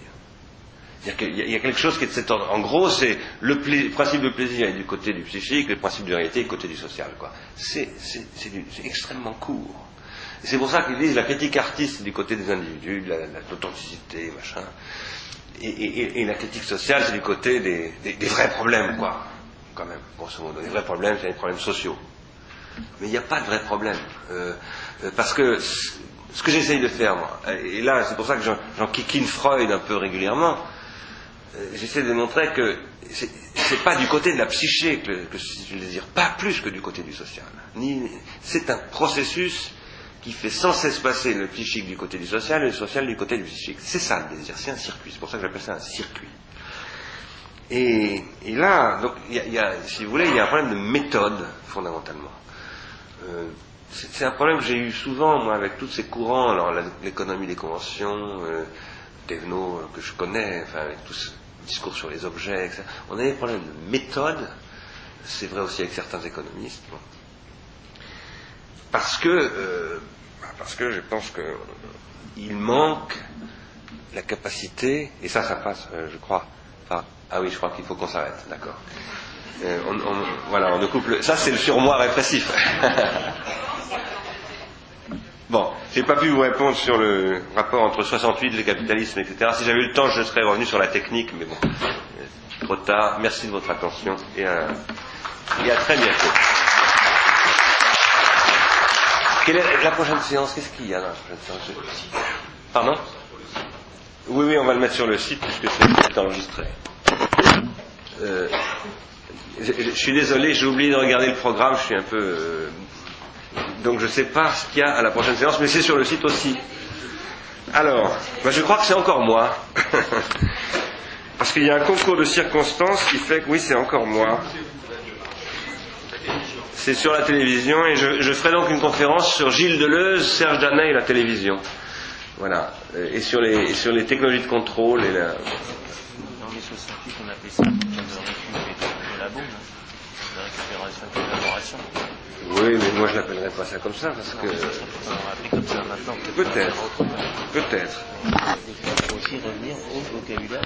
Il y, a, quelque chose qui est de cet ordre. En gros, c'est le principe de plaisir est du côté du psychique, le principe de réalité est du côté du social. C'est extrêmement court. C'est pour ça qu'ils disent la critique artiste du côté des individus, de l'authenticité, la, machin. Et, la critique sociale, c'est du côté des, des, des, vrais problèmes, quoi quand même, grosso modo. Les vrais problèmes, c'est les problèmes sociaux. Mais il n'y a pas de vrai problème. Euh, euh, parce que ce que j'essaye de faire, moi, et là, c'est pour ça que j'en kikine Freud un peu régulièrement, euh, j'essaie de montrer que c'est pas du côté de la psyché que, que je désire, pas plus que du côté du social. C'est un processus qui fait sans cesse passer le psychique du côté du social et le social du côté du psychique. C'est ça le désir, c'est un circuit, c'est pour ça que j'appelle ça un circuit. Et, là, donc, y a, si vous voulez, il y a un problème de méthode, fondamentalement. Euh, c'est un problème que j'ai eu souvent, moi, avec tous ces courants, alors l'économie des conventions, euh, Devno, euh, que je connais, enfin, avec tout ce discours sur les objets, etc. On a des problèmes de méthode, c'est vrai aussi avec certains économistes, parce que, euh, parce que je pense qu'il manque la capacité, et ça, ça passe, je crois, ah oui, je crois qu'il faut qu'on s'arrête, d'accord. Euh, voilà, on ne coupe Ça, c'est le surmoi répressif. bon, j'ai pas pu vous répondre sur le rapport entre 68, le capitalisme, etc. Si j'avais eu le temps, je serais revenu sur la technique, mais bon, trop tard. Merci de votre attention et à, et à très bientôt. Quelle est la prochaine séance? Qu'est-ce qu'il y a dans la prochaine séance? Pardon? Oui, oui, on va le mettre sur le site puisque c'est enregistré. Euh, je, suis désolé, j'ai oublié de regarder le programme, je suis un peu. Euh, donc je ne sais pas ce qu'il y a à la prochaine séance, mais c'est sur le site aussi. Alors, bah, je crois que c'est encore moi. Parce qu'il y a un concours de circonstances qui fait que oui, c'est encore moi. C'est sur la télévision et je, ferai donc une conférence sur Gilles Deleuze, Serge Danet et la télévision. Voilà. Et sur les, sur les technologies de contrôle et Oui, mais moi je l'appellerais pas ça comme ça parce que. Peut-être. Peut-être. Il faut aussi revenir au vocabulaire